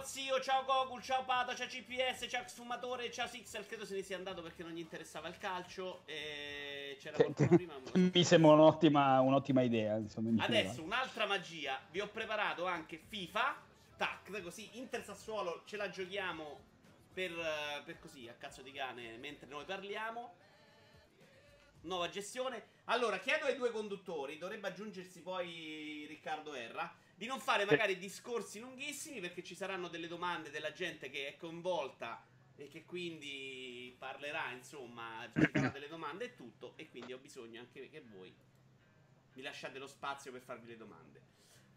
ciao zio, ciao Gogul, ciao Pato, ciao CPS, ciao Sfumatore, ciao Sixel. Credo se ne sia andato perché non gli interessava il calcio. E c'era qualcuno prima. Mi sembra un'ottima, un'ottima idea. Insomma, in Adesso un'altra magia. Vi ho preparato anche FIFA. Tac, così Inter Sassuolo ce la giochiamo per, per così a cazzo di cane mentre noi parliamo. Nuova gestione. Allora, chiedo ai due conduttori, dovrebbe aggiungersi poi Riccardo Erra, di non fare magari discorsi lunghissimi perché ci saranno delle domande della gente che è coinvolta e che quindi parlerà, insomma, ci farà delle domande e tutto. E quindi ho bisogno anche che voi mi lasciate lo spazio per farvi le domande.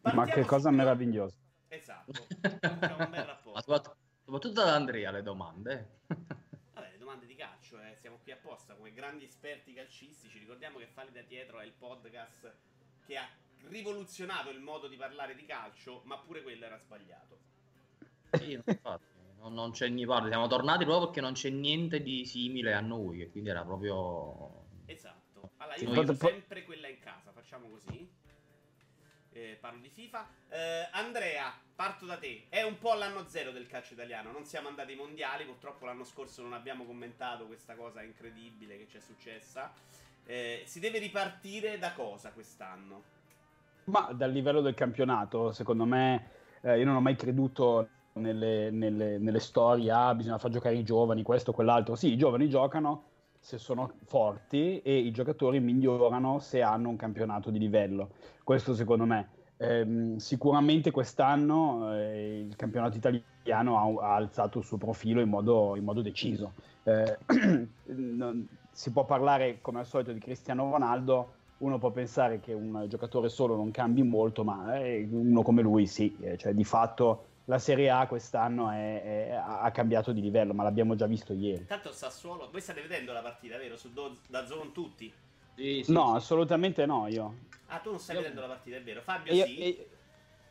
Ma Partiamo che cosa subito- meravigliosa. Esatto, un bel Ma rapporto. soprattutto, soprattutto ad Andrea le domande. Vabbè, le domande di calcio, eh, siamo qui apposta come grandi esperti calcistici. Ricordiamo che Falli da dietro è il podcast che ha rivoluzionato il modo di parlare di calcio, ma pure quello era sbagliato. Sì, infatti, non, non c'è niente, siamo tornati proprio perché non c'è niente di simile a noi, quindi era proprio... Esatto. Allora, io faccio sempre quella in casa, facciamo così. Eh, parlo di FIFA. Eh, Andrea, parto da te. È un po' l'anno zero del calcio italiano. Non siamo andati ai mondiali. Purtroppo l'anno scorso non abbiamo commentato questa cosa incredibile che ci è successa. Eh, si deve ripartire da cosa quest'anno? Ma dal livello del campionato, secondo me, eh, io non ho mai creduto nelle, nelle- nelle storie, ah, bisogna far giocare i giovani, questo, quell'altro. Sì, i giovani giocano se sono forti e i giocatori migliorano se hanno un campionato di livello. Questo secondo me. Ehm, sicuramente quest'anno eh, il campionato italiano ha, ha alzato il suo profilo in modo, in modo deciso. Eh, non- si può parlare come al solito di Cristiano Ronaldo, uno può pensare che un giocatore solo non cambi molto, ma eh, uno come lui sì, eh, cioè di fatto la Serie A quest'anno è- è- ha cambiato di livello, ma l'abbiamo già visto ieri. Intanto Sassuolo, voi state vedendo la partita, vero? Su Do- da Zone tutti? Sì, sì, No, sì. assolutamente no, io. Ah, tu non stai Io- vedendo la partita, è vero? Fabio io- sì. e-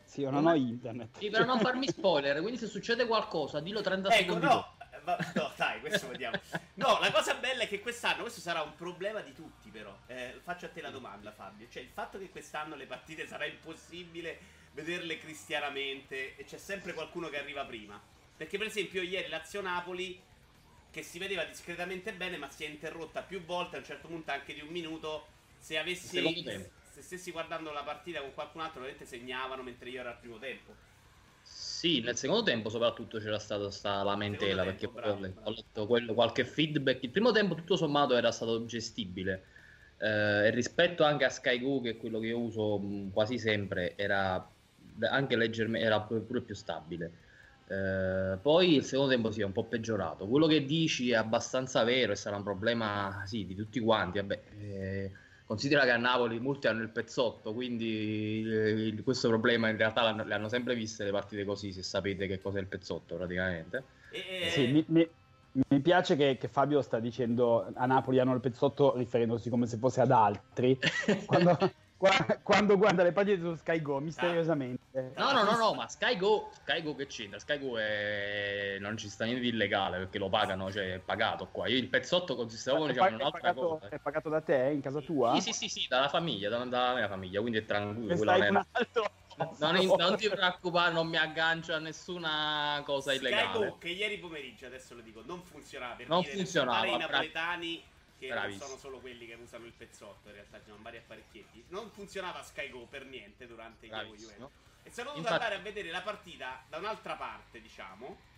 sì, io non ho internet. Sì, per non farmi spoiler, quindi se succede qualcosa, dillo 30 Ecco, secondi no, dopo. eh, va- no, dai, questo vediamo. No, la cosa bella è che quest'anno, questo sarà un problema di tutti, però. Eh, faccio a te la domanda, Fabio. Cioè, il fatto che quest'anno le partite sarà impossibile vederle cristianamente e c'è sempre qualcuno che arriva prima. Perché, per esempio, ieri Lazio-Napoli, che si vedeva discretamente bene, ma si è interrotta più volte, a un certo punto anche di un minuto. Se avessi. Se stessi guardando la partita con qualcun altro, veramente segnavano mentre io ero al primo tempo. Sì, nel secondo tempo soprattutto c'era stata sta lamentela perché tempo, poi ho bravo, ho letto quello- qualche feedback. Il primo tempo tutto sommato era stato gestibile eh, e rispetto anche a Sky Go che è quello che io uso mh, quasi sempre era anche leggermente era pure pure più stabile. Eh, poi il secondo tempo si è un po' peggiorato. Quello che dici è abbastanza vero e sarà un problema sì, di tutti quanti. Vabbè, eh, considera che a Napoli molti hanno il pezzotto, quindi eh, il- questo problema in realtà l'hanno- le hanno sempre viste le partite così, se sapete che cos'è il pezzotto praticamente. E- Sì, mi, mi- mi piace che, che Fabio sta dicendo a Napoli hanno il pezzotto riferendosi come se fosse ad altri quando, qua- quando guarda le partite su Sky Go misteriosamente. No, no, no, no, ma Sky Go, Sky Go che c'entra? Sky Go è... non ci sta niente di illegale perché lo pagano, cioè è pagato qua. Io il pezzotto consisteva diciamo in è un'altra pagato, cosa. è pagato da te in casa tua? Sì, sì, sì, sì, dalla famiglia, da- dalla mia famiglia, quindi è tranquillo. Stai non, un è- altro non, ti preoccupare, non mi aggancio a nessuna cosa illegale. Sky Go, che ieri pomeriggio, adesso lo dico, non funzionava per Non dire, funzionava, per i napoletani che non Bravissimo. sono solo quelli che usano il pezzotto, in realtà ci sono vari apparecchietti. Non funzionava Sky Go per niente durante il Evo Bravissimo. Juventus. E sono dovuto Infatti- andare a vedere la partita da un'altra parte, diciamo,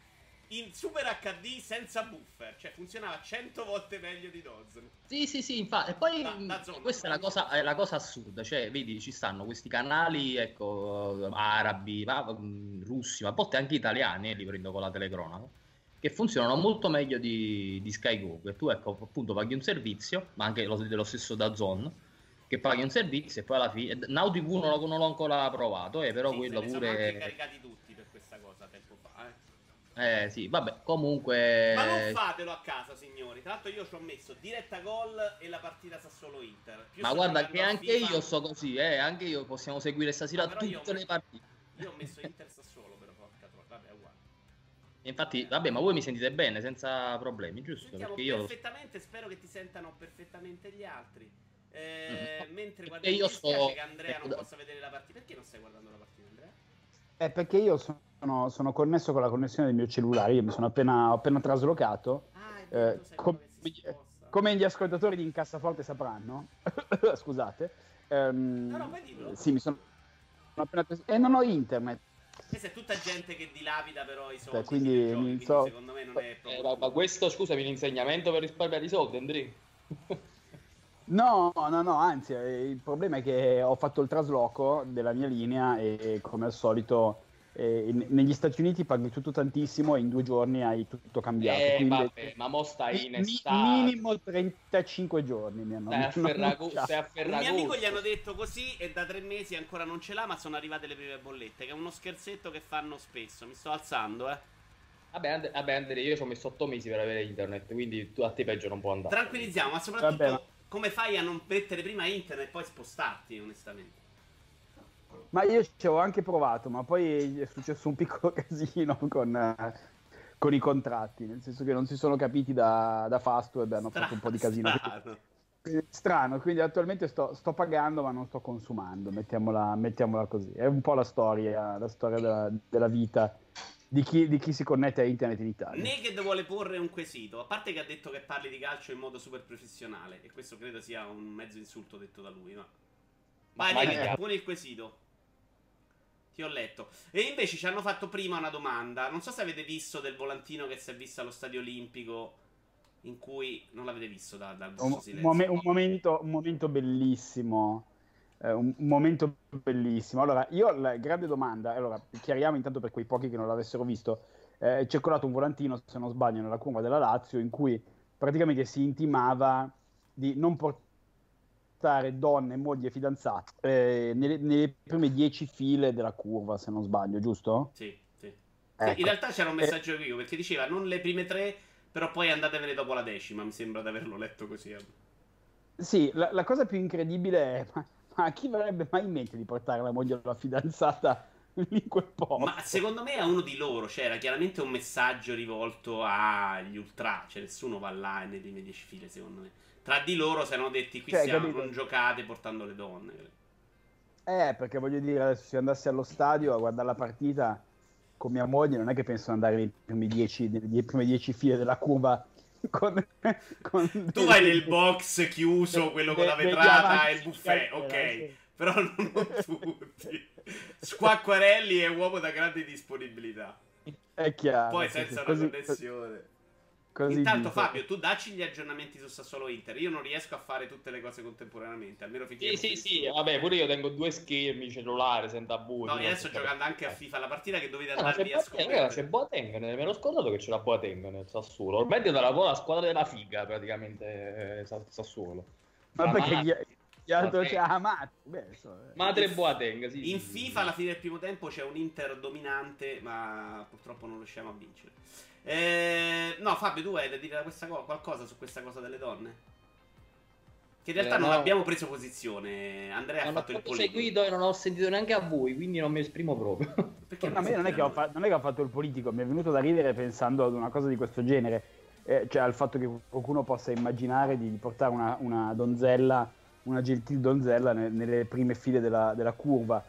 in Super HD senza buffer, cioè funzionava 100 volte meglio di Dozn. Sì, sì, sì, infatti. E poi Da- da zona, questa è la, cosa, è la cosa assurda, cioè, vedi, ci stanno questi canali, ecco, arabi, ma, mh, russi, ma a volte anche italiani, eh, li prendo con la telecronaca, che funzionano molto meglio di, di Sky Go, che tu, ecco, appunto, paghi un servizio, ma anche lo, dello stesso da Zone, che paghi un servizio e poi alla fine... Now TV non l'ho, non l'ho ancora provato, eh, però Sì, quello se ne sono anche pure... caricati tutti per questa cosa tempo fa, eh. Eh, sì, vabbè, comunque... Ma non fatelo a casa, signori. Tra l'altro, io ci ho messo diretta gol e la partita Sassuolo-Inter. Più Ma guarda che anche FIFA- io so così, eh, anche io possiamo seguire stasera Ah, tutte le partite. Io ho messo Inter Sassuolo, Infatti, vabbè, ma voi mi sentite bene senza problemi, giusto? Sentiamo Perché io perfettamente, spero che ti sentano perfettamente gli altri. Eh, Mhm. Mentre guarda, io sto- che Andrea non ecco, da- possa vedere la partita. Perché non stai guardando la partita, Andrea? è perché io sono, sono, connesso con la connessione del mio cellulare, io mi sono appena, appena traslocato. Ah, eh, com- come gli ascoltatori di Incassaforte sapranno, scusate. Um, no, no, sì, mi sono appena... E non ho internet. Questa è tutta gente che dilapida però i soldi. quindi, giochi, quindi so... secondo me non è proprio... Eh, ma, questo, scusami, l'insegnamento per risparmiare i soldi, Andri? No, no, no, anzi, eh, il problema è che ho fatto il trasloco della mia linea e come al solito eh, negli Stati Uniti paghi tutto tantissimo e in due giorni hai tutto cambiato. Eh, vabbè, ma mo stai in estate. Minimo 35 giorni mi hanno stai a, Ferragu- stai a Ferragosto. Un mio amico gli hanno detto così e da tre mesi ancora non ce l'ha, ma sono arrivate le prime bollette, che è uno scherzetto che fanno spesso. Mi sto alzando, eh. Vabbè, And- vabbè Andrea, io ci ho messo 8 mesi per avere internet, quindi tu, a te peggio non può andare. Tranquillizziamo, ma soprattutto vabbè, ma... come fai a non mettere prima internet e poi spostarti, onestamente? Ma io ci ho anche provato, ma poi è successo un piccolo casino con, uh, con i contratti, nel senso che non si sono capiti da, da Fastweb e hanno Stra- fatto un po' di casino. Strano, quindi, strano, quindi attualmente sto, sto, pagando ma non sto consumando, mettiamola, mettiamola, così. È un po' la storia, la storia della, della vita di chi, di chi, si connette a internet in Italia. Naked vuole porre un quesito, a parte che ha detto che parli di calcio in modo super professionale, e questo credo sia un mezzo insulto detto da lui, ma... Vai, Naked, poni il quesito. Ti ho letto. E invece ci hanno fatto prima una domanda. Non so se avete visto del volantino che si è visto allo stadio olimpico. In cui non l'avete visto da, dal un, mom- un, momento, un momento bellissimo. Eh, un, un, momento bellissimo. Allora, io la grande domanda. Allora, chiariamo intanto per quei pochi che non l'avessero visto. Eh, è circolato un volantino, se non sbaglio, nella curva della Lazio, in cui praticamente si intimava di non portare portare donne, mogli e fidanzate eh, nelle, nelle, prime dieci file della curva, se non sbaglio, giusto? Sì, sì. Ecco. In realtà c'era un messaggio eh, perché diceva non le prime tre, però poi andatevene dopo la decima, mi sembra di averlo letto così. Eh. Sì, la, la cosa più incredibile è, ma, ma chi avrebbe mai in mente di portare la moglie o la fidanzata lì in quel posto? Ma secondo me a uno di loro c'era chiaramente un messaggio rivolto agli ultra, cioè nessuno va là nelle prime dieci file, secondo me. Tra di loro si erano detti qui cioè, siamo, non giocate portando le donne. Eh, perché voglio dire, adesso se andassi allo stadio a guardare la partita con mia moglie, non è che penso andare nei primi dieci, nelle prime dieci file della curva con, con tu dei, vai nel box chiuso, quello de, con la vetrata e il buffet, ok. Sì. Però non tutti. Squacquarelli è uomo da grande disponibilità. È chiaro. Poi senza una così, connessione. Così Intanto, dico. Fabio, tu dacci gli aggiornamenti su Sassuolo Inter. Io non riesco a fare tutte le cose contemporaneamente. Almeno finché. Sì, sì, sì. Vabbè, pure io tengo due schermi cellulare senza buio. No, io adesso giocando anche a FIFA la partita che dovete andarvi ah, a scoprire. C'è Boateng, me l'ho scordato che c'è la Boateng nel Sassuolo. Ormai è la, la squadra della figa, praticamente, eh, Sassuolo. Ma, perché gli, gli altri c'è Amat. Beh, so, eh. Madre Boateng, sì. In FIFA alla fine del primo tempo c'è un Inter dominante, ma purtroppo non riusciamo a vincere. Eh, no, Fabio, tu hai da dire questa co- qualcosa su questa cosa delle donne? Che in realtà eh, non no. abbiamo preso posizione. Andrea non ha fatto il politico. seguito e non ho sentito neanche a voi, quindi non mi esprimo proprio. Perché a me non è, fa- non è, che ho fatto il politico, mi è venuto da ridere pensando ad una cosa di questo genere. Eh, cioè al fatto che qualcuno possa immaginare di portare una, una donzella, una gentil donzella ne- nelle prime file della, della curva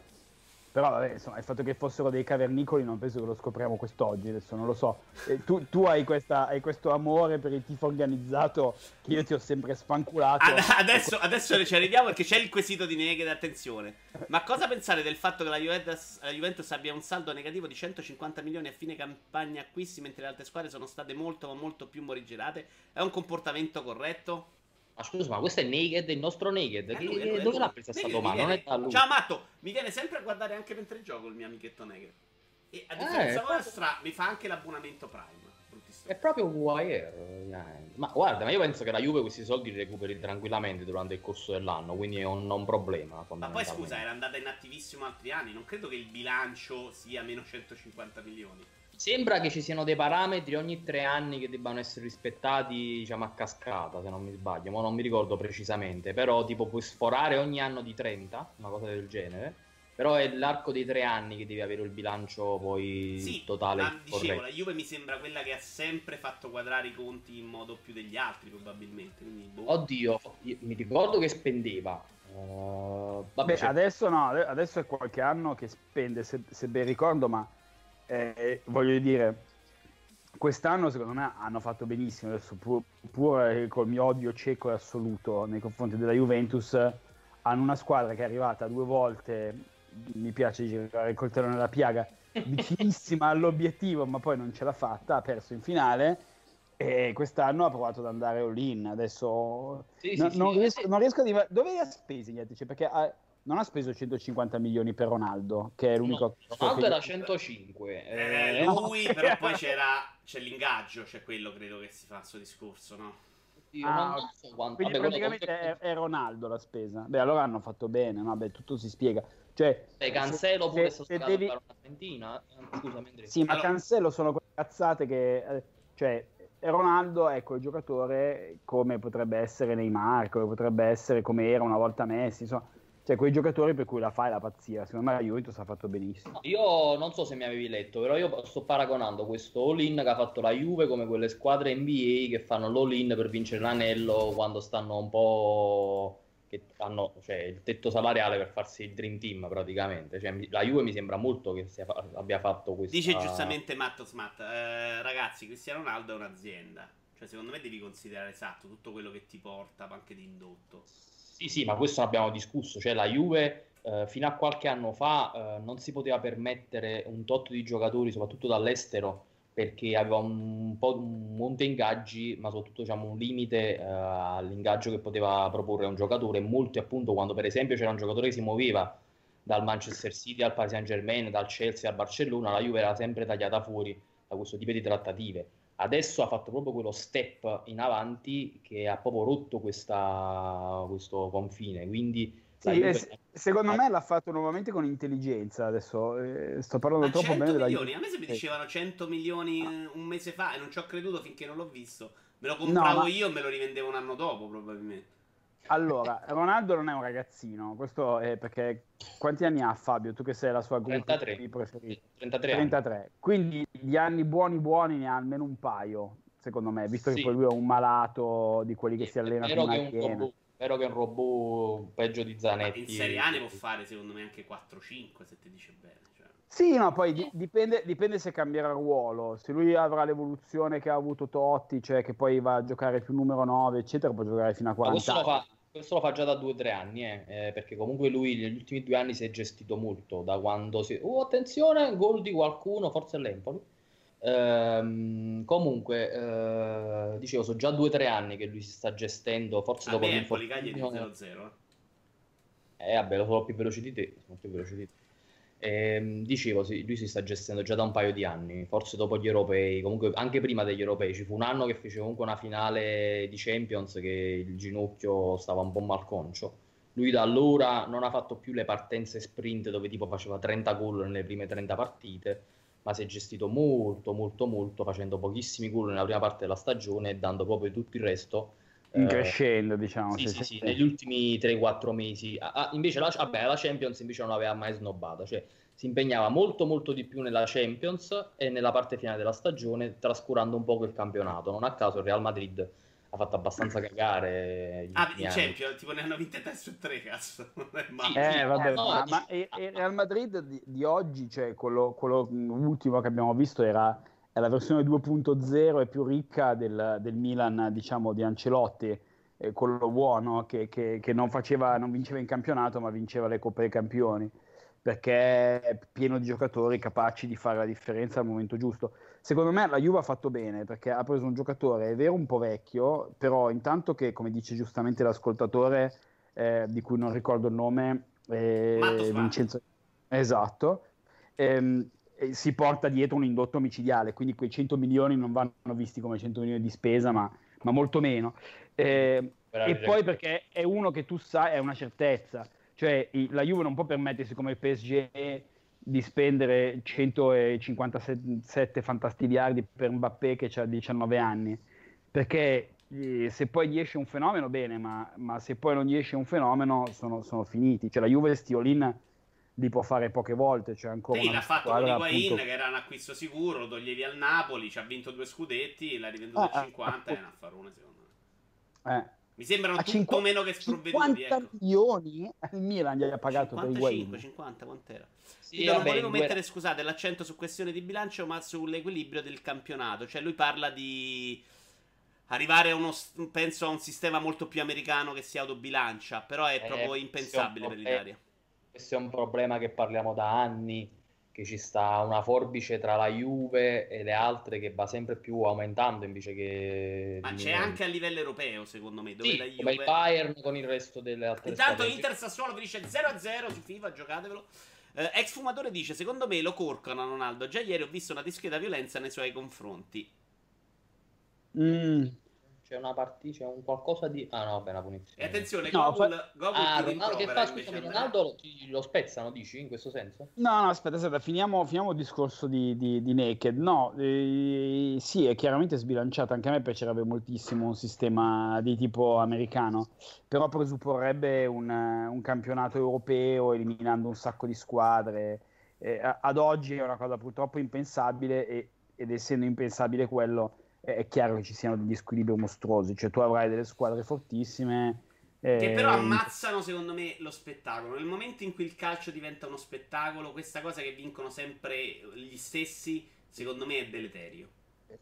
però vabbè, insomma, il fatto che fossero dei cavernicoli non penso che lo scopriamo quest'oggi, adesso non lo so. Eh, tu, tu hai, questa, hai, questo amore per il tifo organizzato che io ti ho sempre spanculato. Ad, adesso, adesso ci arriviamo perché c'è il quesito di Neged, attenzione. Ma cosa pensare del fatto che la Juventus, la Juventus, abbia un saldo negativo di 150 milioni a fine campagna acquisti mentre le altre squadre sono state molto ma molto più morigerate? È un comportamento corretto? Ma scusa, ma questo è Naked, il nostro Naked. Che, lui, che, dove l'ha presa sta domanda? Non è da lui. Ciao Matto, mi viene sempre a guardare anche mentre gioco il mio amichetto Naked. E a eh, differenza eh, vostra proprio... mi fa anche l'abbonamento Prime. È proprio Wire. Ma guarda, ma io penso che la Juve questi soldi li recuperi tranquillamente durante il corso dell'anno, quindi è un, un problema. Ma poi scusa, era andata in attivissimo altri anni, non credo che il bilancio sia meno 150 milioni. Sembra che ci siano dei parametri ogni tre anni che debbano essere rispettati, diciamo, a cascata, se non mi sbaglio, ma non mi ricordo precisamente, però tipo puoi sforare ogni anno di 30, una cosa del genere, però è l'arco dei tre anni che devi avere il bilancio poi sì, totale. Ma dicevo, la Juve mi sembra quella che ha sempre fatto quadrare i conti in modo più degli altri, probabilmente. Quindi, boh. Oddio, mi ricordo che spendeva Uh, vabbè, Beh, adesso no, adesso è qualche anno che spende, se, se ben ricordo, ma eh, voglio dire, quest'anno secondo me hanno fatto benissimo, adesso pur, pur col mio odio cieco e assoluto nei confronti della Juventus, hanno una squadra che è arrivata due volte, mi piace girare il coltello nella piaga, vicinissima all'obiettivo, ma poi non ce l'ha fatta, ha perso in finale e quest'anno ha provato ad andare all-in. Adesso sì, no, sì, non, sì. Riesco, non, riesco, a dire dove li ha spesi gli altri, perché ha, non ha speso 150 milioni per Ronaldo, che è l'unico. No, Ronaldo che... era 105. Eh, eh, lui, però poi c'era, c'è l'ingaggio, c'è quello credo che si fa il suo discorso, no? Io ah, non so quanto. Quindi Vabbè, praticamente è, è, Ronaldo la spesa. Beh, allora hanno fatto bene, no? Beh, tutto si spiega. Cioè, Beh, Cancelo pure se, se devi... Argentina. Scusami, Andrea. Sì, ma allora... Cancelo sono quelle cazzate che... Eh, cioè, Ronaldo è quel giocatore come potrebbe essere Neymar, come potrebbe essere come era una volta Messi, insomma, cioè quei giocatori per cui la fai la pazzia. Secondo me la Juventus ha fatto benissimo. Io non so se mi avevi letto, però io sto paragonando questo all-in che ha fatto la Juve come quelle squadre NBA che fanno l'all-in per vincere l'anello quando stanno un po' che hanno cioè, il tetto salariale per farsi il dream team praticamente. Cioè, la Juve mi sembra molto che sia, abbia fatto questo. Dice giustamente Matto Smart, eh, ragazzi, Cristiano Ronaldo è un'azienda. Cioè, secondo me devi considerare esatto tutto quello che ti porta, ma anche di indotto. Sì, sì, ma questo ne abbiamo discusso. Cioè, la Juve eh, fino a qualche anno fa eh, non si poteva permettere un tot di giocatori, soprattutto dall'estero, perché aveva un po' un monte ingaggi, ma soprattutto diciamo, un limite uh, all'ingaggio che poteva proporre un giocatore. Molti, appunto, quando per esempio c'era un giocatore che si muoveva dal Manchester City al Paris Saint Germain, dal Chelsea al Barcellona, la Juve era sempre tagliata fuori da questo tipo di trattative. Adesso ha fatto proprio quello step in avanti che ha proprio rotto questa, questo confine. Quindi sì, Juve... secondo me l'ha fatto nuovamente con intelligenza. Adesso eh, sto parlando troppo bene della milioni? A me se mi dicevano 100 milioni un mese fa e non ci ho creduto finché non l'ho visto. Me lo compravo no, ma... io e me lo rivendevo un anno dopo, probabilmente. Allora, Ronaldo non è un ragazzino, questo è perché quanti anni ha Fabio? Tu che sei la sua gruppo preferita? 33, 33. Quindi gli anni buoni buoni ne ha almeno un paio, secondo me, visto sì. che poi lui è un malato di quelli che sì, si allena con una chiena. Spero che un robot peggio di Zanetti. In Serie A ne può fare secondo me anche 4-5 se ti dice bene. Cioè. Sì, no, poi di- dipende, dipende, se cambierà ruolo. Se lui avrà l'evoluzione che ha avuto Totti, cioè che poi va a giocare più numero 9, eccetera, può giocare fino a 40. questo lo, fa, questo lo fa già da 2-3 anni, eh, eh, perché comunque lui negli ultimi due anni si è gestito molto. Da quando si. Oh, attenzione, gol di qualcuno, forse l'Empoli Ehm, comunque, eh, dicevo, sono già due o tre anni che lui si sta gestendo. Forse A dopo me Empoli cagli di 0-0. Eh, vabbè, lo sono più veloce di te. Sono più veloce di te. Eh, dicevo, sì, lui si sta gestendo già da un paio di anni, forse dopo gli europei, comunque anche prima degli europei. Ci fu un anno che fece comunque una finale di Champions che il ginocchio stava un po' malconcio. Lui da allora non ha fatto più le partenze sprint dove tipo faceva 30 gol nelle prime 30 partite ma si è gestito molto, molto, molto, facendo pochissimi gol nella prima parte della stagione e dando proprio tutto il resto. In eh, crescendo, diciamo. Sì, sì, sì, negli ultimi 3-4 mesi. Ah, invece la, vabbè, la Champions invece non aveva mai snobbato, cioè si impegnava molto, molto di più nella Champions e nella parte finale della stagione, trascurando un po' il campionato. Non a caso il Real Madrid ha fatto abbastanza cagare. Ah, i Champions, tipo ne hanno vinte 3 su 3, cazzo. eh, vabbè, no, ma, ma il Real Madrid di, di, oggi, cioè quello, quello, ultimo che abbiamo visto era è la versione 2.0 e più ricca del, del, Milan, diciamo, di Ancelotti, eh, quello buono che, che, che non, faceva, non vinceva in campionato, ma vinceva le Coppe dei Campioni perché è pieno di giocatori capaci di fare la differenza al momento giusto. Secondo me la Juve ha fatto bene perché ha preso un giocatore, è vero, un po' vecchio, però intanto che, come dice giustamente l'ascoltatore, eh, di cui non ricordo il nome, eh, Vincenzo... Esatto. Ehm, si porta dietro un indotto micidiale, quindi quei 100 milioni non vanno visti come 100 milioni di spesa, ma, ma molto meno. Eh, e poi perché è uno che tu sai, è una certezza cioè la Juve non può permettersi come il PSG di spendere 157 fantastiliardi per Mbappé che ha 19 anni, perché eh, se poi gli esce un fenomeno bene, ma, ma se poi non gli esce un fenomeno sono, sono finiti. Cioè la Juve Stiolin li può fare poche volte. C'è ancora sì, l'ha fatto con Higuain appunto... che era un acquisto sicuro, lo toglievi al Napoli, ci ha vinto due scudetti, l'ha rivenduto ah, a 50 appunto... e ne ha fatto una secondo me. Eh Mi sembrano tutto 50, meno che sprovveduti. 50 ecco. milioni il Milan gli ha pagato 55, per Higuain. 50, quant'era? Sì, Io vabbè, non volevo mettere, scusate, l'accento su questione di bilancio, ma sull'equilibrio del campionato. Cioè, lui parla di arrivare a uno, penso a un sistema molto più americano che si autobilancia, però è eh, proprio impensabile per l'Italia. Questo è un problema che parliamo da anni, che ci sta una forbice tra la Juve e le altre che va sempre più aumentando invece che... Ma c'è anche a livello europeo, secondo me, dove sì, la Juve... come il Bayern con il resto delle altre Intanto Inter Sassuolo vi dice 0-0 su FIFA, giocatevelo. Eh, ex fumatore dice, secondo me lo corcono Ronaldo, già ieri ho visto una discreta violenza nei suoi confronti. Mm. C'è una partita, c'è un qualcosa di... Ah no, vabbè, una punizione. E attenzione, no, Gogol, fa... Gogol ah, Ronaldo, che fa, scusami, Ronaldo lo, lo, spezzano, dici, in questo senso? No, no, aspetta, aspetta, finiamo, finiamo il discorso di, di, di Naked. No, eh, sì, è chiaramente sbilanciato, anche a me piacerebbe moltissimo un sistema di tipo americano, però presupporrebbe un, un campionato europeo eliminando un sacco di squadre. Eh, ad oggi è una cosa purtroppo impensabile e, ed essendo impensabile quello è chiaro che ci siano degli squilibri mostruosi, cioè tu avrai delle squadre fortissime. Eh... Che però ammazzano secondo me lo spettacolo. Nel momento in cui il calcio diventa uno spettacolo, questa cosa che vincono sempre gli stessi, secondo me è deleterio.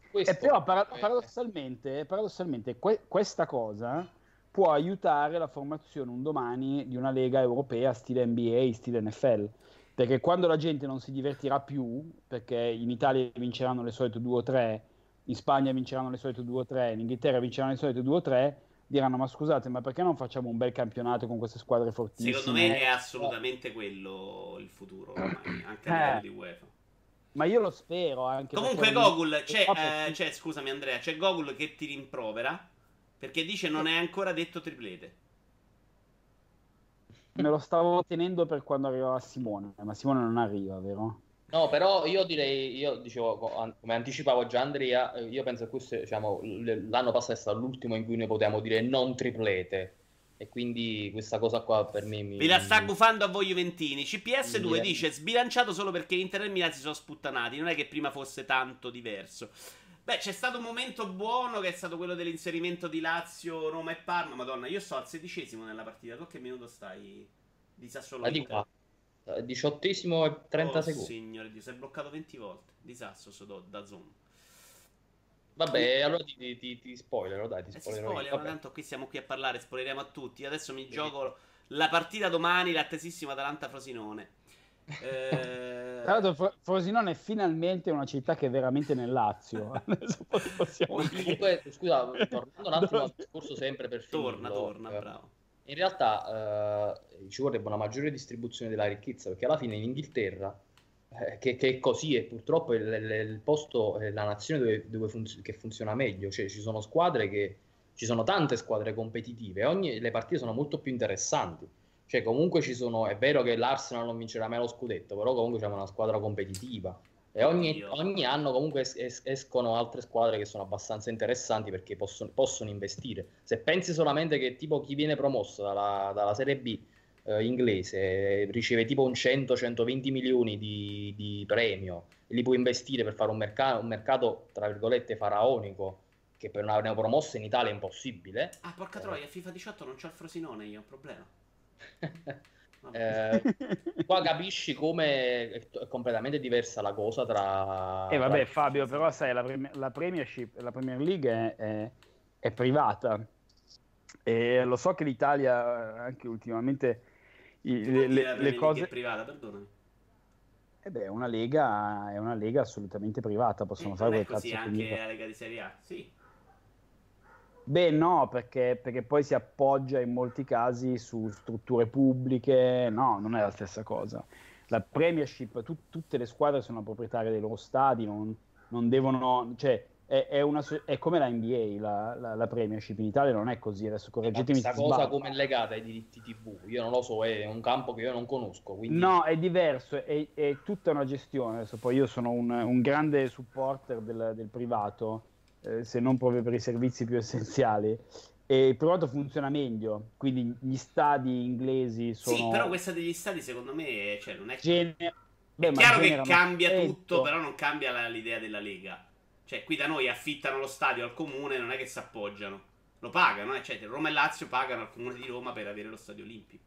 Questo... E però para- paradossalmente, paradossalmente que- questa cosa può aiutare la formazione un domani di una lega europea stile NBA, stile NFL. Perché quando la gente non si divertirà più, perché in Italia vinceranno le solite due o tre in Spagna vinceranno le solite 2 o 3, in Inghilterra vinceranno le solite 2 o 3, diranno ma scusate ma perché non facciamo un bel campionato con queste squadre fortissime? Secondo me è assolutamente quello il futuro, ormai, anche a livello eh. di UEFA. Ma io lo spero anche. Comunque Gogol, c'è, eh, c'è, scusami Andrea, c'è Gogol che ti rimprovera perché dice non è ancora detto triplete. Me lo stavo tenendo per quando arriverà Simone, ma Simone non arriva, vero? No, però io direi, io dicevo, come anticipavo già Andrea, eh, io penso che questo, diciamo, l'anno passato è stato l'ultimo in cui noi potevamo dire non triplete. E quindi questa cosa qua per me mi... Vi la sta gufando a voi Juventini. CPS2 mi... dice sbilanciato solo perché Inter e Milan si sono sputtanati. Non è che prima fosse tanto diverso. Beh, c'è stato un momento buono che è stato quello dell'inserimento di Lazio, Roma e Parma. Madonna, io sto al sedicesimo nella partita. Tu che minuto stai di Sassuolo? Di qua. Diciottesimo e 30 oh, secondi. Signore Dio, si è bloccato 20 volte. Disastro so da zoom. Vabbè, allora ti, ti, ti spoilerò, dai, ti eh, spoilerò. tanto qui siamo qui a parlare, spoileremo a tutti. Adesso mi sì. gioco la partita domani, l'attesissima Atalanta-Frosinone. Eh... Tra l'altro, Frosinone è finalmente una città che è veramente nel Lazio. Comunque, scusa, tornando un attimo al discorso sempre per Torna, finirlo, torna, eh, bravo in realtà eh, ci vorrebbe una maggiore distribuzione della ricchezza, perché alla fine in Inghilterra, eh, che, che, è così, e purtroppo è il, il posto, è la nazione dove, dove funz- che funziona meglio, cioè ci sono squadre che, ci sono tante squadre competitive, ogni, le partite sono molto più interessanti. Cioè, comunque ci sono, è vero che l'Arsenal non vincerà mai lo scudetto, però comunque c'è una squadra competitiva. E ogni, ogni, anno comunque es- es- escono altre squadre che sono abbastanza interessanti perché possono, possono, investire. Se pensi solamente che tipo chi viene promosso dalla, dalla Serie B eh, inglese riceve tipo un 100-120 milioni di, di, premio e li può investire per fare un, merc- un mercato, tra virgolette, faraonico che per una neopromossa in Italia è impossibile. Ah, porca troia, FIFA 18 non c'ho il Frosinone io, problema. Eh, qua capisci come è completamente diversa la cosa tra... E eh, vabbè tra... Fabio, però sai, la, premi- la, Premiership, la Premier League è, è, è, privata e lo so che l'Italia anche ultimamente i, le, le, le cose... È privata, perdonami. Eh beh, una lega, è una lega assolutamente privata, possono eh, fare quel cazzo anche la Lega di Serie A, sì. Beh, no, perché, perché, poi si appoggia in molti casi su strutture pubbliche, no, non è la stessa cosa. La Premiership, tu, tutte le squadre sono proprietarie dei loro stadi, non, non devono, cioè, è, è, una, è, come la NBA, la, la, la, Premiership in Italia non è così, adesso correggetemi Questa cosa come è legata ai diritti TV, io non lo so, è un campo che io non conosco. Quindi... No, è diverso, è, è, tutta una gestione, adesso poi io sono un, un grande supporter del, del privato, eh, se non proprio per i servizi più essenziali. E il privato funziona meglio, quindi gli stadi inglesi sono... Sì, però questa degli stadi secondo me cioè, non è... Gene... Beh, è chiaro che cambia effetto. tutto, però non cambia la, l'idea della Lega. Cioè, qui da noi affittano lo stadio al comune, non è che si appoggiano. Lo pagano, eh? cioè Roma e Lazio pagano al comune di Roma per avere lo stadio olimpico.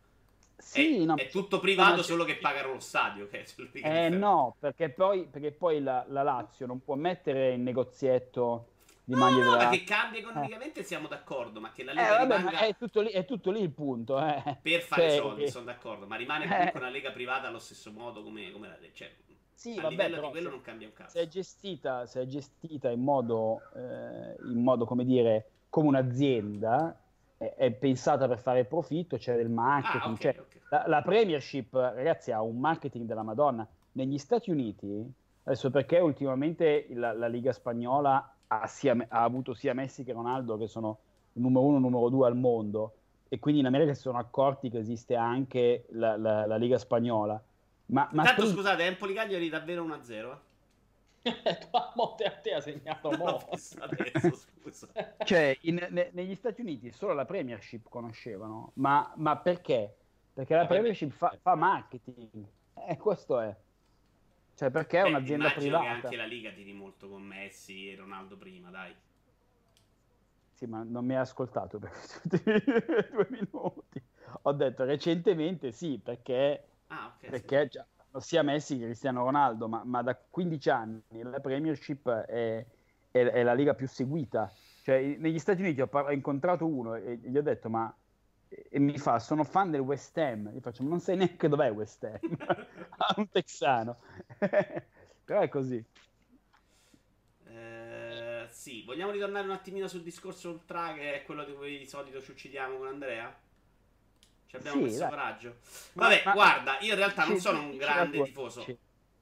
Sì, è, no, è tutto privato, solo che pagano lo stadio. Che eh, no, perché poi, perché poi la, la, Lazio non può mettere il negozietto di no, maglie no, della... che cambia economicamente eh. siamo d'accordo, ma che la eh, Lega vabbè, rimanga... è, tutto lì, è tutto lì il punto. Eh. Per fare cioè, soldi, che... sono d'accordo, ma rimane comunque una Lega privata allo stesso modo come, come la Lega. Cioè, sì, a vabbè, livello però, di quello se, non cambia un cazzo. Se è gestita, se è gestita in modo, eh, in modo, come dire, come un'azienda, è, è pensata per fare profitto, c'è del marketing, ah, okay, cioè, okay. La, la, Premiership, ragazzi, ha un marketing della Madonna. Negli Stati Uniti, adesso perché ultimamente la, la Liga Spagnola ha, sia, ha, avuto sia Messi che Ronaldo, che sono il numero uno e numero due al mondo, e quindi in America si sono accorti che esiste anche la, la, la Liga Spagnola. Ma, ma Tanto tu... scusate, Empoli Cagliari davvero 1-0. Eh? a te a te ha segnato mo. adesso, scusa. Cioè, in, ne, negli Stati Uniti solo la Premiership conoscevano, ma, ma perché? Perché la Premiership fa, fa marketing, e eh, questo è. Cioè, perché è Beh, un'azienda privata. che anche la Liga tiri molto con Messi e Ronaldo prima, dai. Sì, ma non mi hai ascoltato per due minuti. Ho detto recentemente sì, perché, ah, okay, perché sì. sia Messi che Cristiano Ronaldo, ma, ma, da 15 anni la Premiership è, è, è, la liga più seguita. Cioè, negli Stati Uniti ho, par- ho incontrato uno e gli ho detto, ma e mi fa sono fan del West Ham gli faccio ma non sai neanche dov'è West Ham? A un texano però è così. Eh, sì vogliamo ritornare un attimino sul discorso ultra che è quello di cui di solito ci uccidiamo con Andrea? Ci abbiamo sì, questo dai. coraggio. Vabbè ma- guarda io in realtà non sono un grande tifoso.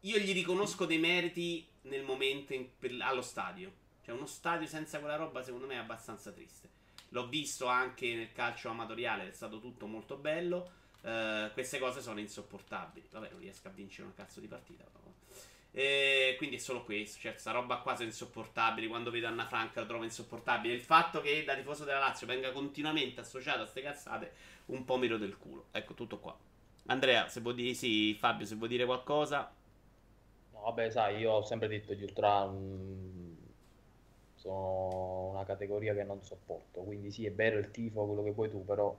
io gli riconosco dei meriti nel momento in- per- allo stadio. Cioè uno stadio senza quella roba secondo me è abbastanza triste L'ho visto anche nel calcio amatoriale, è stato tutto molto bello. Eh, queste cose sono insopportabili. Vabbè, non riesco a vincere una cazzo di partita. Però. E quindi è solo questo. Cioè, questa roba qua sono insopportabili. Quando vedo Anna Franca lo trovo insopportabile. Il fatto che da tifoso della Lazio venga continuamente associato a queste cazzate, un po' miro del culo. Ecco, tutto qua. Andrea, se vuoi dire sì, Fabio, se vuoi dire qualcosa. No, vabbè, sai, io ho sempre detto gli ultra mm, sono una categoria che non sopporto. Quindi sì, è vero il tifo, quello che vuoi tu, però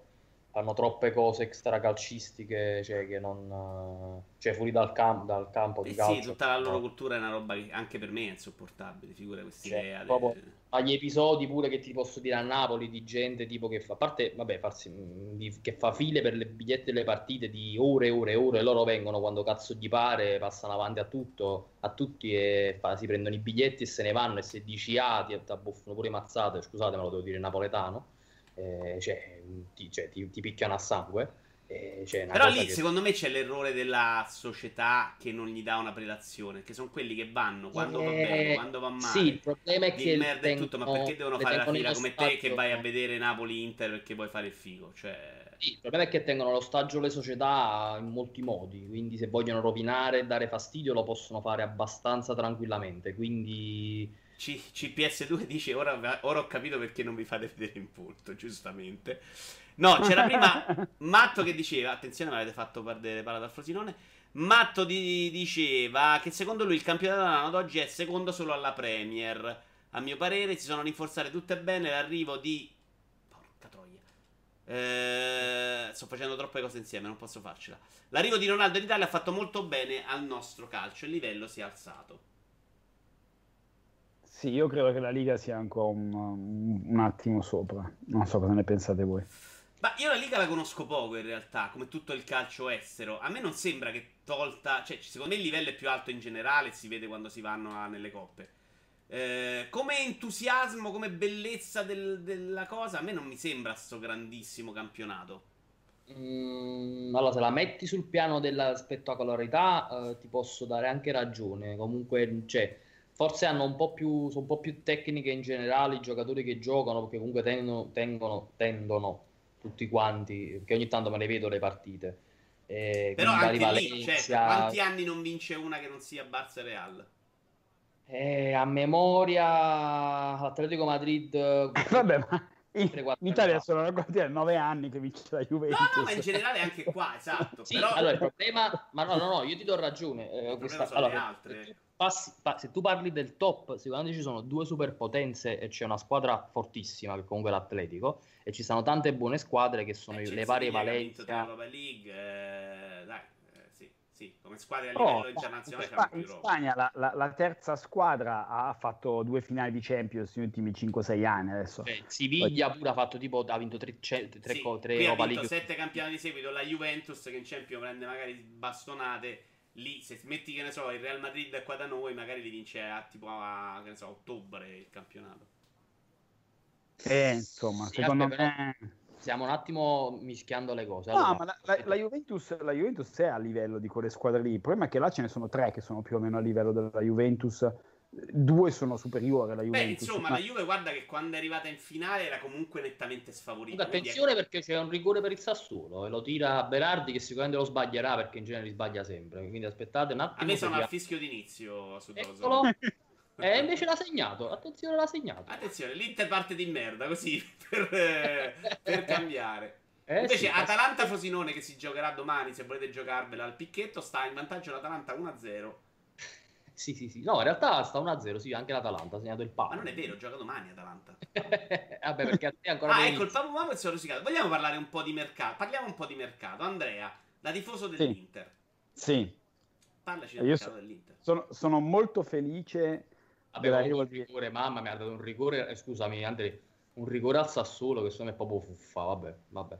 fanno troppe cose extracalcistiche, cioè che non... cioè fuori dal, cam- dal campo di Eh calcio. sì, tutta la loro cultura è una roba che anche per me è insopportabile. Figura questa Cioè, idea. proprio- del- Ma gli episodi pure che ti posso dire a Napoli di gente tipo che fa, a parte, vabbè, farsi, mh, di- che fa file per le biglietti delle partite di ore e ore e ore, e loro vengono quando cazzo gli pare, passano avanti a tutto, a tutti e fa- si prendono i biglietti e se ne vanno e se dici ah ti abbuffano pure mazzate, scusate me lo devo dire napoletano, eh, cioè, ti, cioè, ti- ti picchiano a sangue. eh, cioè, Però lì che- secondo me c'è l'errore della società che non gli dà una prelazione. Che sono quelli che vanno quando va Eh, bene, quando va male. Sì, il problema è che merda e tutto, ma perché devono fare la fila come te che vai a vedere Napoli-Inter perché vuoi fare il figo? Cioè, Sì, il problema è che tengono l'ostaggio le società in molti modi, quindi se vogliono rovinare e dare fastidio lo possono fare abbastanza tranquillamente, quindi C- CPS2 dice ora, ora ho capito perché non vi fate vedere in volto, giustamente. No, c'era prima Matto che diceva, attenzione, mi avete fatto perdere palla dal Frosinone. Matto di- diceva che secondo lui il campionato italiano ad oggi è secondo solo alla Premier. A mio parere si sono rinforzate tutte bene l'arrivo di... Porca troia. Eh, sto facendo troppe cose insieme, non posso farcela. L'arrivo di Ronaldo in Italia ha fatto molto bene al nostro calcio, il livello si è alzato. Sì, io credo che la Liga sia ancora un, un- attimo sopra. Non so cosa ne pensate voi. Ma io la Liga la conosco poco in realtà, come tutto il calcio estero. A me non sembra che tolta. Cioè, secondo me il livello è più alto in generale, si vede quando si vanno a- nelle coppe. Eh, come entusiasmo, come bellezza del- della cosa, a me non mi sembra sto grandissimo campionato. Mm, allora, se la metti sul piano della spettacolarità, eh, ti posso dare anche ragione. Comunque, cioè, forse hanno un po' più, sono un po' più tecniche in generale i giocatori che giocano, perché comunque tendono, tengono, tendono tutti quanti, perché ogni tanto me ne vedo le partite. Eh, Però anche lì, cioè, quanti anni non vince una che non sia Barça Real? Eh, a memoria, Atletico Madrid, Vabbè, ma in, in Italia sono ragazzi 9 anni che vince la Juventus. No, no, ma in generale anche qua, esatto. sì, però... allora il problema, ma no, no, no, io ti do ragione. Eh, questa... allora, se, tu passi, pa... se tu parli del top, sicuramente ci sono due superpotenze e c'è una squadra fortissima che comunque è l'Atletico e ci sono tante buone squadre che sono eh, le varie Valencia. League, eh, dai sì, come squadra a livello oh, internazionale in, in Spagna la, la, la, terza squadra ha fatto due finali di Champions negli ultimi 5-6 anni adesso. Beh, Siviglia pure ha fatto tipo ha vinto 3 tre, tre, sì, tre Europa League. 7 campionati di seguito, la Juventus che in Champions prende magari bastonate lì se metti che ne so il Real Madrid è qua da noi magari li vince a tipo a che ne so ottobre il campionato. Eh, insomma, sì, secondo me stiamo un attimo mischiando le cose. Allora, no, ma la, la, la, Juventus, la, Juventus, è a livello di quelle squadre lì. Il problema è che là ce ne sono tre che sono più o meno a livello della Juventus. Due sono superiori alla Juventus. Beh, insomma, ma... la Juve guarda che quando è arrivata in finale era comunque nettamente sfavorita. Attenzione è... perché c'è un rigore per il Sassuolo e lo tira Berardi che sicuramente lo sbaglierà perché in genere li sbaglia sempre. Quindi aspettate un attimo. A me sono al fischio d'inizio su Eccolo. E eh, invece l'ha segnato. Attenzione, l'ha segnato. Attenzione, l'Inter parte di merda così per, eh, per cambiare. Eh, invece sì, Atalanta Frosinone che si giocherà domani, se volete giocarvela al picchetto, sta in vantaggio l'Atalanta 1-0. Sì, sì, sì. No, in realtà sta 1-0, sì, anche l'Atalanta ha segnato il Papa. Ma non è vero, gioca domani Atalanta. Vabbè, perché a te ancora Ah, ecco, il Papa Mamma è rosicato. Vogliamo parlare un po' di mercato? Parliamo un po' di mercato. Andrea, da tifoso dell'Inter. Sì. Parlaci del Io mercato so, dell'Inter. Sono, sono molto felice Vabbè, un rigore, mamma mi ha dato un rigore, eh, scusami Andrea, un rigore al Sassuolo che secondo me è proprio fuffa, vabbè, vabbè.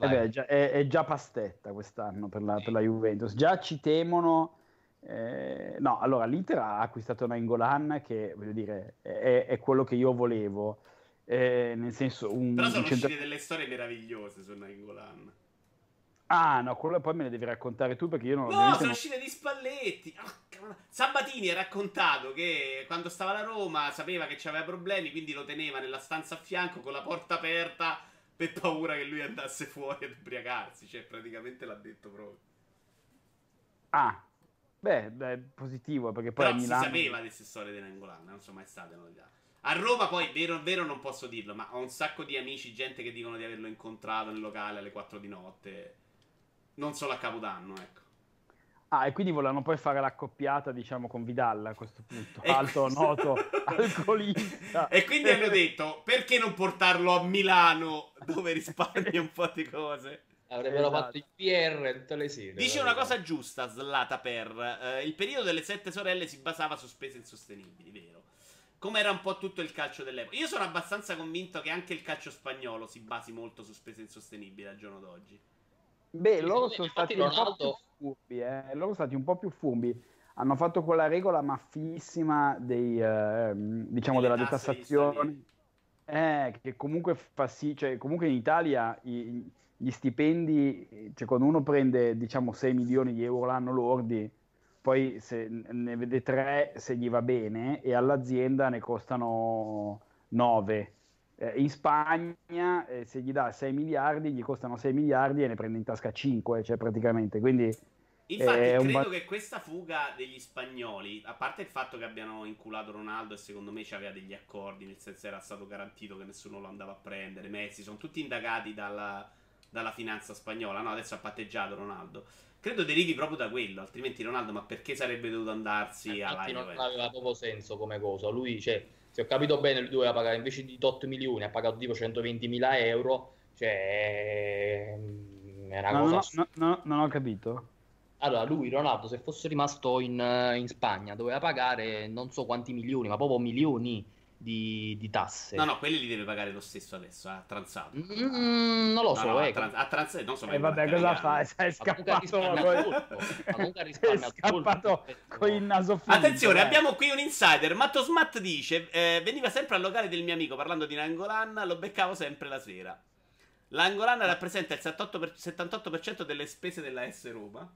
Eh beh, è, già, è, è, già, pastetta quest'anno per la, sì. per la Juventus, già ci temono... Eh, no, allora l'Inter ha acquistato Nainggolan che voglio dire è, è quello che io volevo. Eh, nel senso, un, Però sono un centro... uscite delle storie meravigliose su Nainggolan. Ah, no, quello poi me ne devi raccontare tu perché io non lo No, sono uscite di Spalletti. Oh, Sabatini ha raccontato che quando stava alla Roma sapeva che aveva problemi, quindi lo teneva nella stanza a fianco con la porta aperta per paura che lui andasse fuori ad ubriacarsi. Cioè, praticamente l'ha detto proprio. Ah, beh, beh positivo perché poi Però a Milano... si sapeva queste storie di Nangolan, non sono mai state novità. A Roma poi, vero vero non posso dirlo, ma ho un sacco di amici, gente che dicono di averlo incontrato nel locale alle 4 di notte non solo a Capodanno, ecco. Ah, e quindi volevano poi fare l'accoppiata, diciamo, con Vidal a questo punto. Alto, questo... noto, alcolista. E quindi hanno detto, perché non portarlo a Milano, dove risparmi un po' di cose? Avrebbero esatto. fatto il PR tutte le sere. Dice una cosa giusta, Slata per. Eh, il periodo delle sette sorelle si basava su spese insostenibili, vero? Come era un po' tutto il calcio dell'epoca. Io sono abbastanza convinto che anche il calcio spagnolo si basi molto su spese insostenibili al giorno d'oggi. Beh, loro sono stati un po' più furbi, eh. loro sono stati un po' più furbi. Hanno fatto quella regola maffissima dei, eh, diciamo della detassazione, eh, che comunque fa sì, cioè comunque in Italia i, gli stipendi, cioè quando uno prende diciamo 6 milioni di euro l'anno lordi, poi se ne vede 3 se gli va bene e all'azienda ne costano 9 eh, in Spagna eh, se gli dà 6 miliardi gli costano 6 miliardi e ne prende in tasca 5 cioè praticamente quindi Infatti, eh, credo ba- che questa fuga degli spagnoli, a parte il fatto che abbiano inculato Ronaldo e secondo me c'aveva degli accordi, nel senso era stato garantito che nessuno lo andava a prendere, Messi, sono tutti indagati dalla, dalla finanza spagnola, no? Adesso ha patteggiato Ronaldo. Credo derivi proprio da quello, altrimenti Ronaldo, ma perché sarebbe dovuto andarsi alla Juve? non aveva proprio senso come cosa, lui, cioè se ho capito bene, lui doveva pagare invece di 8 milioni, ha pagato tipo 120 mila euro. Cioè, mm, è una no, cosa. No, no, no, non ho capito. Allora, lui, Ronaldo, se fosse rimasto in, in Spagna, doveva pagare non so quanti milioni, ma proprio milioni di, di, tasse. No, no, quelli li deve pagare lo stesso adesso, ha transato. Mm, non lo so, no, eh. Ha transato, non so. E eh, vabbè, cosa fai? Sei scappato. Comunque risparmia scappato con il naso finto. Attenzione, eh. abbiamo qui un insider. Matto Smat dice, eh, veniva sempre al locale del mio amico parlando di Nangolan, lo beccavo sempre la sera. L'Angolan rappresenta il 78% delle spese della S Roma.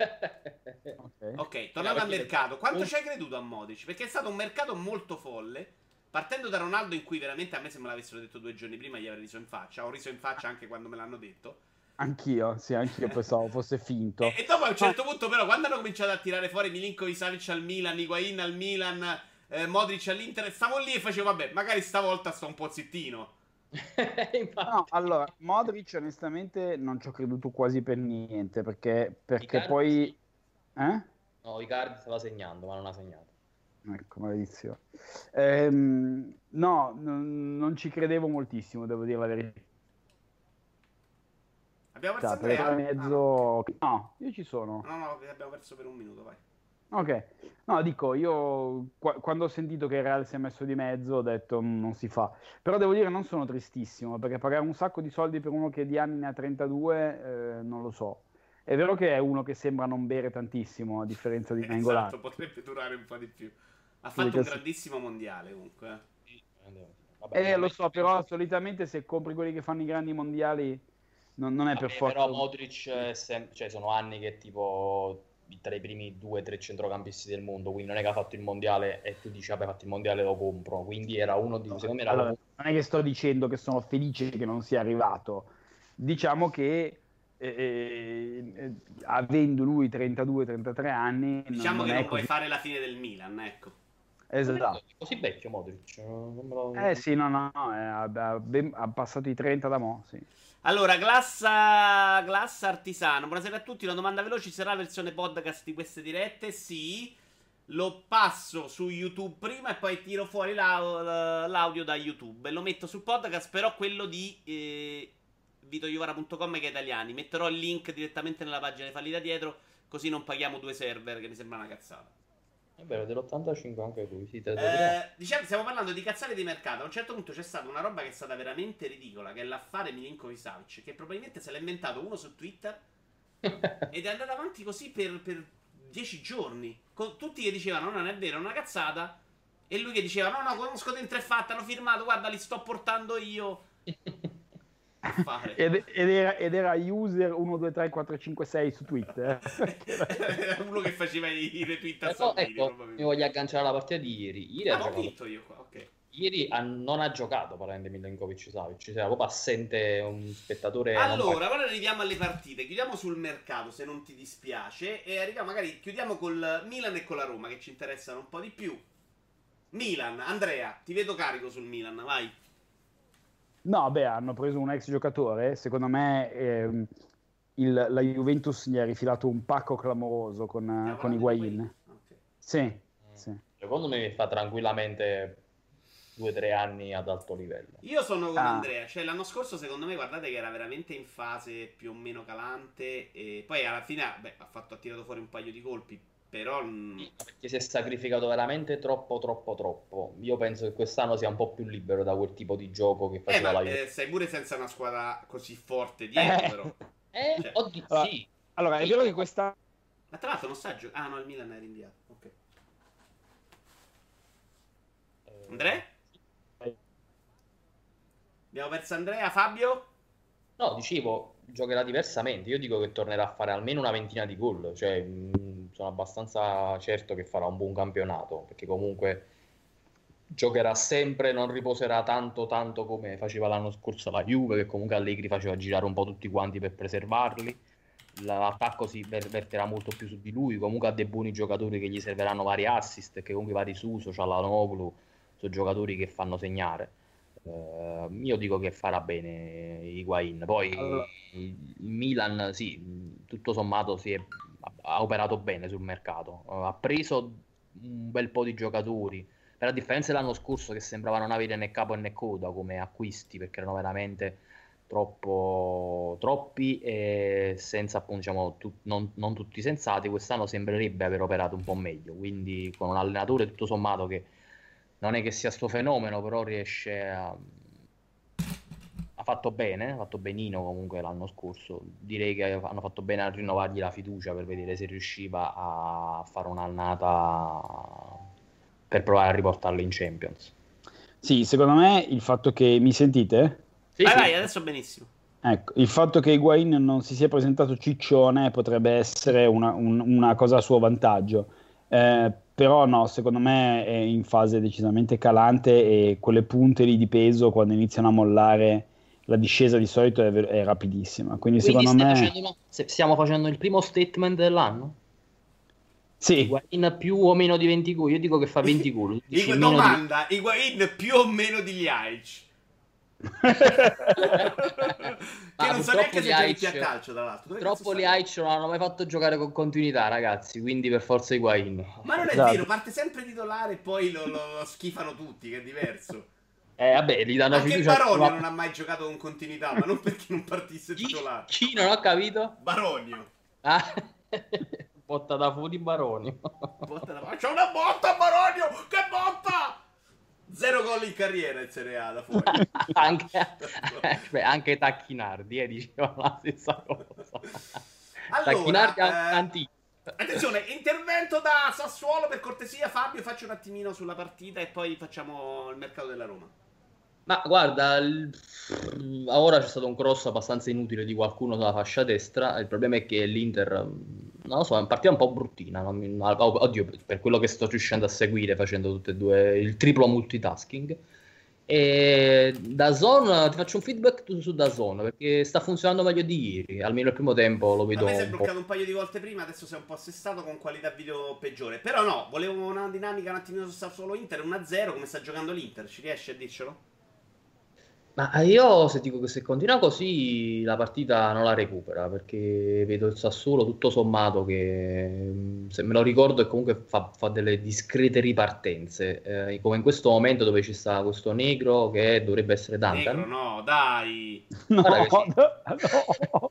ok, okay tornando al mercato, quanto ci hai creduto a Modici? Perché è stato un mercato molto folle. Partendo da Ronaldo, in cui veramente a me, se me l'avessero detto due giorni prima, gli avrei riso in faccia. Ho riso in faccia anche quando me l'hanno detto. Anch'io, sì, anch'io pensavo fosse finto. E, e, dopo a un certo punto, però, quando hanno cominciato a tirare fuori Milinkovic Savic al Milan, Higuain al Milan, eh, Modric all'Inter, stavo lì e facevo, vabbè, magari stavolta sto un po' zittino. no, allora, Modric onestamente non ci ho creduto quasi per niente, perché, perché poi... Eh? No, Icardi stava segnando, ma non ha segnato. Ecco, maledizione. Ehm, no, n- non ci credevo moltissimo, devo dire la verità. Abbiamo perso cioè, per mezzo... Ah, no. no, io ci sono. No, no, abbiamo perso per un minuto, vai. Ok, no, dico, io qu- quando ho sentito che il Real si è messo di mezzo ho detto mm, non si fa, però devo dire non sono tristissimo perché pagare un sacco di soldi per uno che di anni ne ha 32 eh, non lo so. È vero che è uno che sembra non bere tantissimo a differenza di Nangolan. Esatto, potrebbe durare un po' di più. Ha fatto un grandissimo mondiale comunque. Vabbè, eh, lo so, però solitamente se compri quelli che fanno i grandi mondiali non, non è Vabbè, per forza. Però Modric sem- cioè, sono anni che tipo tra i primi due o tre centrocampisti del mondo, quindi non è che ha fatto il mondiale e tu dici vabbè fatto il mondiale lo compro, quindi era uno di... secondo me era allora, non è che sto dicendo che sono felice che non sia arrivato, diciamo che eh, eh, eh avendo lui 32-33 anni... Diciamo non che non così... puoi fare la fine del Milan, ecco. Esatto. Così vecchio Modric. Lo... Eh sì, no, no, no ha, ha, passato i 30 da mo', sì. Allora, Glassa, Glassa Artisano, buonasera a tutti. Una domanda veloce: sarà la versione podcast di queste dirette? Sì. Lo passo su YouTube prima e poi tiro fuori l'audio da YouTube lo metto sul podcast, però quello di eh, vitoiovara.com che è italiani. Metterò il link direttamente nella pagina di fallita dietro, così non paghiamo due server, che mi sembra una cazzata. È vero, dell'85 anche lui. Sì, eh, diciamo, stiamo parlando di cazzate di mercato. A un certo punto c'è stata una roba che è stata veramente ridicola, che è l'affare Milinkovic Savic, che probabilmente se l'ha inventato uno su Twitter ed è andato avanti così per, per dieci giorni. Con tutti che dicevano no, non è vero, è una cazzata. E lui che diceva no, no, conosco dentro è fatta, hanno firmato, guarda, li sto portando io. ed, ed, era, ed, era, user 123456 su Twitter era uno che faceva i retweet a ecco, ecco, mi voglio agganciare alla partita di ieri ieri, ah, ho vinto io qua, ok Ieri ha, non ha giocato parlando di Milenkovic Savic, cioè era proprio assente un spettatore. Allora, ora arriviamo alle partite. Chiudiamo sul mercato se non ti dispiace. E arriviamo, magari chiudiamo col Milan e con la Roma che ci interessano un po' di più. Milan, Andrea, ti vedo carico sul Milan, vai. No, beh, hanno preso un ex giocatore. Secondo me ehm, il, la Juventus gli ha rifilato un pacco clamoroso con, con Higuain. Okay. Sì, mm. sì. Secondo me fa tranquillamente due o tre anni ad alto livello. Io sono con ah. Andrea, cioè l'anno scorso secondo me guardate che era veramente in fase più o meno calante e poi alla fine beh, ha, fatto, ha tirato fuori un paio di colpi, però... Perché si è sacrificato veramente troppo, troppo, troppo. Io penso che quest'anno sia un po' più libero da quel tipo di gioco che eh, faceva eh, la Juve. Eh, sei pure senza una squadra così forte dietro, eh. però. Eh, cioè. oddio, allora, sì. Allora, è vero che questa... Ma tra l'altro non sta giocando... Ah no, il Milan è rinviato, ok. Andrea? Abbiamo perso Andrea, Fabio? No, dicevo, giocherà diversamente. Io dico che tornerà a fare almeno una ventina di gol. Cioè, mh, sono abbastanza certo che farà un buon campionato. Perché comunque giocherà sempre, non riposerà tanto tanto come faceva l'anno scorso la Juve, che comunque Allegri faceva girare un po' tutti quanti per preservarli. L'attacco si verterà molto più su di lui. Comunque ha dei buoni giocatori che gli serviranno vari assist, che comunque vari Suso, Cialanoglu, sono giocatori che fanno segnare. Uh, io dico che farà bene Higuain. Poi allora. il Milan, sì, tutto sommato si è, ha operato bene sul mercato. Uh, ha preso un bel po' di giocatori. Per la differenza dell'anno scorso, che sembrava non avere né capo né coda come acquisti, perché erano veramente troppo, troppi e senza appunto diciamo, tu, non, non tutti sensati. Quest'anno sembrerebbe aver operato un po' meglio. Quindi, con un allenatore tutto sommato che non è che sia sto fenomeno, però riesce a... ha fatto bene, ha fatto benino comunque l'anno scorso. Direi che hanno fatto bene a rinnovargli la fiducia per vedere se riusciva a fare un'annata per provare a riportarlo in Champions. Sì, secondo me il fatto che mi sentite? Sì, vai, sì. vai, adesso benissimo. Ecco, il fatto che Higuain non si sia presentato ciccione potrebbe essere una, un, una cosa a suo vantaggio. Eh, però no, secondo me è in fase decisamente calante e quelle punte lì di peso quando iniziano a mollare la discesa di solito è, è rapidissima. Quindi, Quindi secondo me... Facendo, stiamo facendo il primo statement dell'anno? Sì. Higuain più o meno di 20 gol? Io dico che fa 20 gol. Domanda, di... Higuain più o meno di Liaic? Che non so neanche se giochi a calcio, tra l'altro. Dove troppo li Aic non hanno mai fatto giocare con continuità, ragazzi. Quindi per forza Higuain. Ma non è esatto. vero, parte sempre titolare e poi lo, lo, lo, schifano tutti, che è diverso. Eh, vabbè, gli danno Anche fiducia. Baronio non ha mai giocato con continuità, ma non perché non partisse titolare. Chi, chi non ho capito? Baronio. Ah. botta da fu di Baronio. Botta da... C'è una botta, Baronio! Che botta! Zero gol in carriera in Serie A da fuori. anche, beh, anche Tacchinardi eh, diceva la stessa cosa. Allora, Tacchinardi eh, antico. Attenzione, intervento da Sassuolo per cortesia. Fabio, faccio un attimino sulla partita e poi facciamo il mercato della Roma. Ma guarda, il... ora c'è stato un cross abbastanza inutile di qualcuno sulla fascia destra. Il problema è che l'Inter, non lo so, è una partita un po' bruttina. Mi... Oddio, per quello che sto riuscendo a seguire facendo tutte e due il triplo multitasking. E da Zone ti faccio un feedback su da Zone perché sta funzionando meglio di ieri. Almeno il primo tempo lo vedo. A me si è bloccato un paio di volte prima, adesso si è un po' assestato con qualità video peggiore. Però no, volevo una dinamica un attimino su solo Inter 1-0. Come sta giocando l'Inter? Ci riesci a dircelo? Ma io se dico che se continua così la partita non la recupera perché vedo il Sassuolo tutto sommato che se me lo ricordo e comunque fa, fa, delle discrete ripartenze eh, come in questo momento dove ci sta questo negro che dovrebbe essere Duncan. Negro no dai. No, no, no.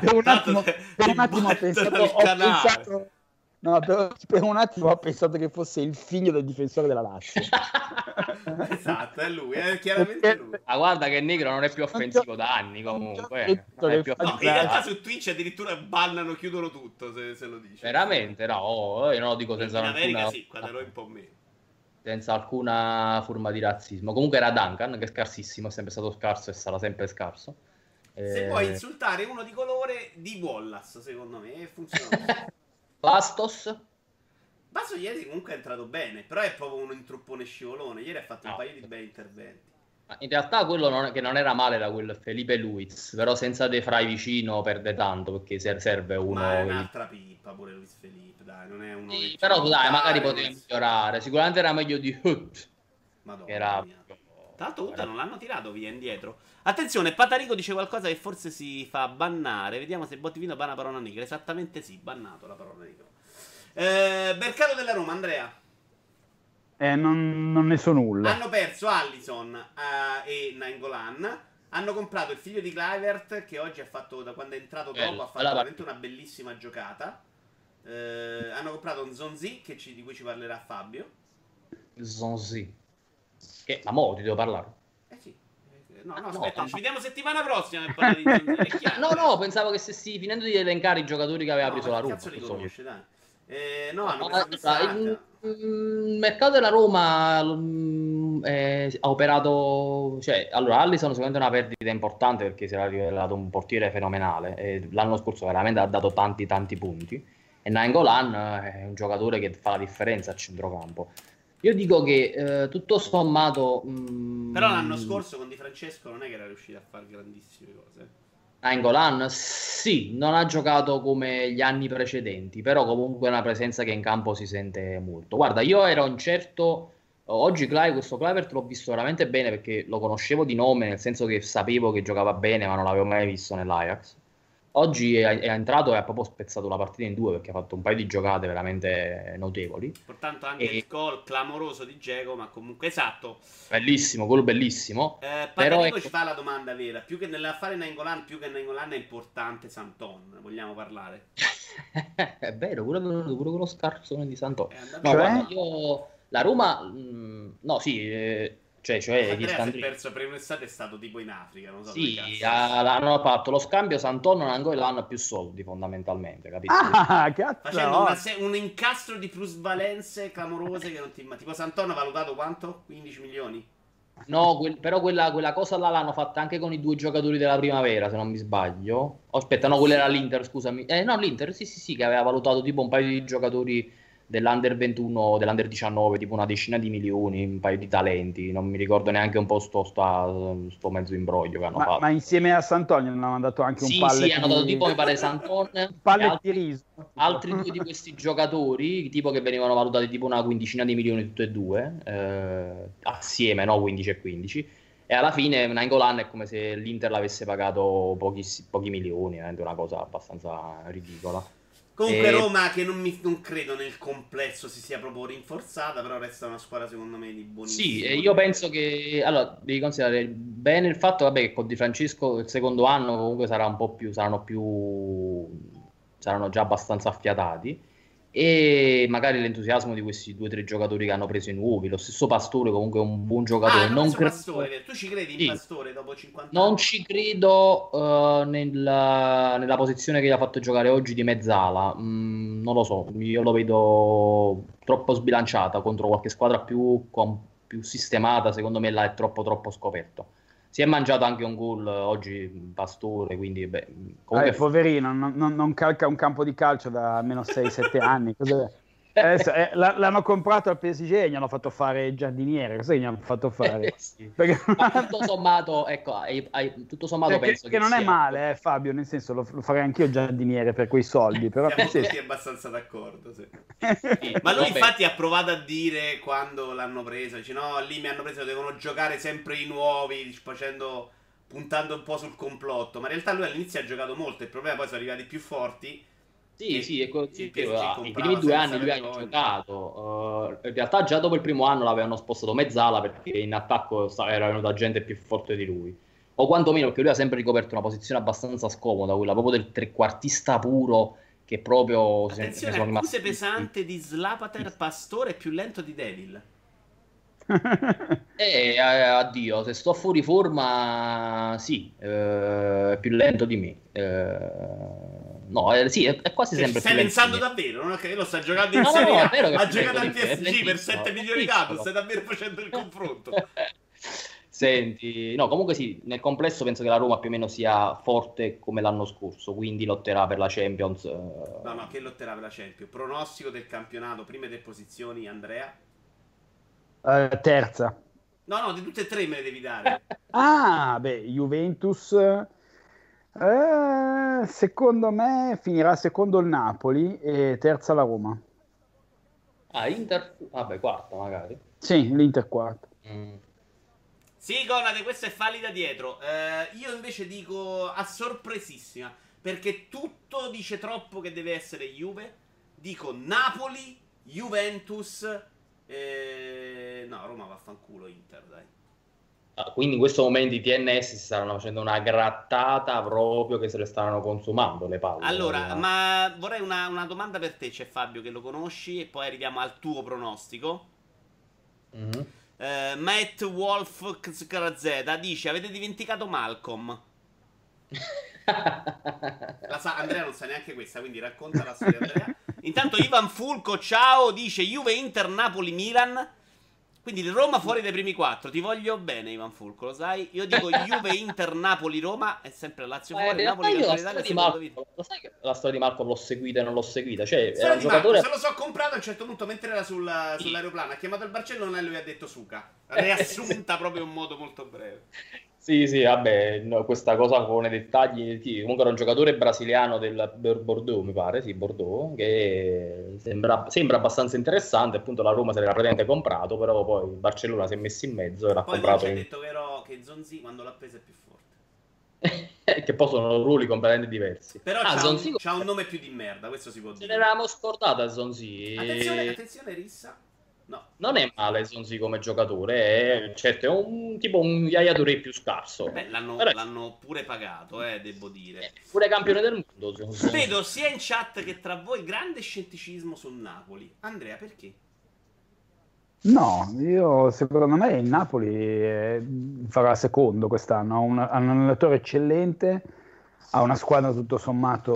per un attimo, per un attimo ho pensato, ho pensato No, per, per, un attimo ho pensato che fosse il figlio del difensore della Lazio. esatto, è lui, è chiaramente lui. Ma ah, guarda che Negro non è più offensivo da anni comunque. No, in realtà su Twitch addirittura bannano, chiudono tutto se, se lo dici. Veramente? No, oh, io non lo dico senza in America alcuna... sì, quando ero un po' meno. Senza alcuna forma di razzismo. Comunque era Duncan, che è scarsissimo, è sempre stato scarso e sarà sempre scarso. Se eh... vuoi insultare uno di colore di Wallace, secondo me, funziona. Bastos? Bastos ieri comunque è entrato bene, però è proprio un intruppone scivolone. Ieri ha fatto no. un paio di bei interventi. In realtà quello non, che non era male da quel Felipe Luiz, però senza De Frey vicino perde tanto perché serve uno. Ma è un'altra pippa pure Luis Felipe, dai, non è uno. Sì, però dai, magari poteva migliorare. Sicuramente era meglio di Hut. Madonna. Era... Tra l'altro Hut non l'hanno tirato via indietro. Attenzione, Patarico dice qualcosa che forse si fa bannare. Vediamo se Bottivino banna parola negra. Esattamente sì, bannato la parola negra. Eh, mercato della Roma, Andrea. Eh, non, non ne so nulla. Hanno perso Allison uh, e Nainggolan. Hanno comprato il figlio di Clivert che oggi ha fatto, da quando è entrato dopo, ha fatto veramente una bellissima giocata. Eh, hanno comprato un Zonzi che ci, di cui ci parlerà Fabio. Zonzi. Che, ma mo ti devo parlare. Eh sì. No, no, aspetta, no, ci vediamo settimana prossima per di No, no, pensavo che stessi finendo di elencare i giocatori che aveva no, preso la Roma. Cazzo li conosce, dai. Eh, no, hanno il, il mercato della Roma eh, ha operato, cioè, allora Allison sicuramente è una perdita importante perché si era rivelato un portiere fenomenale e l'anno scorso veramente ha dato tanti tanti punti e Nainggolan è un giocatore che fa la differenza a centrocampo. Io dico che eh, tutto sommato. Mh, mm, Però l'anno scorso con Di Francesco non è che era riuscito a fare grandissime cose. Angolan sì, non ha giocato come gli anni precedenti, però comunque è una presenza che in campo si sente molto. Guarda, io ero incerto. Oggi Clive, questo Clivert l'ho visto veramente bene perché lo conoscevo di nome, nel senso che sapevo che giocava bene, ma non l'avevo mai visto nell'Ajax. Oggi è, è, entrato e ha proprio spezzato la partita in due perché ha fatto un paio di giocate veramente notevoli. Portanto anche e... il gol clamoroso di Geco, ma comunque esatto. Bellissimo, gol bellissimo. Eh, Però ecco... ci fa la domanda vera. Più che nell'affare Nainggolan, più che Nainggolan è importante Santon. Vogliamo parlare? è vero, pure, pure quello scarsone di Santon. No, cioè? guarda, io... La Roma... Mh, mm, no, sì... Eh cioè, cioè Andrea si è perso per un'estate è stato tipo in Africa, non so Sì, hanno fatto lo scambio Santonno e l'hanno più soldi fondamentalmente, capito? Ah, cazzo! Facendo una, un incastro di plusvalenze clamorose che non ti Tipo Santonno ha valutato quanto? 15 milioni? No, quel, però quella, quella, cosa là l'hanno fatta anche con i due giocatori della primavera, se non mi sbaglio. Oh, aspetta, no, quella era l'Inter, scusami. Eh, no, l'Inter, sì, sì, sì, che aveva valutato tipo un paio di giocatori dell'Under 21, dell'Under 19, tipo una decina di milioni, un paio di talenti, non mi ricordo neanche un po' sto, sto, sto mezzo imbroglio che hanno ma, fatto. Ma insieme a Sant'Onio hanno mandato anche sì, un palle Sì, hanno dato tipo, mi pare, Sant'Onio, altri, di riso. altri due di questi giocatori, tipo che venivano valutati tipo una quindicina di milioni tutti e due, eh, assieme, no, 15 e 15. E alla fine Nangolan è come se l'Inter l'avesse pagato pochi, pochi milioni, è una cosa abbastanza ridicola. Comunque e... Roma che non, mi, non, credo nel complesso si sia proprio rinforzata, però resta una squadra secondo me di buonissimo. Sì, io penso che allora devi considerare bene il fatto vabbè, che con Di Francesco il secondo anno comunque sarà un po' più saranno più saranno già abbastanza affiatati e magari l'entusiasmo di questi due o tre giocatori che hanno preso i nuovi. Lo stesso Pastore, comunque, è un buon giocatore. Ah, non cre... Pastore, tu ci credi in sì. Pastore dopo 50 anni? Non ci credo uh, nella, nella, posizione che gli ha fatto giocare oggi di mezzala. Mm, non lo so, io lo vedo troppo sbilanciata contro qualche squadra più, più sistemata. Secondo me, là è troppo, troppo scoperto si è mangiato anche un gol oggi Pastore, quindi beh, comunque... Eh, poverino, non, non, calca un campo di calcio da almeno 6-7 anni. Adesso, eh, l'hanno comprato al PSG e gli hanno fatto fare il giardiniere. Cosa gli hanno fatto fare? Eh, sì. Perché... tutto sommato, ecco, hai, hai, tutto sommato Perché, penso che, che non è male, eh, Fabio. Nel senso, lo, lo farei anch'io giardiniere per quei soldi. Però Siamo tutti abbastanza d'accordo. Sì. sì, Ma lui, infatti, ha provato a dire quando l'hanno preso: dice, No, lì mi hanno preso, devono giocare sempre i nuovi, facendo puntando un po' sul complotto. Ma in realtà lui all'inizio ha giocato molto. Il problema poi sono arrivati più forti sì, sì, è così. I primi due anni lui ha giocato. Uh, in realtà già dopo il primo anno l'avevano spostato mezzala perché in attacco era venuta gente più forte di lui. O quantomeno perché lui ha sempre ricoperto una posizione abbastanza scomoda, quella proprio del trequartista puro che proprio... Attenzione, se, accuse pesante di Slapater, Pastore più lento di Devil. eh, addio, se sto fuori forma, sì, eh, è più lento di me. Eh, no, eh, sì, è, è quasi sempre Stai pensando davvero? Non è che lo sta giocando in no, Serie A, no, ha giocato al PSG per 7 milioni di euro, stai davvero facendo il confronto. Senti, no, comunque sì, nel complesso penso che la Roma più o meno sia forte come l'anno scorso, quindi lotterà per la Champions. Eh... No, no, che lotterà per la Champions? Pronostico del campionato, prime tre posizioni, Andrea? Uh, terza. No, no, di tutte e tre me le devi dare. ah, beh, Juventus, eh, secondo me finirà secondo il Napoli e terza la Roma. Ah, Inter, vabbè, quarta magari. Sì, l'Inter quarta. Mm. Sì, Conate, questo è falli da dietro. Eh, io invece dico a sorpresissima, perché tutto dice troppo che deve essere Juve. Dico Napoli, Juventus. Eh... No, Roma vaffanculo Inter, dai. Ah, quindi in questo momento i TNS si stanno facendo una grattata proprio che se le stanno consumando le palle. Allora, ma vorrei una, una domanda per te, c'è Fabio che lo conosci e poi arriviamo al tuo pronostico. Mm-hmm. Uh, Matt Wolf Z dice: Avete dimenticato Malcolm? la sa- Andrea non sa neanche questa, quindi racconta la storia. Andrea. Intanto Ivan Fulco, ciao, dice Juve Inter Napoli Milan. Quindi Roma fuori dai primi quattro. Ti voglio bene, Ivan Fulco, lo sai? Io dico Juve, Inter, Napoli, Roma e sempre Lazio fuori, eh, Napoli, io la storia, di Marco, lo sai che la storia di Marco l'ho seguita e non l'ho seguita? Cioè, era un giocatore... Marco, se lo so comprato a un certo punto mentre era sulla, sull'aeroplano, ha chiamato il Barcellona e lui ha detto Suca. Riassunta proprio in modo molto breve. Sì, sì, vabbè, no, questa cosa con i dettagli. Sì, comunque era un giocatore brasiliano del Bordeaux, mi pare, sì, Bordeaux, che sembra, sembra, abbastanza interessante. Appunto, la Roma se l'era praticamente comprato, però poi il Barcellona si è messo in mezzo e l'ha poi comprato. Poi in... ha detto ero, che Zonzi quando l'ha presa è più forte. che poi sono ruoli completamente diversi. Però ah, c'ha, Zonzi... un, c'ha, un, nome più di merda, questo si può dire. Ce l'eravamo scordata Zonzi. Attenzione, attenzione, Rissa. No. Non è male Sonsi come giocatore, è, certo, è un tipo un Yaya Touré più scarso. Beh, l'hanno, Però... l'hanno, pure pagato, eh, devo dire. È pure campione del mondo. Sonsi. Vedo sia in chat che tra voi grande scetticismo sul Napoli. Andrea, perché? No, io secondo me il Napoli eh, farà secondo quest'anno. Ha un, ha un allenatore eccellente, ha una squadra tutto sommato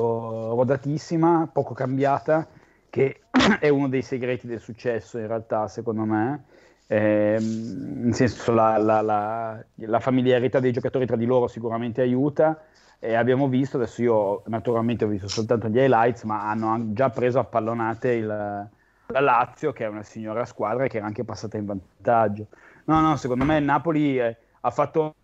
rodatissima, poco cambiata che è uno dei segreti del successo in realtà, secondo me. Eh, nel senso la, la, la, la, familiarità dei giocatori tra di loro sicuramente aiuta e abbiamo visto, adesso io naturalmente ho visto soltanto gli highlights, ma hanno già preso a pallonate il, la Lazio che è una signora squadra che era anche passata in vantaggio. No, no, secondo me Napoli eh, ha fatto,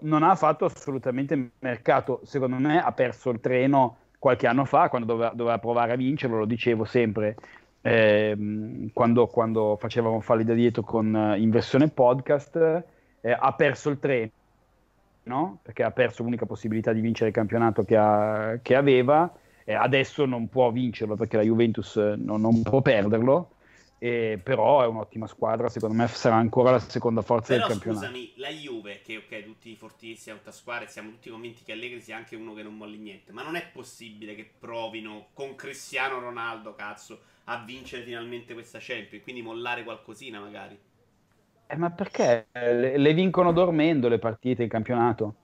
non ha fatto assolutamente mercato, secondo me ha perso il treno qualche anno fa, quando doveva, doveva provare a vincerlo, lo dicevo sempre, eh, quando, quando, facevamo falli da dietro con, in versione podcast, eh, ha perso il treno, no? perché ha perso l'unica possibilità di vincere il campionato che, ha, che aveva, e adesso non può vincerlo perché la Juventus non, non può perderlo eh, però è un'ottima squadra, secondo me sarà ancora la seconda forza però, del campionato. scusami, la Juve, che ok, tutti fortissimi, tutta squadra, siamo tutti convinti che Allegri sia anche uno che non molli niente, ma non è possibile che provino con Cristiano Ronaldo, cazzo, a vincere finalmente questa Champions, quindi mollare qualcosina magari. Eh, ma perché? Le, le vincono dormendo le partite in campionato.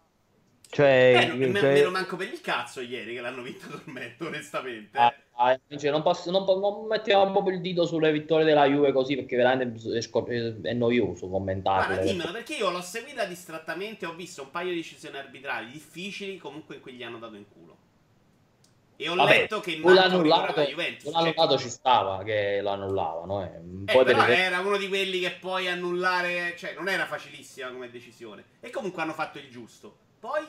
Cioè, eh, non, cioè... me, me lo manco per il cazzo ieri che l'hanno vinta dormendo, onestamente. Ah, ah, cioè, non, posso, non, non, mettiamo proprio il dito sulle vittorie della Juve così perché veramente è, è noioso commentarle. Ma dimmelo perché io l'ho seguita distrattamente ho visto un paio di decisioni arbitrali difficili comunque in cui gli hanno dato in culo. E ho Vabbè, letto che l'hanno annullato, la Juventus. l'hanno cioè... ci stava che lo annullavano. Eh. Eh, però per... era uno di quelli che poi annullare, cioè non era facilissima come decisione. E comunque hanno fatto il giusto. Poi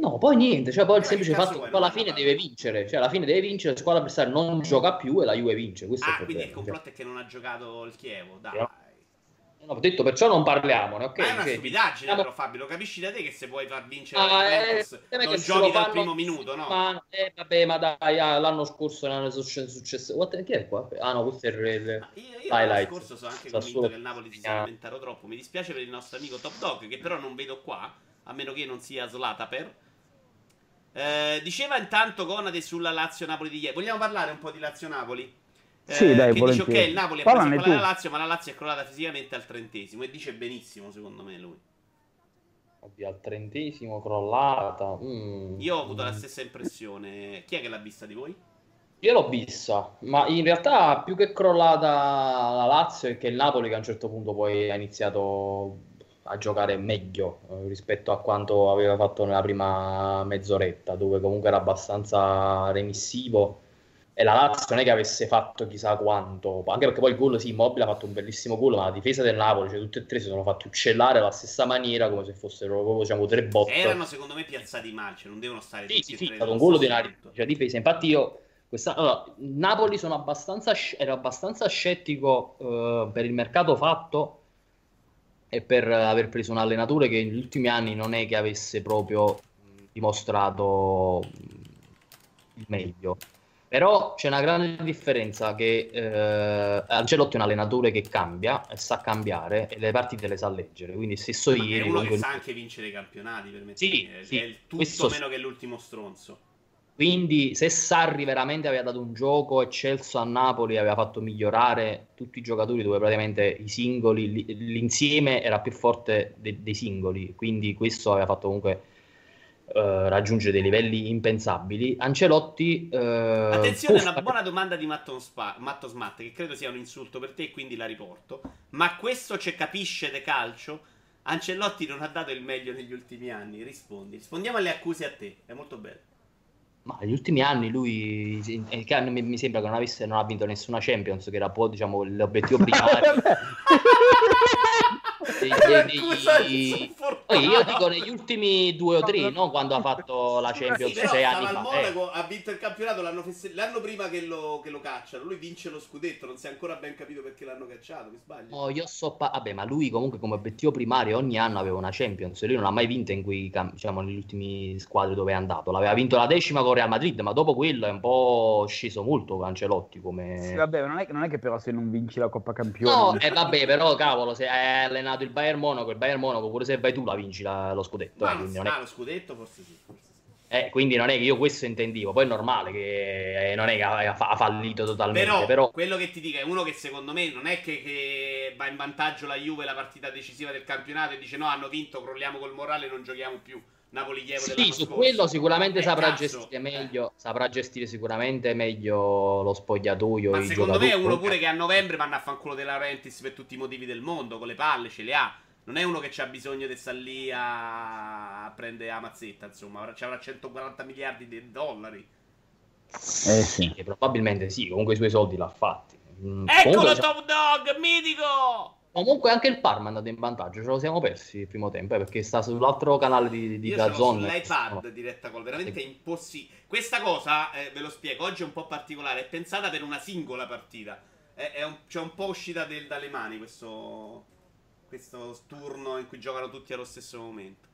No, poi niente, cioè poi il semplice fatto che alla fine deve vincere, cioè alla fine deve vincere, la squadra avversaria non gioca più e la Juve vince. Questo ah, è il quindi il complotto cioè. è che non ha giocato il Chievo, dai. No. Ho detto perciò non parliamone, ok? Ma è una okay. stupidaggine Siamo... però Fabio, lo capisci da te che se vuoi far vincere ah, la Juventus eh, non giochi dal primo minuto, no? Ma, eh, vabbè, ma dai, ah, l'anno scorso non è successo... What... Che è qua? Ah no, questo è il... Io, io l'anno scorso sono anche convinto solo... che il Napoli si sia lamentato troppo. Mi dispiace per il nostro amico Top Dog, che però non vedo qua, a meno che non sia Slata per... Eh, diceva intanto Conate sulla Lazio-Napoli di ieri. Vogliamo parlare un po' di Lazio-Napoli? Eh, sì, dai, che dice ok, il Napoli ha preso con la Lazio, ma la Lazio è crollata fisicamente al trentesimo. E dice benissimo, secondo me, lui. Oddio, al trentesimo crollata. Mm. Io ho avuto mm. la stessa impressione. Chi è che l'ha vista di voi? Io l'ho vista, ma in realtà più che crollata la Lazio è che il Napoli che a un certo punto poi ha iniziato a giocare meglio eh, rispetto a quanto aveva fatto nella prima mezz'oretta, dove comunque era abbastanza remissivo. E la Lazio non è che avesse fatto chissà quanto, anche perché poi il gol, sì, Immobile ha fatto un bellissimo gol, ma la difesa del Napoli, cioè tutte e tre si sono fatti uccellare alla stessa maniera, come se fossero proprio diciamo, tre botte. Erano secondo me piazzati male, cioè non devono stare sì, tutti sì, e tre. È stato un gol di una cioè, difesa. Infatti io questa, allora, Napoli sono abbastanza, ero abbastanza scettico uh, per il mercato fatto e per aver preso un allenatore che negli ultimi anni non è che avesse proprio dimostrato il meglio. Però c'è una grande differenza che eh, Ancelotti è un allenatore che cambia e sa cambiare e le partite le sa leggere. Quindi stesso Ma ieri... È uno che sa anche vincere i campionati, per me. Sì, è, sì, è il tutto meno che l'ultimo stronzo. Quindi se Sarri veramente aveva dato un gioco eccelso a Napoli, aveva fatto migliorare tutti i giocatori dove praticamente i singoli, l'insieme era più forte de- dei singoli, quindi questo aveva fatto comunque Uh, raggiungere dei livelli impensabili. Ancelotti. Uh, Attenzione, una buona domanda di Matto, Spa- Matto Smatt, che credo sia un insulto per te, e quindi la riporto. Ma questo ci capisce de calcio? Ancelotti non ha dato il meglio negli ultimi anni. Rispondi. Rispondiamo alle accuse a te. È molto bello. Ma negli ultimi anni lui mi, sembra che non, avesse, non ha vinto nessuna Champions, che era un po' diciamo, l'obiettivo primario. dei, dei, dei... Io dico negli ultimi due o tre, no? quando ha fatto la Champions sì, sei anni fa. Monaco, eh. ha vinto il campionato l'anno, fesse... l'anno prima che lo, che lo, cacciano. Lui vince lo scudetto, non si è ancora ben capito perché l'hanno cacciato. Mi sbaglio? Oh, io so pa... Vabbè, ma lui comunque come obiettivo primario ogni anno aveva una Champions. Lui non ha mai vinto in quei diciamo, negli ultimi squadri dove è andato. L'aveva vinto la decima con Real Madrid, ma dopo quello è un po' sceso molto Cancelotti. Come... Sì, vabbè, non è, non è che però se non vinci la Coppa Campione. No, eh, vabbè, però cavolo, se hai allenato il Bayern Monaco, il Bayern Monaco pure se vai tu la vinci la, lo scudetto. Ma eh, non è... lo scudetto forse sì. Forse sì. Eh, quindi non è che io questo intendivo, poi è normale che eh, non è che ha, ha fallito totalmente. Però, però, quello che ti dico è uno che secondo me non è che, che, va in vantaggio la Juve la partita decisiva del campionato e dice no, hanno vinto, crolliamo col morale, non giochiamo più. Napoli Chievo Sì, su scorso. quello sicuramente eh, saprà cazzo, gestire eh. meglio, saprà gestire sicuramente meglio lo spogliatoio. Ma secondo me è uno pure che a novembre vanno a fanculo De Laurentiis per tutti i motivi del mondo, con le palle, ce le ha. Non è uno che ha bisogno di stare lì a prendere la mazzetta, insomma, ci avrà 140 miliardi di dollari. Eh sì. Sì, probabilmente sì, comunque i suoi soldi l'ha fatti. Mm, Eccolo comunque, Top Dog, mitico! Comunque anche il Parma è andato in vantaggio, ce lo siamo persi il primo tempo, eh, perché sta sull'altro canale di, di Io ce l'ho Dazzon. sull'iPad diretta call, veramente Sì. è impossibile. Questa cosa, eh, ve lo spiego, oggi è un po' particolare, è pensata per una singola partita. È, è un, c'è un po' uscita del- dalle mani questo... questo turno in cui giocano tutti allo stesso momento.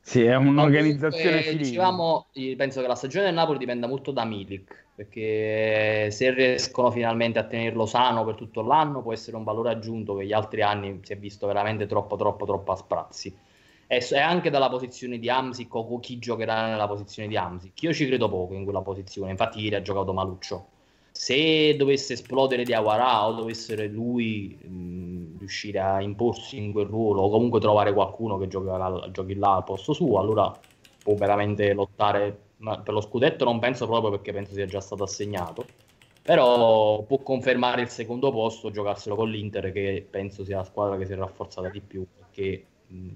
Sì, è un'organizzazione dicevamo, penso che la stagione del Napoli dipenda molto da Milik, perché se riescono finalmente a tenerlo sano per tutto l'anno può essere un valore aggiunto che gli altri anni si è visto veramente troppo, troppo, troppo a sprazzi. E anche dalla posizione di Amsic o chi giocherà nella posizione di Amsic. Io ci credo poco in quella posizione, infatti ieri ha giocato Maluccio. Se dovesse esplodere di Aguarà o dovesse lui mh, riuscire a imporsi in quel ruolo o comunque trovare qualcuno che giochi giochi là al posto suo, allora può veramente lottare ma per lo scudetto non penso proprio perché penso sia già stato assegnato però può confermare il secondo posto giocarselo con l'Inter che penso sia la squadra che si è rafforzata di più perché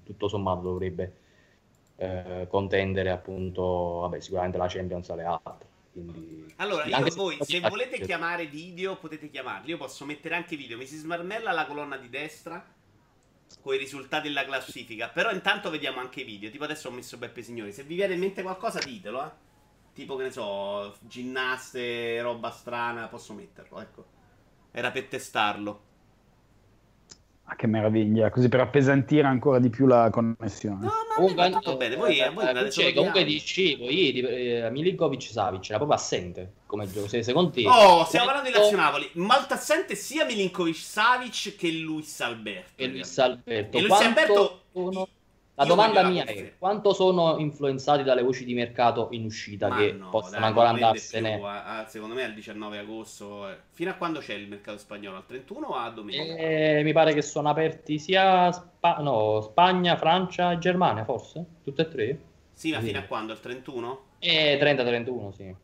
tutto sommato dovrebbe eh, contendere appunto vabbè sicuramente la Champions alle altre quindi, allora, io voi, se volete chiamare video, potete chiamarli. Io posso mettere anche video. Mi si smarmella la colonna di destra con i risultati della classifica. Però intanto vediamo anche i video. Tipo adesso ho messo Beppe Signori. Se vi viene in mente qualcosa, ditelo, eh. Tipo che ne so, ginnaste, roba strana, posso metterlo, ecco. Era per testarlo. Ah, che meraviglia, così per appesantire ancora di più la connessione. No, ma comunque, tutto bene. Voi, eh, voi eh, cioè, comunque dicevo, ieri eh, Milinkovic Savic era proprio assente come gioco. Se, secondo te, oh, stiamo parlando di Lazio Napoli. Malta assente sia Milinkovic Savic che Luis Alberto. E Luis Alberto. E Luis Alberto sono... La domanda mia è quanto sono influenzati dalle voci di mercato in uscita Ma che no, possono dai, ancora andarsene? Più, a, a, secondo me al 19 agosto. Eh. Fino a quando c'è il mercato spagnolo? Al 31 o a domenica? Eh, mi pare che sono aperti sia Spa- no, Spagna, Francia e Germania, forse? Tutte e tre? Sì, ma fino a quando? Al 31? Eh, 30-31, sì.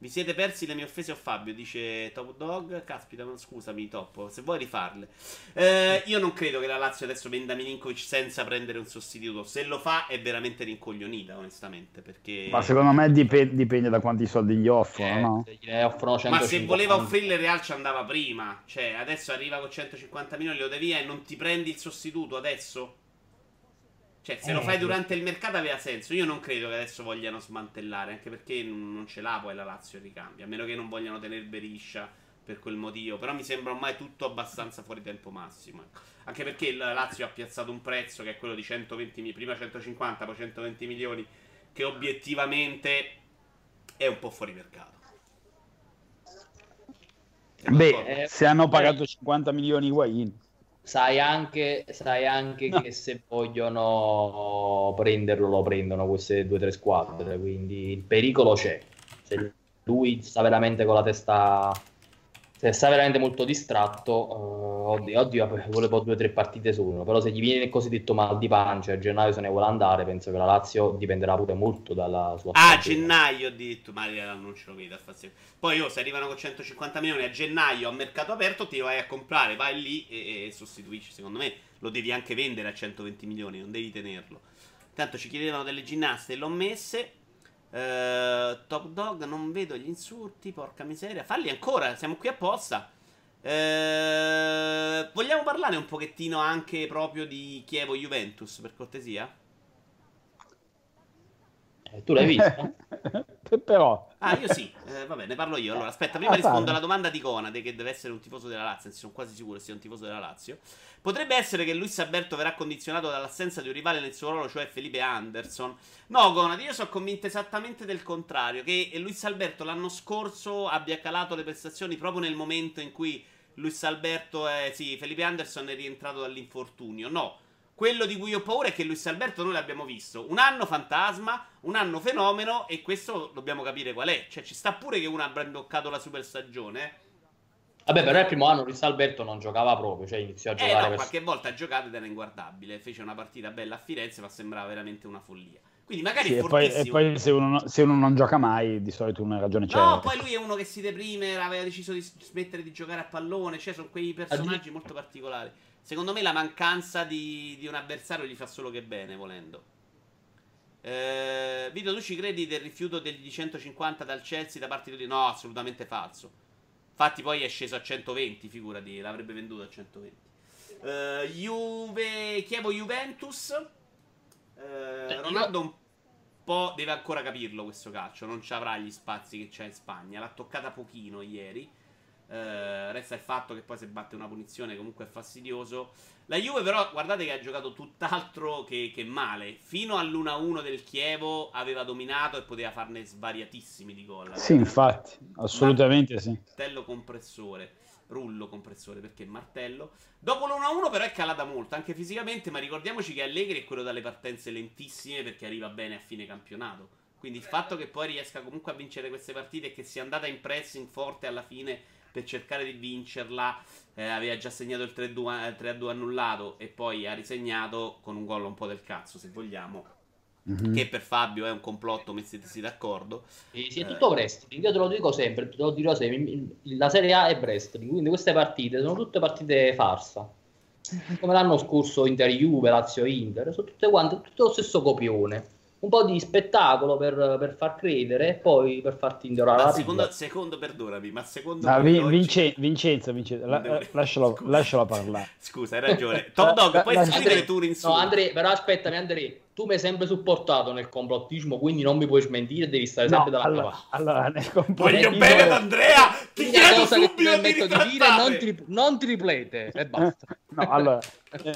Vi siete persi le mie offese a Fabio, dice Top Dog. Caspita, ma scusami, Top, se vuoi rifarle. Eh, io non credo che la Lazio adesso venda Milinkovic senza prendere un sostituto. Se lo fa è veramente rincoglionita, onestamente. Perché... Ma secondo me dipende, dipende da quanti soldi gli offrono, eh, no? Se offrono ma se voleva offrirle Real ci andava prima. Cioè, adesso arriva con 150 milioni, lo devi via e non ti prendi il sostituto adesso? Cioè, se eh, lo fai durante il mercato aveva senso. Io non credo che adesso vogliano smantellare, anche perché non ce l'ha poi la Lazio ricambia. A meno che non vogliano tenere Beriscia per quel motivo. Però mi sembra ormai tutto abbastanza fuori tempo massimo. Ecco. Anche perché la Lazio ha piazzato un prezzo che è quello di 120 milioni, prima 150, poi 120 milioni, che obiettivamente è un po' fuori mercato. Beh, se hanno pagato 50 milioni Higuain sai anche, sai anche no. che se vogliono prenderlo lo prendono queste due o tre squadre, quindi il pericolo c'è. Se lui sta veramente con la testa sta veramente molto distratto, uh, oddio, oddio, volevo due o tre partite solo, però se gli viene il cosiddetto mal di pancia a gennaio se ne vuole andare, penso che la Lazio dipenderà pure molto dalla sua Ah, a gennaio ho detto, ma non ce lo vedo a fazio. Poi io se arrivano con 150 milioni a gennaio a mercato aperto ti vai a comprare, vai lì e, e sostituisci, secondo me lo devi anche vendere a 120 milioni, non devi tenerlo. Tanto ci chiedevano delle ginnaste e l'ho messe. Uh, Top Dog, non vedo gli insulti, porca miseria. Falli ancora, siamo qui apposta. Uh, vogliamo parlare un pochettino anche proprio di Chievo Juventus, per cortesia? Eh, tu l'hai visto? Però. Ah, io sì. Eh, vabbè, ne parlo io. Allora, aspetta, prima ah, rispondo alla domanda di Conade, che deve essere un tifoso della Lazio, anzi sono quasi sicuro che sia un tifoso della Lazio. Potrebbe essere che Luis Alberto verrà condizionato dall'assenza di un rivale nel suo ruolo, cioè Felipe Anderson. No, Conade, io sono convinto esattamente del contrario, che Luis Alberto l'anno scorso abbia calato le prestazioni proprio nel momento in cui Luis Alberto è... Sì, Felipe Anderson è rientrato dall'infortunio. No quello di cui ho paura è che Luis Alberto noi l'abbiamo visto. Un anno fantasma, un anno fenomeno e questo dobbiamo capire qual è. Cioè ci sta pure che uno abbia imboccato la super stagione. Eh. Vabbè, però il primo anno Luis Alberto non giocava proprio, cioè iniziò a giocare. Eh, no, per... qualche volta ha giocato ed era inguardabile. Fece una partita bella a Firenze, ma sembrava veramente una follia. Quindi magari sì, e poi, e poi se, uno, se, uno, non gioca mai, di solito una ragione c'è. No, poi lui è uno che si deprime, aveva deciso di smettere di giocare a pallone, cioè sono quei personaggi molto particolari. Secondo me la mancanza di, di un avversario gli fa solo che bene, volendo. Eh, Vito, tu ci credi del rifiuto degli 150 dal Chelsea da parte di... No, assolutamente falso. Infatti poi è sceso a 120, figurati, l'avrebbe venduto a 120. Eh, Juve... Chievo Juventus. Eh, Ronaldo un po' deve ancora capirlo questo calcio, non ci avrà gli spazi che c'è in Spagna. L'ha toccata pochino ieri. Eh, resta il fatto che poi se batte una punizione comunque è fastidioso. La Juve però guardate che ha giocato tutt'altro che, che male. Fino all'1-1 del Chievo aveva dominato e poteva farne svariatissimi di gol. Sì, infatti, assolutamente Ma... sì. Martello compressore, rullo compressore perché martello. Dopo l'1-1 però è calata molto, anche fisicamente, ma ricordiamoci che Allegri è quello dalle partenze lentissime perché arriva bene a fine campionato. Quindi il fatto che poi riesca comunque a vincere queste partite e che sia andata in pressing forte alla fine per cercare di vincerla. Eh, aveva già segnato il 3-2, 3-2 annullato e poi ha risegnato con un gol un po' del cazzo, se vogliamo. Mm-hmm. Che per Fabio è un complotto, mettetesi d'accordo. Sì, sì, è tutto wrestling. Io te lo dico sempre, te lo dirò sempre. La Serie A è wrestling, quindi queste partite sono tutte partite farsa. Come l'anno scorso Inter Juve, Lazio Inter, sono tutte quante, tutto lo stesso copione un po' di spettacolo per, per far credere e poi per farti indorare ma secondo, secondo, perdonami ma secondo no, vi, Vince, Vincenzo, Vincenzo la, devo... lascialo, lascialo, parlare. Scusa hai ragione. Top Dog puoi scrivere tu l'insulto no Andre però aspettami Andre tu mi hai sempre supportato nel complottismo quindi non mi puoi smentire devi stare sempre no, dalla allora, allora nel voglio bene ad Andrea ti chiedo cosa che ti permetto di dire non ti, non ti riplete e basta. No allora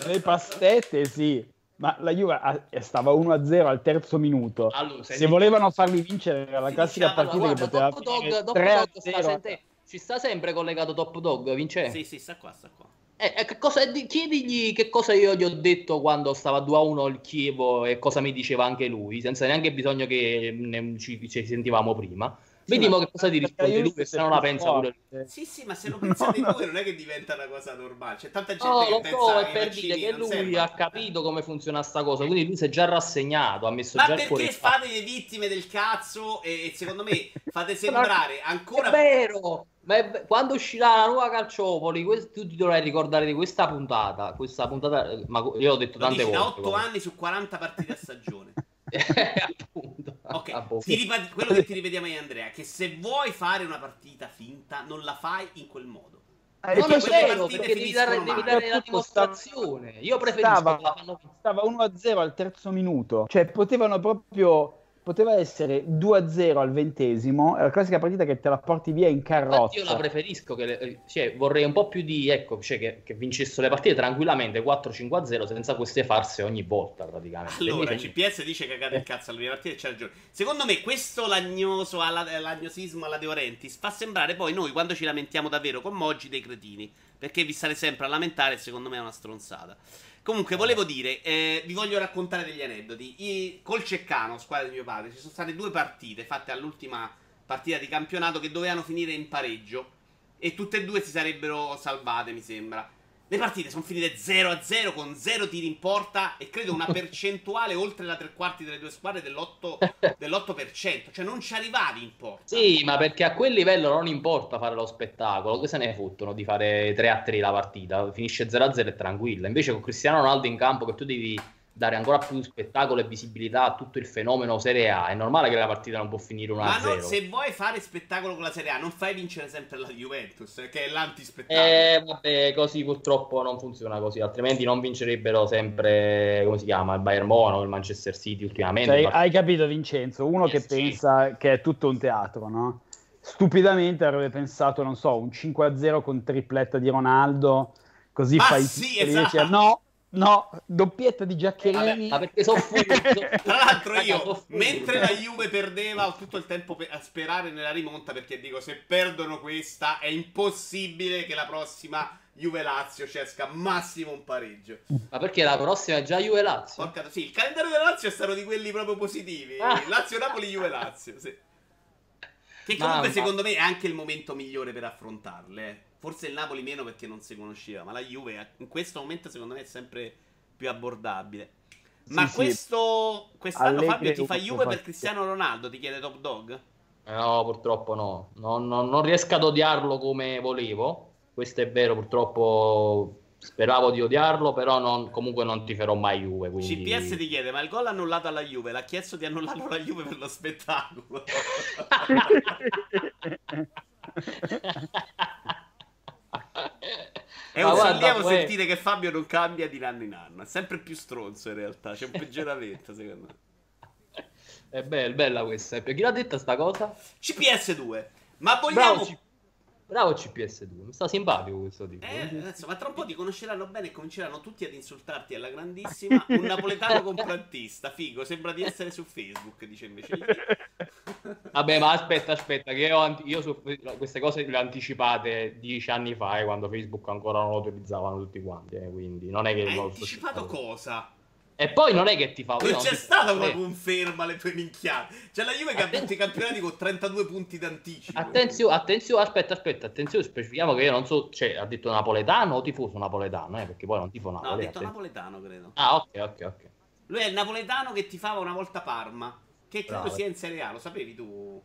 le pastette sì ma la Juve stava 1-0 al terzo minuto. Allora, se volevano farli vincere era la classica diciamo, partita guarda, che poteva Top Dog, Top Dog sta sente... ci sta sempre collegato Top Dog, vince? Sì, sì, sta qua, sta qua. Eh, eh, che cosa, chiedigli che cosa io gli ho detto quando stava 2-1 il Chievo e cosa mi diceva anche lui, senza neanche bisogno che ne, ci, ci sentivamo prima. Vediamo che cosa ti risponde lui, se non la pensa pure lui. Sì, sì, ma se lo pensate no, voi non è che diventa una cosa normale. C'è tanta gente no, che lo pensa so, è per dire che lui servono. ha capito come funziona sta cosa, quindi lui si è già rassegnato, ha messo ma già il cuore. Ma perché fate le vittime del cazzo e secondo me fate sembrare ancora... È vero! Ma è... quando uscirà la nuova Calciopoli, questo, tu ti dovrai ricordare di questa puntata. Questa puntata, ma io ho detto lo tante volte. Da 8 anni su 40 partite a stagione. appunto. Ok, ripet- quello che ti ripetiamo io Andrea, che se vuoi fare una partita finta, non la fai in quel modo. Eh, non è vero, perché devi dare, devi dare la dimostrazione. Io preferisco stava, stava 1-0 al terzo minuto, cioè potevano proprio poteva essere 2-0 al ventesimo, è la classica partita che te la porti via in carrozza. Infatti io la preferisco, che le, eh, cioè, vorrei un po' più di, ecco, cioè, che, che vincessero le partite tranquillamente 4-5-0 senza queste farse ogni volta praticamente. Allora, Invece... CPS dice che cade il cazzo alle prime partite c'è ragione. Secondo me questo lagnoso, alla, lagnosismo alla De Orentis fa sembrare poi noi quando ci lamentiamo davvero con Moggi dei cretini, perché vi state sempre a lamentare secondo me è una stronzata. Comunque, volevo dire, eh, vi voglio raccontare degli aneddoti. I, col Ceccano, squadra di mio padre, ci sono state due partite fatte all'ultima partita di campionato che dovevano finire in pareggio. E tutte e due si sarebbero salvate, mi sembra. Le partite sono finite 0-0 con 0 tiri in porta e credo una percentuale oltre la tre quarti delle due squadre dell'8%, dell'8%. Cioè non ci arrivavi in porta. Sì, ma perché a quel livello non importa fare lo spettacolo. Che se ne fottono di fare 3-3 la partita? Finisce 0-0 e tranquilla. Invece con Cristiano Ronaldo in campo che tu devi dare ancora più spettacolo e visibilità a tutto il fenomeno Serie A. È normale che la partita non può finire 1-0. Ma no, se vuoi fare spettacolo con la Serie A, non fai vincere sempre la Juventus, che è l'antispettacolo. Eh, vabbè, così purtroppo non funziona così, altrimenti non vincerebbero sempre, come si chiama, il Bayern Monaco, il Manchester City ultimamente. Cioè, hai capito Vincenzo, uno yes, che sì. pensa che è tutto un teatro, no? Stupidamente avrebbe pensato, non so, un 5-0 con tripletta di Ronaldo, così Ma fai... Sì, esatto. No, No, doppietta di Giaccherini. ma perché sono furbo. Tra l'altro io, mentre la Juve perdeva, ho tutto il tempo a sperare nella rimonta perché dico, se perdono questa è impossibile che la prossima Juve-Lazio ci esca massimo un pareggio. Ma perché la prossima è già Juve-Lazio? Porca, sì, il calendario della Lazio è stato di quelli proprio positivi. Ah. Lazio-Napoli, Juve-Lazio, sì. Che comunque ma, secondo me è anche il momento migliore per affrontarle. Eh. Forse il Napoli meno perché non si conosceva, ma la Juve in questo momento secondo me è sempre più abbordabile. Ma sì, questo sì. quest'anno Allegri Fabio ti fa Juve per Cristiano Ronaldo, ti chiede Top Dog? No, purtroppo no. Non, non, non riesco ad odiarlo come volevo. Questo è vero, purtroppo speravo di odiarlo, però non, comunque non ti farò mai Juve. Quindi... CPS ti chiede, ma il gol annullato alla Juve l'ha chiesto di annullarlo alla Juve per lo spettacolo. È un sollievo sentire che Fabio non cambia di anno in anno. È sempre più stronzo in realtà. C'è un peggioramento, secondo me. È bella, bella questa. Chi l'ha detta sta cosa? CPS2. Ma vogliamo. Bravo, Bravo CPS2, mi sta simpatico questo tipo. Eh, adesso, ma tra un po' ti conosceranno bene e cominceranno tutti ad insultarti alla grandissima. Un napoletano comprantista, figo, sembra di essere su Facebook, dice invece. Vabbè, ma aspetta, aspetta, che io, io su queste cose le ho anticipate dieci anni fa, eh, quando Facebook ancora non lo utilizzavano tutti quanti, eh, quindi non è che... Hai anticipato cosa? E poi non è che ti fa. Non c'è stata una conferma alle tue minchiate. C'è la Juve che Atten- ha vinto i campionati con 32 punti d'anticipo. Attenzione, attenzione, aspetta, aspetta, attenzione, specifichiamo che io non so, cioè, ha detto napoletano o tifoso napoletano, eh, perché poi non tifo Napoli. No, ha detto attenzione. napoletano, credo. Ah, ok, ok, ok. Lui è il napoletano che tifava una volta Parma, che credo Bravo. sia in Serie A, lo sapevi tu,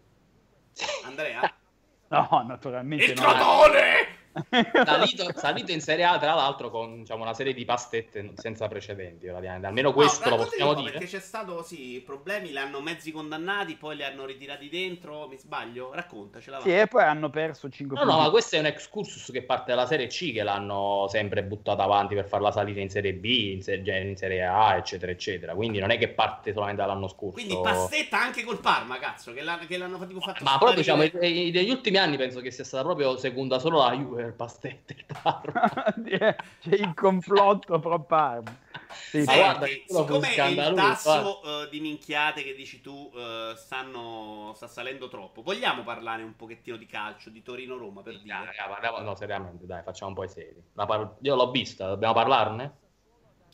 Andrea? no, naturalmente il no. Il crotone! salito, salito, in Serie A, tra l'altro, con diciamo, una serie di pastette senza precedenti. Almeno questo no, lo possiamo dire. Perché c'è stato, sì, problemi, li hanno mezzi condannati, poi li hanno ritirati dentro. Mi sbaglio? Raccontacela. Sì, e poi hanno perso 5 no, punti. No, ma questo è un excursus che parte dalla Serie C, che l'hanno sempre buttata avanti per farla salire in Serie B, in, se- in Serie A, eccetera, eccetera. Quindi non è che parte solamente dall'anno scorso. Quindi pastetta anche col Parma, cazzo, che, l'hanno, che l'hanno fatto. Ma proprio, diciamo, negli ultimi anni penso che sia stata proprio seconda solo la Juve per pastette il Parma. C'è il complotto pro Parma. Sì, Senti, guarda, siccome il tasso uh, di minchiate che dici tu uh, stanno, sta salendo troppo, vogliamo parlare un pochettino di calcio, di Torino-Roma per dire? Raga, parliamo, no, seriamente, dai, facciamo un po' i seri. Par- io l'ho vista, dobbiamo parlarne?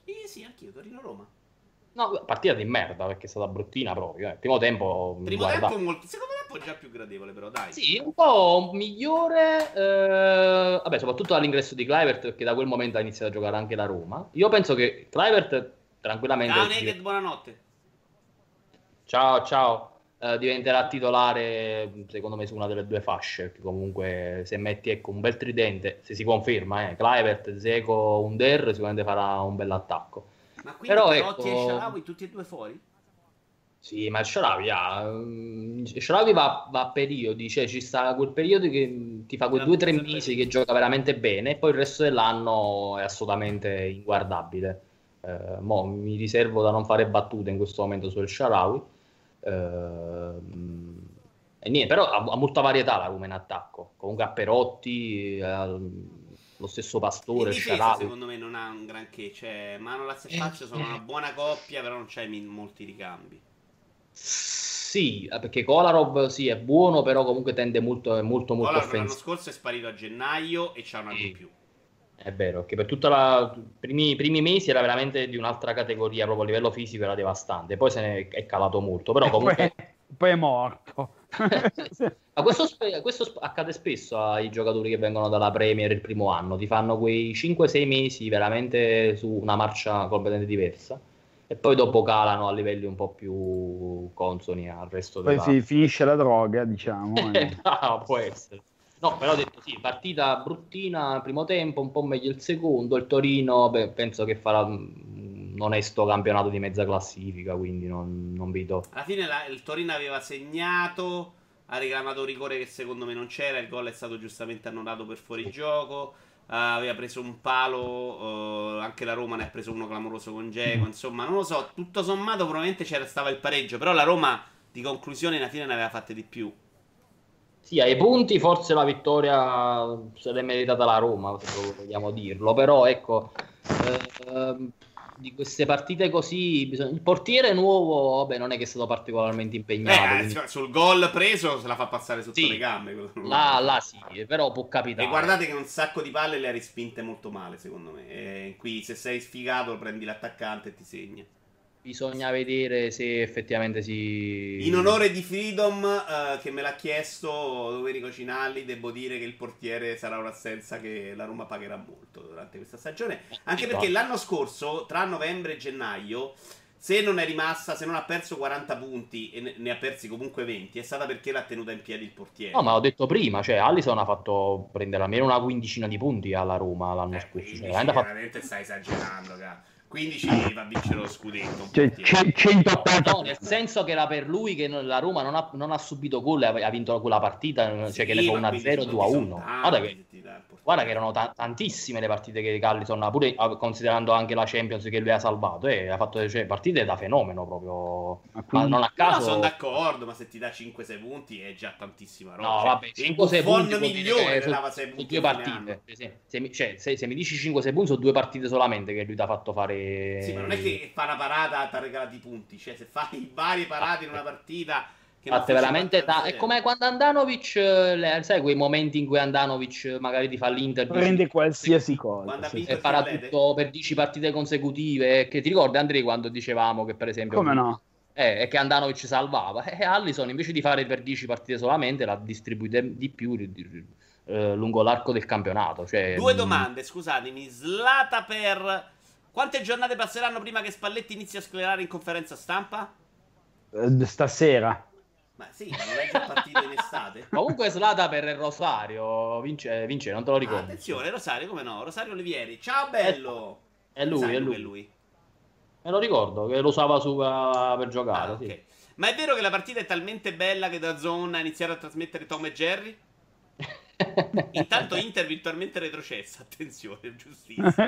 Sì, sì, anch'io, Torino-Roma. No, partita di merda perché è stata bruttina proprio. Eh. Primo tempo. Primo guarda... tempo molto. Secondo me po' già più gradevole, però dai. Sì, un po' migliore. Eh... Vabbè, soprattutto all'ingresso di Clivert, perché da quel momento ha iniziato a giocare anche la Roma. Io penso che Clivert tranquillamente. Ciao, Naked, buonanotte. Ciao, ciao. Uh, diventerà titolare secondo me su una delle due fasce perché comunque se metti ecco, un bel tridente se si conferma eh, Clivert, Zeco, Under sicuramente farà un bel attacco ma quindi Però, Perotti ecco... e Sharawi tutti e due fuori? Sì, ma Sharawi, ah, Sharawi va, va, a periodi, cioè ci sta quel periodo che ti fa quei due o tre mesi che gioca veramente bene e poi il resto dell'anno è assolutamente inguardabile. Eh, mo, mi riservo da non fare battute in questo momento sul Sharawi. Eh, e niente, però ha, ha, molta varietà la Roma in attacco. Comunque a Perotti, eh, lo stesso Pastore, in difesa, secondo me non ha un granché, cioè Manolas e Faccio sono una buona coppia, però non c'è molti ricambi. Sì, eh, perché Kolarov sì, è buono, però comunque tende molto, molto, molto Kolarov l'anno scorso è sparito a gennaio e c'ha un anno sì. in più. È vero, che per tutti i primi, primi, mesi era veramente di un'altra categoria, proprio a livello fisico era devastante, poi se ne è calato molto, però comunque... Poi, poi è morto. Ma questo, questo, accade spesso ai giocatori che vengono dalla Premier il primo anno, ti fanno quei 5-6 mesi veramente su una marcia completamente diversa e poi dopo calano a livelli un po' più consoni al resto poi della... Poi finisce la droga, diciamo. Eh. no, può essere. No, però ho detto sì, partita bruttina primo tempo, un po' meglio il secondo, il Torino beh, penso che farà un onesto campionato di mezza classifica, quindi non, non vedo... Alla fine la, il Torino aveva segnato ha reclamato un rigore che secondo me non c'era, il gol è stato giustamente annullato per fuorigioco, uh, aveva preso un palo, uh, anche la Roma ne ha preso uno clamoroso con Geco, insomma non lo so, tutto sommato probabilmente c'era stava il pareggio, però la Roma di conclusione alla fine ne aveva fatte di più. Sì, ai punti forse la vittoria se l'è meritata la Roma, se vogliamo dirlo, però ecco... Eh, di queste partite così bisogna... il portiere nuovo vabbè non è che è stato particolarmente impegnato eh, quindi... sul gol preso se la fa passare sotto sì, le gambe là, là sì però può capitare. E guardate che un sacco di palle le ha respinte molto male secondo me. E qui se sei sfigato prendi l'attaccante e ti segna Bisogna vedere se effettivamente si. In onore di Freedom, uh, che me l'ha chiesto Domenico Cinalli, devo dire che il portiere sarà un'assenza che la Roma pagherà molto durante questa stagione. Anche perché l'anno scorso, tra novembre e gennaio, se non è rimasta, se non ha perso 40 punti e ne ha persi comunque 20, è stata perché l'ha tenuta in piedi il portiere. No, ma ho detto prima, cioè Allison ha fatto prendere almeno una quindicina di punti alla Roma l'anno eh, scorso. Cioè, veramente fatto... stai esagerando, cazzo. 15 va a vincere lo scudetto. Cioè, c- 180 no, nel senso che era per lui che la Roma non ha, non ha subito gol e ha vinto quella partita, cioè Sì, che ne fa ma 1-0, quindi 2-1. sono Guarda che, guarda che erano ta- tantissime le partite che Callison ha, pure ah, considerando anche la Champions che lui ha salvato, e ha fatto cioè, partite da fenomeno proprio. Ma non a No, caso... sono d'accordo, ma se ti dà 5-6 punti è già tantissima roba. No, Cioè, vabbè, il 5-6 Buffon punti migliore ne su- dava 6 su due partite. Se, se mi, cioè, se- se mi dici 5-6 punti sono due partite solamente che lui ti ha fatto fare. Sì, ma non è che fa una parata ti ha regalato i punti, cioè se fai varie parate in una partita Fatte veramente 4-0. ta- è come quando Andanovic, eh, le- sai quei momenti in cui Andanovic eh, magari ti fa l'Inter prende qualsiasi cosa. Sì. e farà tutto per 10 partite consecutive. Che ti ricordi, Andrei, quando dicevamo che per esempio Come no? eh, è che Andanovic salvava e Allison invece di fare per 10 partite solamente l'ha distribuita di più di- di- eh, lungo l'arco del campionato. Cioè, Due mh, domande, scusatemi. Slata per quante giornate passeranno prima che Spalletti inizi a sclerare in conferenza stampa? Eh, Stasera. Ma sì, non è già partito in estate? Comunque Slata per il Rosario vince, vince non te lo Ah, ricordo. attenzione, Rosario, come no? Rosario Olivieri. Ciao bello. È lui, Sai è lui. che lui. Me lo ricordo che lo usava su, uh, per giocare. Ah, sì. ok. Ma è vero che la partita è talmente bella che da Zone ha iniziato a trasmettere Tom e Jerry? Intanto Inter virtualmente retrocessa, attenzione, giustissimo.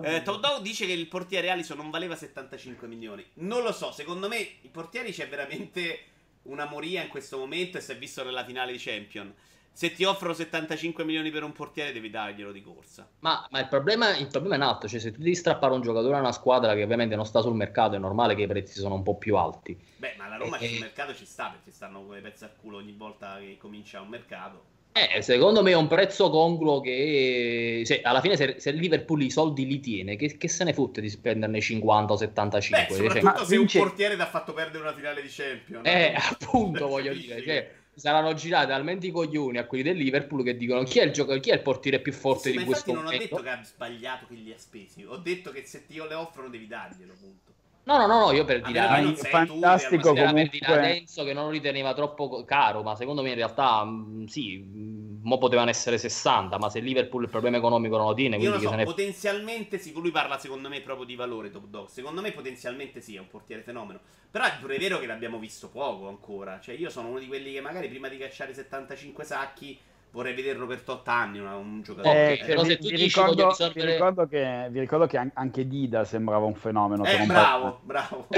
Eh, Dog dice che il portiere Alison non valeva 75 milioni. Non lo so, secondo me i portieri c'è veramente una moria in questo momento e si è visto nella finale di Champion. Se ti offrono 75 milioni per un portiere devi darglielo di corsa. Ma, ma il, problema, il problema è un altro, cioè se tu devi strappare un giocatore a una squadra che ovviamente non sta sul mercato, è normale che i prezzi sono un po' più alti. Beh, ma la Roma Eh, sul eh. mercato ci sta perché stanno come pezzi al culo ogni volta che comincia un mercato. Eh, secondo me è un prezzo congruo che se, alla fine se, se il Liverpool i soldi li tiene, che, che se ne fotte di spenderne 50 o 75? Beh, Cioè, soprattutto Ma se vince- un portiere ti ha fatto perdere una finale di Champion. eh, appunto voglio dire, cioè, saranno girati talmente i coglioni a quelli del Liverpool che dicono chi è il, gioco- chi è il portiere più forte Sì, ma di questo non ho momento? detto che ha sbagliato che li ha spesi. Ho detto che se ti le offrono devi darglielo, punto. No, no, no, no, io per è sei fantastico tu, Real era per comunque. Denso che non lo riteneva troppo caro, ma secondo me in realtà mh, sì, mh, mo potevano essere 60, ma se Liverpool il problema economico non lo tiene, Io quindi lo che so, ne potenzialmente sì, lui parla secondo me proprio di valore Top Dog. Secondo me potenzialmente sì, è un portiere fenomeno. Però è pure vero che l'abbiamo visto poco ancora. Cioè io sono uno di quelli che magari prima di cacciare 75 sacchi vorrei vederlo per 8 anni una- un giocatore. Ok, Eh, però vi, se tu vi dici ricordo, voglio vi risolvere- ricordo che, vi ricordo che an- anche Dida sembrava un fenomeno. per Eh, bravo, bravo.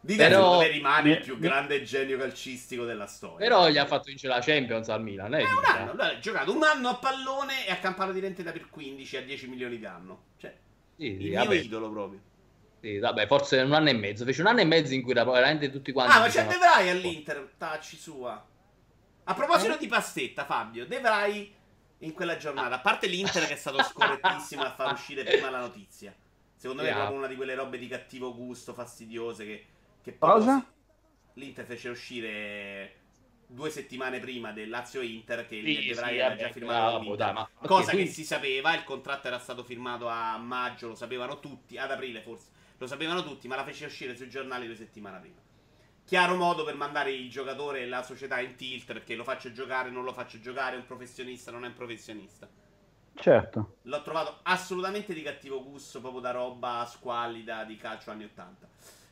Dida Però- rimane il più mi- grande genio calcistico della storia. Però gli ha fatto vincere la Champions al Milan, eh, Eh, un anno, lui ha giocato un anno a pallone e ha campato di rendita per 15 a 10 milioni d'anno. Cioè, Sì, il sì, mio vabbè, idolo proprio. sì, vabbè, forse un anno e mezzo, fece un anno e mezzo in cui era veramente tutti quanti Ah, ma c'è De Vrij all'Inter, tacci sua. A proposito Eh? di pastetta, Fabio, De Vrij in quella giornata, a parte l'Inter che è stato scorrettissimo a far uscire prima la notizia. Secondo me è Yeah. proprio una di quelle robe di cattivo gusto, fastidiose che... che Cosa? L'Inter fece uscire due settimane prima del Lazio-Inter che Sì, il De sì, vabbè, già firmato bravo, dai, ma- Cosa ok, che quindi- si sapeva, il contratto era stato firmato a maggio, lo sapevano tutti, ad aprile forse, lo sapevano tutti, ma la fece uscire sui giornali due settimane prima. Chiaro modo per mandare il giocatore e la società in tilt perché lo faccio giocare, non lo faccio giocare, è un professionista, non è un professionista. Certo. L'ho trovato assolutamente di cattivo gusto, proprio da roba squallida di calcio anni 80.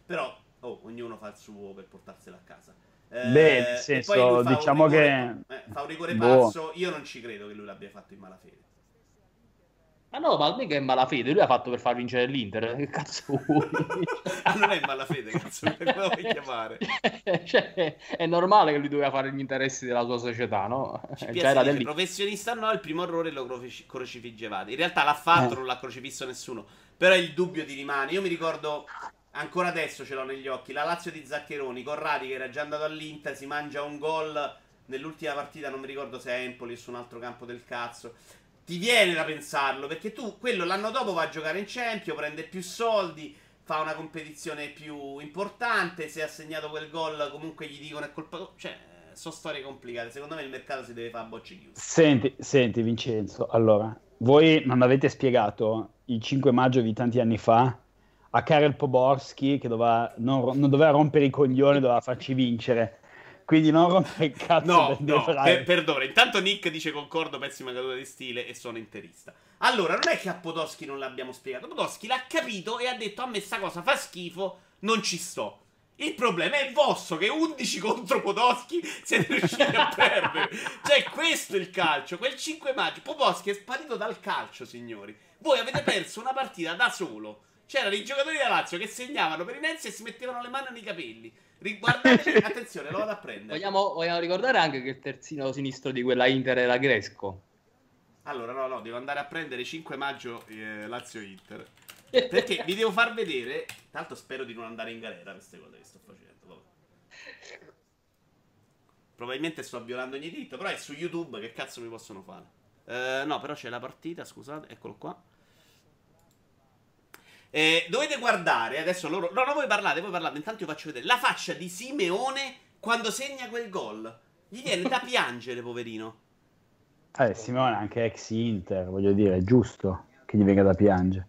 Però, oh, ognuno fa il suo per portarsela a casa. Eh, Beh, nel senso, diciamo rigore- che- eh, fa un rigore Boh. pazzo. Io non ci credo che lui l'abbia fatto in malafede. Ma no, ma mica è malafede, lui ha fatto per far vincere l'Inter, che cazzo vuoi? Ah, non è in malafede, cazzo, come lo vuoi chiamare? cioè, è normale che lui doveva fare gli interessi della sua società, no? Già era dice, del professionista no, il primo errore lo croci- crocifiggevate. In realtà l'ha fatto, Eh. non l'ha crocifisso nessuno. Però il dubbio ti rimane. Io mi ricordo, ancora adesso ce l'ho negli occhi, la Lazio di Zaccheroni, Corradi che era già andato all'Inter, si mangia un gol nell'ultima partita, non mi ricordo se è Empoli o su un altro campo del cazzo. Ti viene da pensarlo, perché tu quello l'anno dopo va a giocare in Champions, prende più soldi, fa una competizione più importante, se ha segnato quel gol comunque gli dicono è colpa tua. Cioè, sono storie complicate. Secondo me il mercato si deve fare a bocce chiuse. Senti, senti Vincenzo, allora, voi non avete spiegato il 5 maggio di tanti anni fa a Karel Poborski che doveva, non, non doveva rompere i coglioni, doveva farci vincere. Quindi non rompere il cazzo No, no, per, perdona. Intanto Nick dice concordo, pessima caduta di stile e sono interista. Allora, non è che a Podoschi non l'abbiamo spiegato. Podoschi l'ha capito e ha detto a me sta cosa fa schifo, non ci sto. Il problema è il vostro, che 11 contro Podoschi siete riusciti a perdere. Cioè, questo è il calcio. Quel 5 maggio, Podoschi è sparito dal calcio, signori. Voi avete perso una partita da solo. C'erano i giocatori da Lazio che segnavano per inerzia e si mettevano le mani nei capelli. Riguardatevi, attenzione, lo vado a prendere. Vogliamo, vogliamo ricordare anche che il terzino sinistro di quella Inter era Gresco. Allora, no, no, devo andare a prendere 5 maggio eh, Lazio-Inter. Perché vi devo far vedere. Tanto spero di non andare in galera queste cose che sto facendo. vabbè. Probabilmente sto violando ogni diritto, però è su YouTube, che cazzo mi possono fare? Eh, no, però c'è la partita, scusate, eccolo qua. Eh, dovete guardare, adesso loro... No, no, voi parlate, voi parlate, intanto io faccio vedere la faccia di Simeone quando segna quel gol. Gli viene da piangere, poverino. Eh, Simone è anche ex Inter, voglio dire, è giusto che gli venga da piangere.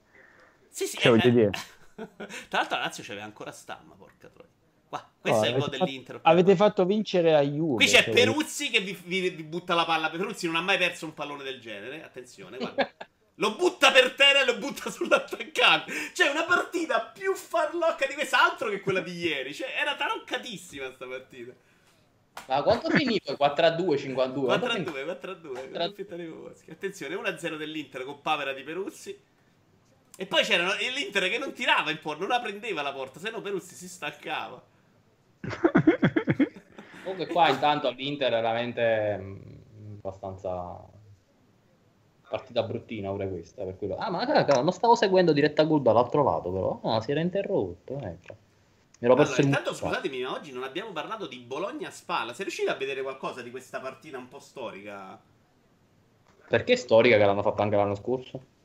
Sì, sì. Cioè, voglio dire. Tra l'altro la Lazio c'aveva ancora Stamma, porca troia. Qua, questo Oh, è il gol dell'Inter. avete fatto vincere a Juve. Qui c'è cioè, Peruzzi che vi, vi- vi butta la palla. Peruzzi non ha mai perso un pallone del genere. Attenzione, guarda. Lo butta per terra e lo butta sull'attaccante. Cioè, una partita più farlocca di quest'altro che quella di ieri. Cioè, era taroccatissima sta partita. Ma quanto finiva? 4 a 2, 52? 4 a Quanto 2, 4 a 2. 4 a- sconfitta di Boschi. Attenzione, 1 a 0 dell'Inter con Pavera di Peruzzi. E poi c'era l'Inter che non tirava in porta, non la prendeva la porta, se no Peruzzi si staccava. Comunque qua intanto all'Inter veramente mm, abbastanza partita bruttina pure questa per quello. Ah, ma cavolo, non stavo seguendo diretta curva, l'ho trovato però. Ah, si era interrotto, ecco. Mi ero Allora, perso intanto scusatemi, ma oggi non abbiamo parlato di Bologna-Spalla. Sei riuscito a vedere qualcosa di questa partita un po' storica? Perché storica che l'hanno fatta anche l'anno scorso?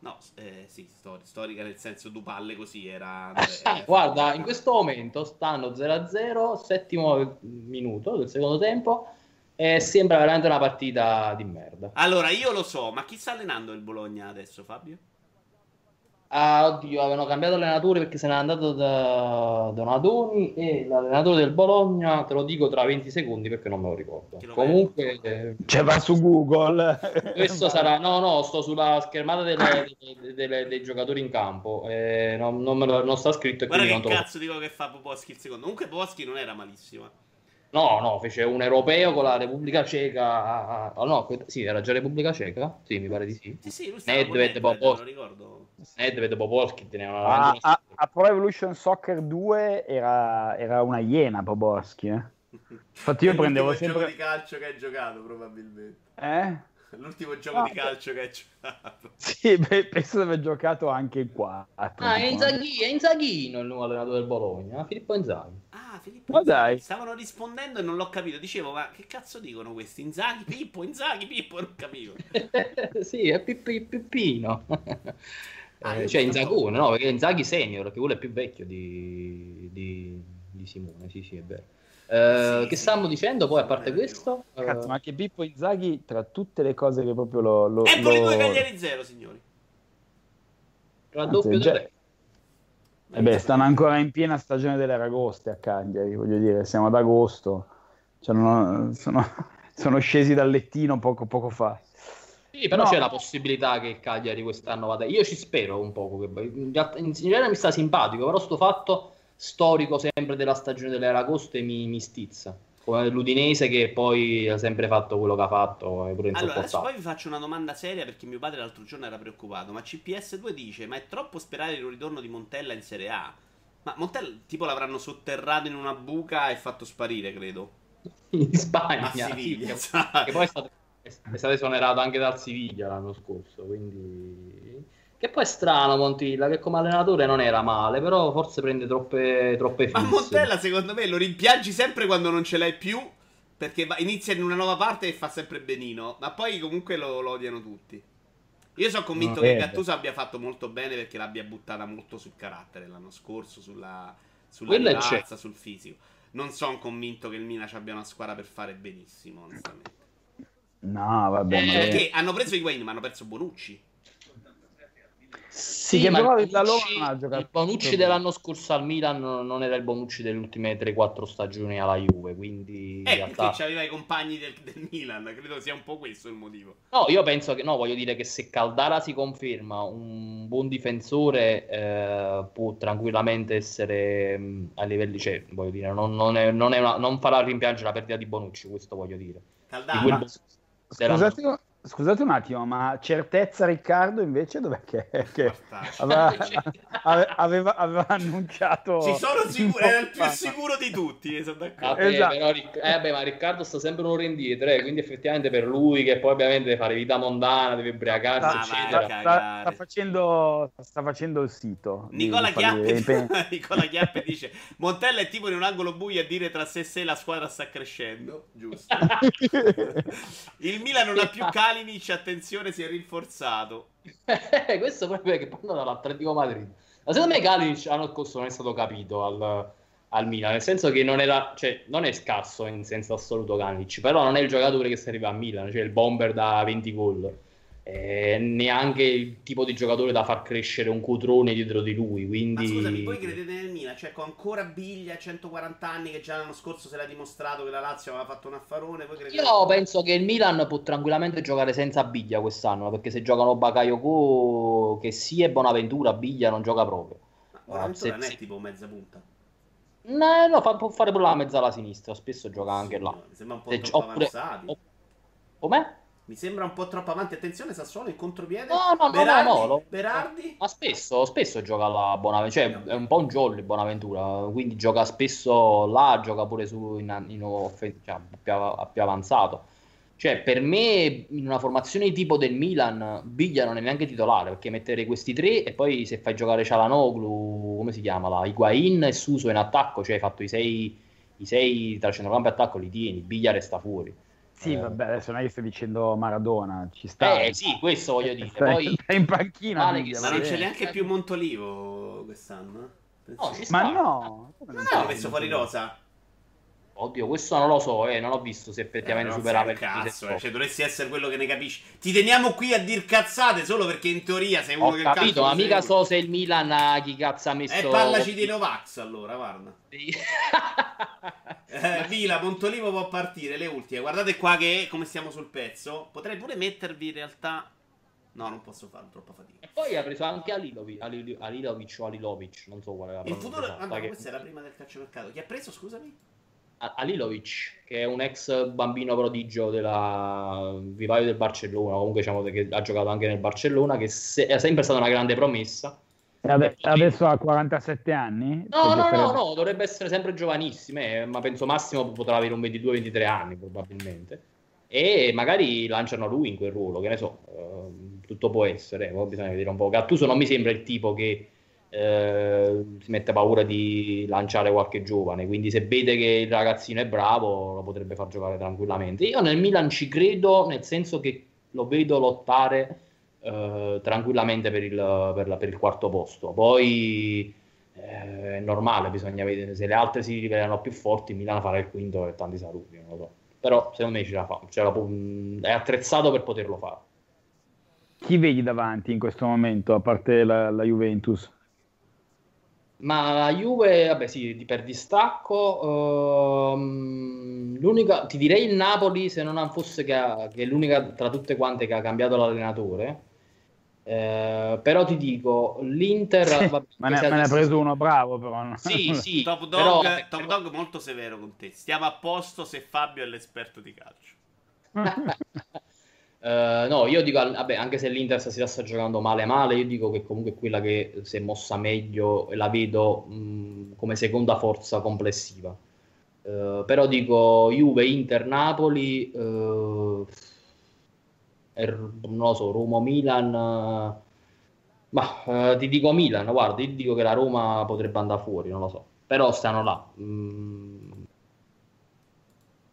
No, eh, sì, stor- storica nel senso due palle così era... Ah, guarda, in questo momento stanno 0-0, settimo minuto del secondo tempo e sembra veramente una partita di merda. Allora, io lo so, ma chi sta allenando il Bologna adesso, Fabio? Ah, oddio, avevano cambiato allenatore perché se n'è andato da Donadoni e l'allenatore del Bologna, te lo dico tra 20 secondi perché non me lo ricordo. Lo Comunque, eh, Cioè, va su Google. questo sarà... No, no, sto sulla schermata delle- delle- delle- dei giocatori in campo. eh, non, non me lo- non sta scritto Guarda che non te lo- cazzo dico che fa Poposchi il secondo. Comunque Poposchi non era malissimo. No, no, fece un europeo con la Repubblica Ceca. ah, ah, oh, no, que- sì, era già Repubblica Ceca? Sì, mi pare di sì. Sì, sì, lui stava Nedved, Popos- non ricordo. Nedved Popolski teneva una A, a, a Pro Evolution Soccer 2 era, era una iena Poborski. Eh? Infatti io prendevo l'ultimo sempre... gioco di calcio che hai giocato, probabilmente. Eh? L'ultimo gioco No, di calcio che hai giocato. Sì, beh, penso di aver giocato anche 4. Ah, è Inzaghi, è Inzaghino il nuovo allenatore del Bologna, Filippo Inzaghi. Ah, Filippo Ma Inzaghi. dai. Stavano rispondendo e non l'ho capito. Dicevo, ma che cazzo dicono questi? Inzaghi, Pippo, Inzaghi, Pippo, non capivo. sì, è Pippi, Pippino. Ah, Eh, io cioè Inzagone, no? Perché Inzaghi senior, che quello è più vecchio di, di, di Simone, sì, sì, è vero. Eh, Sì, che stavamo dicendo poi, a parte questo? Cazzo, ma che Pippo Inzaghi, tra tutte le cose che proprio lo... lo Empoli lo- 2, Cagliari 0, signori. raddoppio Anzi, del- Eh beh, stanno ancora in piena stagione delle ragoste a Cagliari, voglio dire, siamo ad agosto. Cioè, non- sono, sono scesi dal lettino poco, poco fa. Sì, però No. c'è la possibilità che il Cagliari quest'anno vada. Io ci spero un poco. Che... In genere mi sta simpatico, però sto fatto storico sempre della stagione delle Aragoste mi, mi stizza. Come l'Udinese che poi ha sempre fatto quello che ha fatto, Allora, adesso poi vi faccio una domanda seria perché mio padre l'altro giorno era preoccupato. Ma CPS2 dice: Ma è troppo sperare il ritorno di Montella in Serie A? Ma Montella, tipo, l'avranno sotterrato in una buca e fatto sparire, credo. In A Spagna, Siviglia, sì, esatto. che poi è stato, è stato esonerato anche dal Siviglia l'anno scorso. Quindi... Che poi è strano Montilla, che come allenatore non era male, però forse prende troppe, troppe Ma fisse. Montella, secondo me, lo rimpiangi sempre quando non ce l'hai più. Perché inizia in una nuova parte e fa sempre benino. Ma poi comunque lo, lo odiano tutti. Io sono convinto No, che. Gattuso abbia fatto molto bene perché l'abbia buttata molto sul carattere l'anno scorso, sulla, sulla rivalsa, certo. sul fisico. Non sono convinto che il Milan ci abbia una squadra per fare benissimo, onestamente. No, vabbè, Eh, ma Perché hanno preso Higuain ma hanno perso Bonucci. Sì, che ma però il la Roma ha giocato il Bonucci dell'anno scorso al Milan non era il Bonucci delle ultime 3-4 stagioni alla Juve, quindi in Eh, realtà... perché c'aveva i compagni del, del Milan, credo sia un po' questo il motivo. No, io penso che no, voglio dire che se Caldara si conferma un buon difensore, eh, può tranquillamente essere mh, a livelli, cioè, voglio dire, non, non è- non è una- non farà rimpiangere la perdita di Bonucci, questo voglio dire. Di Caldara. quel Scusate, scusate un attimo, ma certezza Riccardo invece dov'è che, che aveva, ave- aveva, aveva annunciato... Ci sono sicuro, era il più sicuro di tutti, eh, sono d'accordo. Vabbè, Esatto. però, eh, beh, ma Riccardo sta sempre un'ora indietro, eh, quindi effettivamente per lui che poi ovviamente deve fare vita mondana, deve ubriacarsi, vai, eccetera. cagare. sta- sta facendo, sta facendo il sito. Nicola Chiappe, Nicola Chiappe dice Montella è tipo in un angolo buio a dire tra sé e sé la squadra sta crescendo giusto il Milan non ha più Kalinic attenzione si è rinforzato Eh, questo proprio che parla dall'Atletico Madrid. Ma secondo me Kalinic l'anno scorso non è stato capito al, al Milan, nel senso che non era, cioè, non è scarso in senso assoluto Kalinic, però non è il giocatore che arriva a Milan, cioè il bomber da 20 gol. Eh, neanche il tipo di giocatore da far crescere un cutrone dietro di lui, quindi ma scusami voi credete nel Milan cioè con ancora Biglia 140 anni che già l'anno scorso si era dimostrato che la Lazio aveva fatto un affarone credete Io penso che il Milan può tranquillamente giocare senza Biglia quest'anno, perché se giocano Bakayoko che sì e Bonaventura, Biglia non gioca proprio. ma Bonaventura se- non è se- tipo mezza punta No, no, fa- può fare pure la mezza alla sinistra, spesso gioca anche là. sembra un po' Se- troppo oppure- avanzati opp- Com'è? Mi sembra un po' troppo avanti. Attenzione Sassuolo in contropiede. No, no, no, Berardi, no, no, lo- Berardi? Ma spesso, spesso gioca la Bonaventura, cioè è un po' un jolly Bonaventura, quindi gioca spesso là, gioca pure su in, in offen- cioè, più, più avanzato. Cioè, per me, in una formazione tipo del Milan, Biglia non è neanche titolare, perché mettere questi tre e poi se fai giocare Cialanoglu, come si chiama là, Higuain e Suso in attacco, cioè hai fatto i sei, i sei tra centrocampo e attacco, li tieni, Biglia resta fuori. Sì, Eh. vabbè, adesso non è che stai dicendo Maradona, ci sta. Eh sì, questo voglio dire. Stai, Poi... stai in panchina. Biglia, ma non c'è neanche più Montolivo quest'anno? No, ci Ma sta. no, non hanno c'è? messo fuori Rosa Oddio, questo non lo so, eh, non ho visto se effettivamente Eh, superava il cazzo, 17. eh, cioè dovresti essere quello che ne capisci. Ti teniamo qui a dir cazzate solo perché in teoria sei uno Ho che capito, cazzo ma mica so se il Milan ha chi cazzo ha messo... E parlaci di Novax allora, guarda. Eh, Vila, Montolivo può partire, le ultime. Guardate qua che come stiamo sul pezzo. Potrei pure mettervi in realtà... No, non posso farlo, troppa fatica. E poi ha preso anche Alilovic, Alil- Alilovic o Alilovic, non so quale è la Il futuro... esatta, Vabbè, che- questa era prima del calciomercato. Chi ha preso, scusami? Alilovic, che è un ex bambino prodigio della vivaio del Barcellona, comunque diciamo che ha giocato anche nel Barcellona, che se- è sempre stata una grande promessa. Ade- adesso ha 47 anni? No, no, no, no, dovrebbe essere sempre giovanissimo, eh, ma penso massimo potrà avere un 22-23 anni probabilmente. E magari lanciano lui in quel ruolo, che ne so, ehm, tutto può essere, poi bisogna vedere un po'. Gattuso non mi sembra il tipo che eh, si mette paura di lanciare qualche giovane, quindi se vede che il ragazzino è bravo lo potrebbe far giocare tranquillamente. Io nel Milan ci credo, nel senso che lo vedo lottare eh, tranquillamente per il, per la- per il quarto posto. Poi eh, è normale, bisogna vedere se le altre si rivelano più forti. il Milan farà il quinto e tanti saluti, non lo so. Però secondo me ce la fa, ce la può- è attrezzato per poterlo fare. Chi vedi davanti in questo momento, a parte la, la Juventus? Ma la Juve, vabbè, sì, di- per distacco, ehm, l'unica, ti direi il Napoli se non fosse che, ha- che è l'unica tra tutte quante che ha cambiato l'allenatore. Eh, però ti dico, l'Inter, Sì, vabbè, ma ne, me ne ha preso uno bravo, però. no? Sì, sì, Top però- Dog, Top Dog molto severo con te. Stiamo a posto se Fabio è l'esperto di calcio. Eh, no, io dico, vabbè, anche se l'Inter stasera sta giocando male male, io dico che comunque è quella che si è mossa meglio e la vedo mh, come seconda forza complessiva. Eh, però dico Juve, Inter, Napoli, eh, e R- non lo so, Roma, Milan. ma ti dico Milan, guarda, io dico che la Roma potrebbe andare fuori, non lo so. Però stanno là. mm,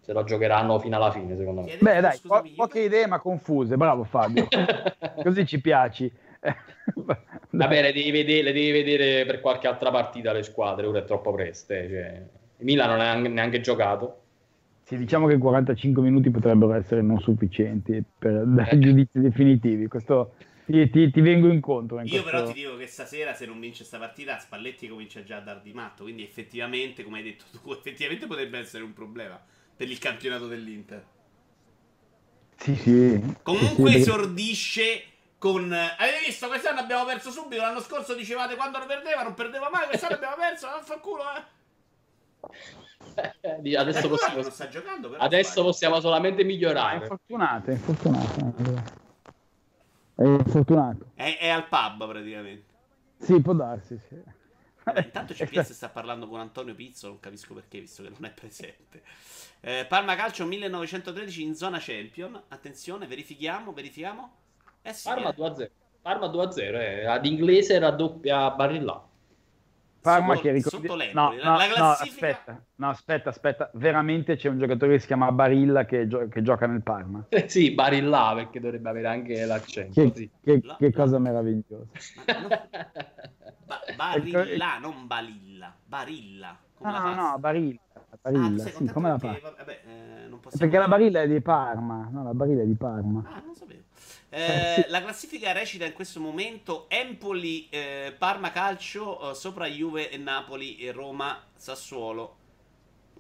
se la giocheranno fino alla fine, secondo me. Chiedete, Beh, dai, scusami, po- poche idee ma confuse. Bravo Fabio. Così ci piaci. Va bene, devi vedere, le devi vedere per qualche altra partita le squadre, ora è troppo presto. eh, cioè, il Milan non ha neanche, giocato. Sì, diciamo che 45 minuti potrebbero essere non sufficienti per dare giudizi definitivi. Questo Ti, ti, ti vengo incontro. In Io questo... però ti dico che stasera se non vince questa partita Spalletti comincia già a dar di matto, quindi effettivamente, come hai detto tu, effettivamente potrebbe essere un problema per il campionato dell'Inter. Sì, sì. Comunque sì, sì, esordisce con... Avete visto, quest'anno abbiamo perso subito, l'anno scorso dicevate quando lo perdeva, non perdeva mai, quest'anno abbiamo perso, non fa culo, eh. Adesso, Eh, possiamo, giocando, però adesso possiamo solamente È migliorare. infortunato, è infortunato. È infortunato. È, è al pub praticamente. Sì, può darsi, sì. Vabbè, intanto CPS sta parlando con Antonio Pizzo, non capisco perché, visto che non è presente. Eh, Parma Calcio 1913 in zona champion. Attenzione, verifichiamo, verifichiamo. Eh sì, Parma eh. 2-0. Parma 2-0, eh. ad inglese raddoppia Barilla. Parma Sotto- che ricordi... sotto no, no, La- la no, aspetta, no, aspetta, aspetta. Veramente c'è un giocatore che si chiama Barilla che, gio- che gioca nel Parma. Eh sì, Barilla, perché dovrebbe avere anche l'accento. Che, sì. che- La- che la- cosa meravigliosa. Ba- barilla, non balilla. Barilla. Come No, la no, Barilla. Ah, Barilla, sei sì, come la perché, fa? vabbè, eh, Perché la Barilla è di Parma. No, la Barilla è di Parma. Ah, non sapevo. Eh, Eh. La classifica recita in questo momento Empoli, eh, Parma Calcio, eh, sopra Juve e Napoli e Roma, Sassuolo.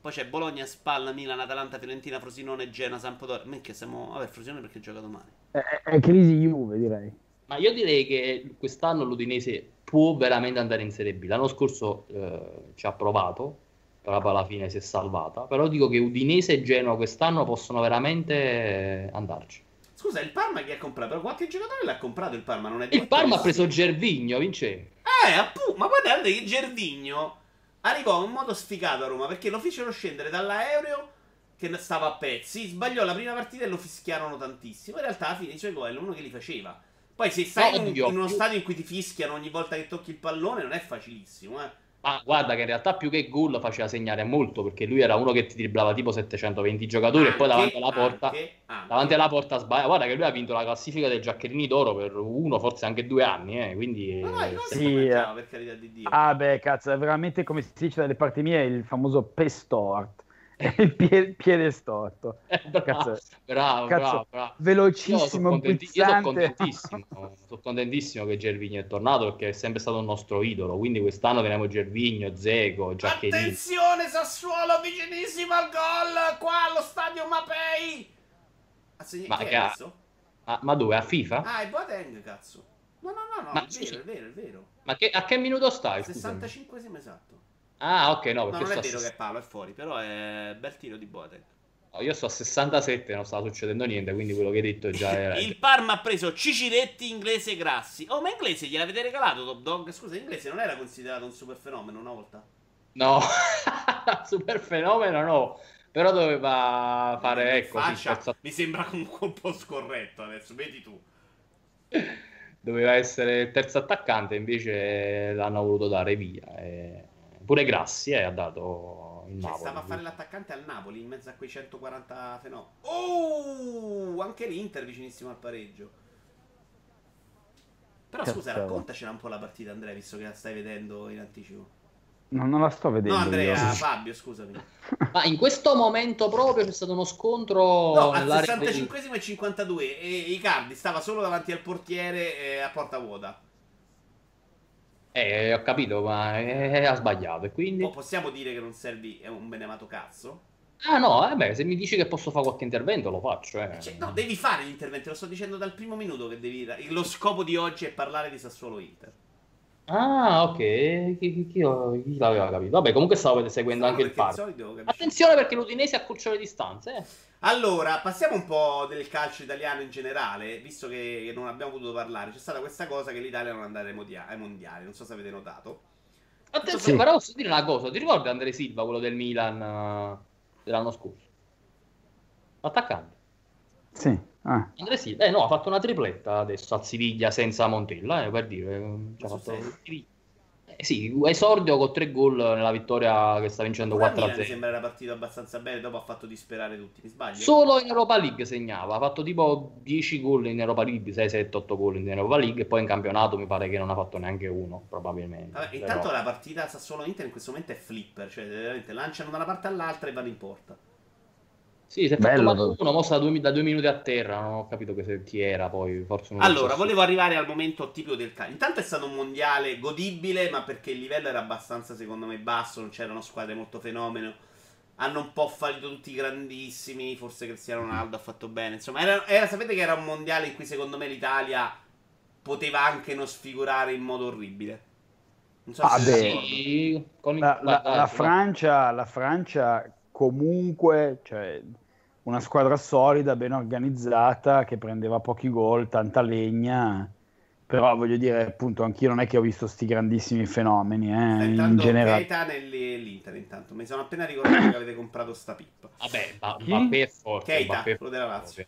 Poi c'è Bologna, Spalla, Milan, Atalanta, Fiorentina, Frosinone, Genoa, Sampdoria. Minchia, siamo... Vabbè, Frosinone perché gioca domani. È, è- crisi Juve, direi. Ma io direi che quest'anno l'Udinese può veramente andare in Serie B. L'anno scorso eh, ci ha provato, però alla fine si è salvata. Però dico che Udinese e Genoa quest'anno possono veramente andarci. Scusa, il Parma chi ha comprato? Però qualche giocatore l'ha comprato il Parma, non è Il Parma ha preso Gervigno, vince. Eh, appunto, ma guardate che Gervigno arrivò in modo sfigato a Roma perché lo fecero scendere dall'aereo che stava a pezzi, sbagliò la prima partita e lo fischiarono tantissimo. In realtà alla fine i suoi gol è uno che li faceva. Poi se stai No, in, in uno stadio in cui ti fischiano ogni volta che tocchi il pallone non è facilissimo, eh. Ma guarda che in realtà più che gol faceva segnare molto perché lui era uno che ti dribblava tipo 720 giocatori e poi davanti alla porta anche, anche. davanti alla porta sbaglia. Guarda che lui ha vinto la classifica dei giaccherini d'oro per uno, forse anche due anni, eh, quindi No, no, Sì, eh. per carità di Dio. Ah, beh, cazzo, è veramente come si dice dalle parti mie il famoso pestort. Il pie- piede storto. Eh, bravo, Cazzo. bravo, Cazzo, bravo, bravo. Io sono Velocissimo, contenti- io sono contentissimo, sono contentissimo che Gervigno è tornato perché è sempre stato un nostro idolo. Quindi quest'anno teniamo Gervigno, Zeco, Giaccherini. Attenzione Sassuolo vicinissimo al gol qua allo stadio Mapei. Ah, Ma che ha- questo? Ah, ma dove? A FIFA? Ah, è Boateng, cazzo. No, no, no, no, Ma è vero, è vero, è vero. Ma che- a che minuto stai? scusami? 65esimo esatto. Ah, ok, no, No, perché non è vero che ses- è fuori, però è bel tiro di Boateng. no, io sto a 67, non stava succedendo niente, quindi quello che hai detto già era... Il Parma ha preso Ciciretti, Inglese Grassi. Oh, ma Inglese gliel'avete regalato Top Dog? Scusa, Inglese non era considerato un super fenomeno una volta? No, super fenomeno no, però doveva fare, ecco, faccia, mi sembra comunque un po' scorretto adesso, vedi tu. doveva essere il terzo attaccante, invece l'hanno voluto dare via. e- Pure Grassi eh, ha dato il Cioè, Napoli. stava a fare l'attaccante al Napoli in mezzo a quei 140 fenomeni. Oh, anche l'Inter vicinissimo al pareggio. Però scusa, Cazzo. raccontacela un po' la partita, Andrea, visto che la stai vedendo in anticipo. No, non la sto vedendo. No, Andrea, io. Fabio, scusami. Ma in questo momento proprio c'è stato uno scontro No, al nell'area del- 65 e 52 e Icardi stava solo davanti al portiere eh, a porta vuota. Eh, ho capito, ma eh, ha sbagliato e quindi... O possiamo dire che non servi è un beneamato cazzo? Ah no, eh beh, se mi dici che posso fare qualche intervento lo faccio. Eh. Cioè, no, devi fare gli interventi, lo sto dicendo dal primo minuto che devi... Lo scopo di oggi è parlare di Sassuolo Inter. Ah, ok, chi, chi- chi- chi l'aveva capito? Vabbè, comunque stavo seguendo anche il capisci- Attenzione perché l'Udinese accorcia le distanze. eh. Allora, passiamo un po' del calcio italiano in generale, visto che non abbiamo potuto parlare. C'è stata questa cosa che l'Italia non andava ai mondia- ai mondiali, non so se avete notato. Attenzione, Sì. però posso dire una cosa, ti ricordi Andrea Silva, quello del Milan eh, dell'anno scorso? L'attaccante. Sì. ah. Andrea Silva, eh no, ha fatto una tripletta adesso al Siviglia senza Montella, eh, per dire. eh, ci ha Su fatto- serio? Eh, sì, esordio con tre gol nella vittoria che sta vincendo Pure al Milan mi 4-0. sembra era partito abbastanza bene, dopo ha fatto disperare tutti, mi sbaglio? Solo in Europa League segnava, ha fatto tipo 10 gol in Europa League, 6, 7, 8 gol in Europa League e poi in campionato mi pare che non ha fatto neanche uno, probabilmente. Vabbè, Però- intanto la partita Sassuolo Inter in questo momento è flipper, cioè veramente lanciano da una parte all'altra e vanno in porta. Sì, si è fatto male uno, mossa da due, da due, minuti a terra, non ho capito che, chi era poi, forse Allora, volevo arrivare al momento tipico del calcio. Intanto è stato un mondiale godibile, ma perché il livello era abbastanza, secondo me, basso, non c'erano squadre molto fenomeno. Hanno un po' fallito tutti i grandissimi, forse Cristiano Ronaldo ha fatto bene. Insomma, era, era, sapete che era un mondiale in cui secondo me l'Italia poteva anche non sfigurare in modo orribile. Non so ah, se sì, la, la, la, Francia, la Francia comunque, cioè, una squadra solida, ben organizzata, che prendeva pochi gol, tanta legna. Però voglio dire, appunto, anch'io non è che ho visto sti grandissimi fenomeni, eh, in generale. Keita nell'Inter, intanto. Mi sono appena ricordato che avete comprato sta pippa. Vabbè, ma Mbappé è forte. Keita, Mbappé quello della Lazio.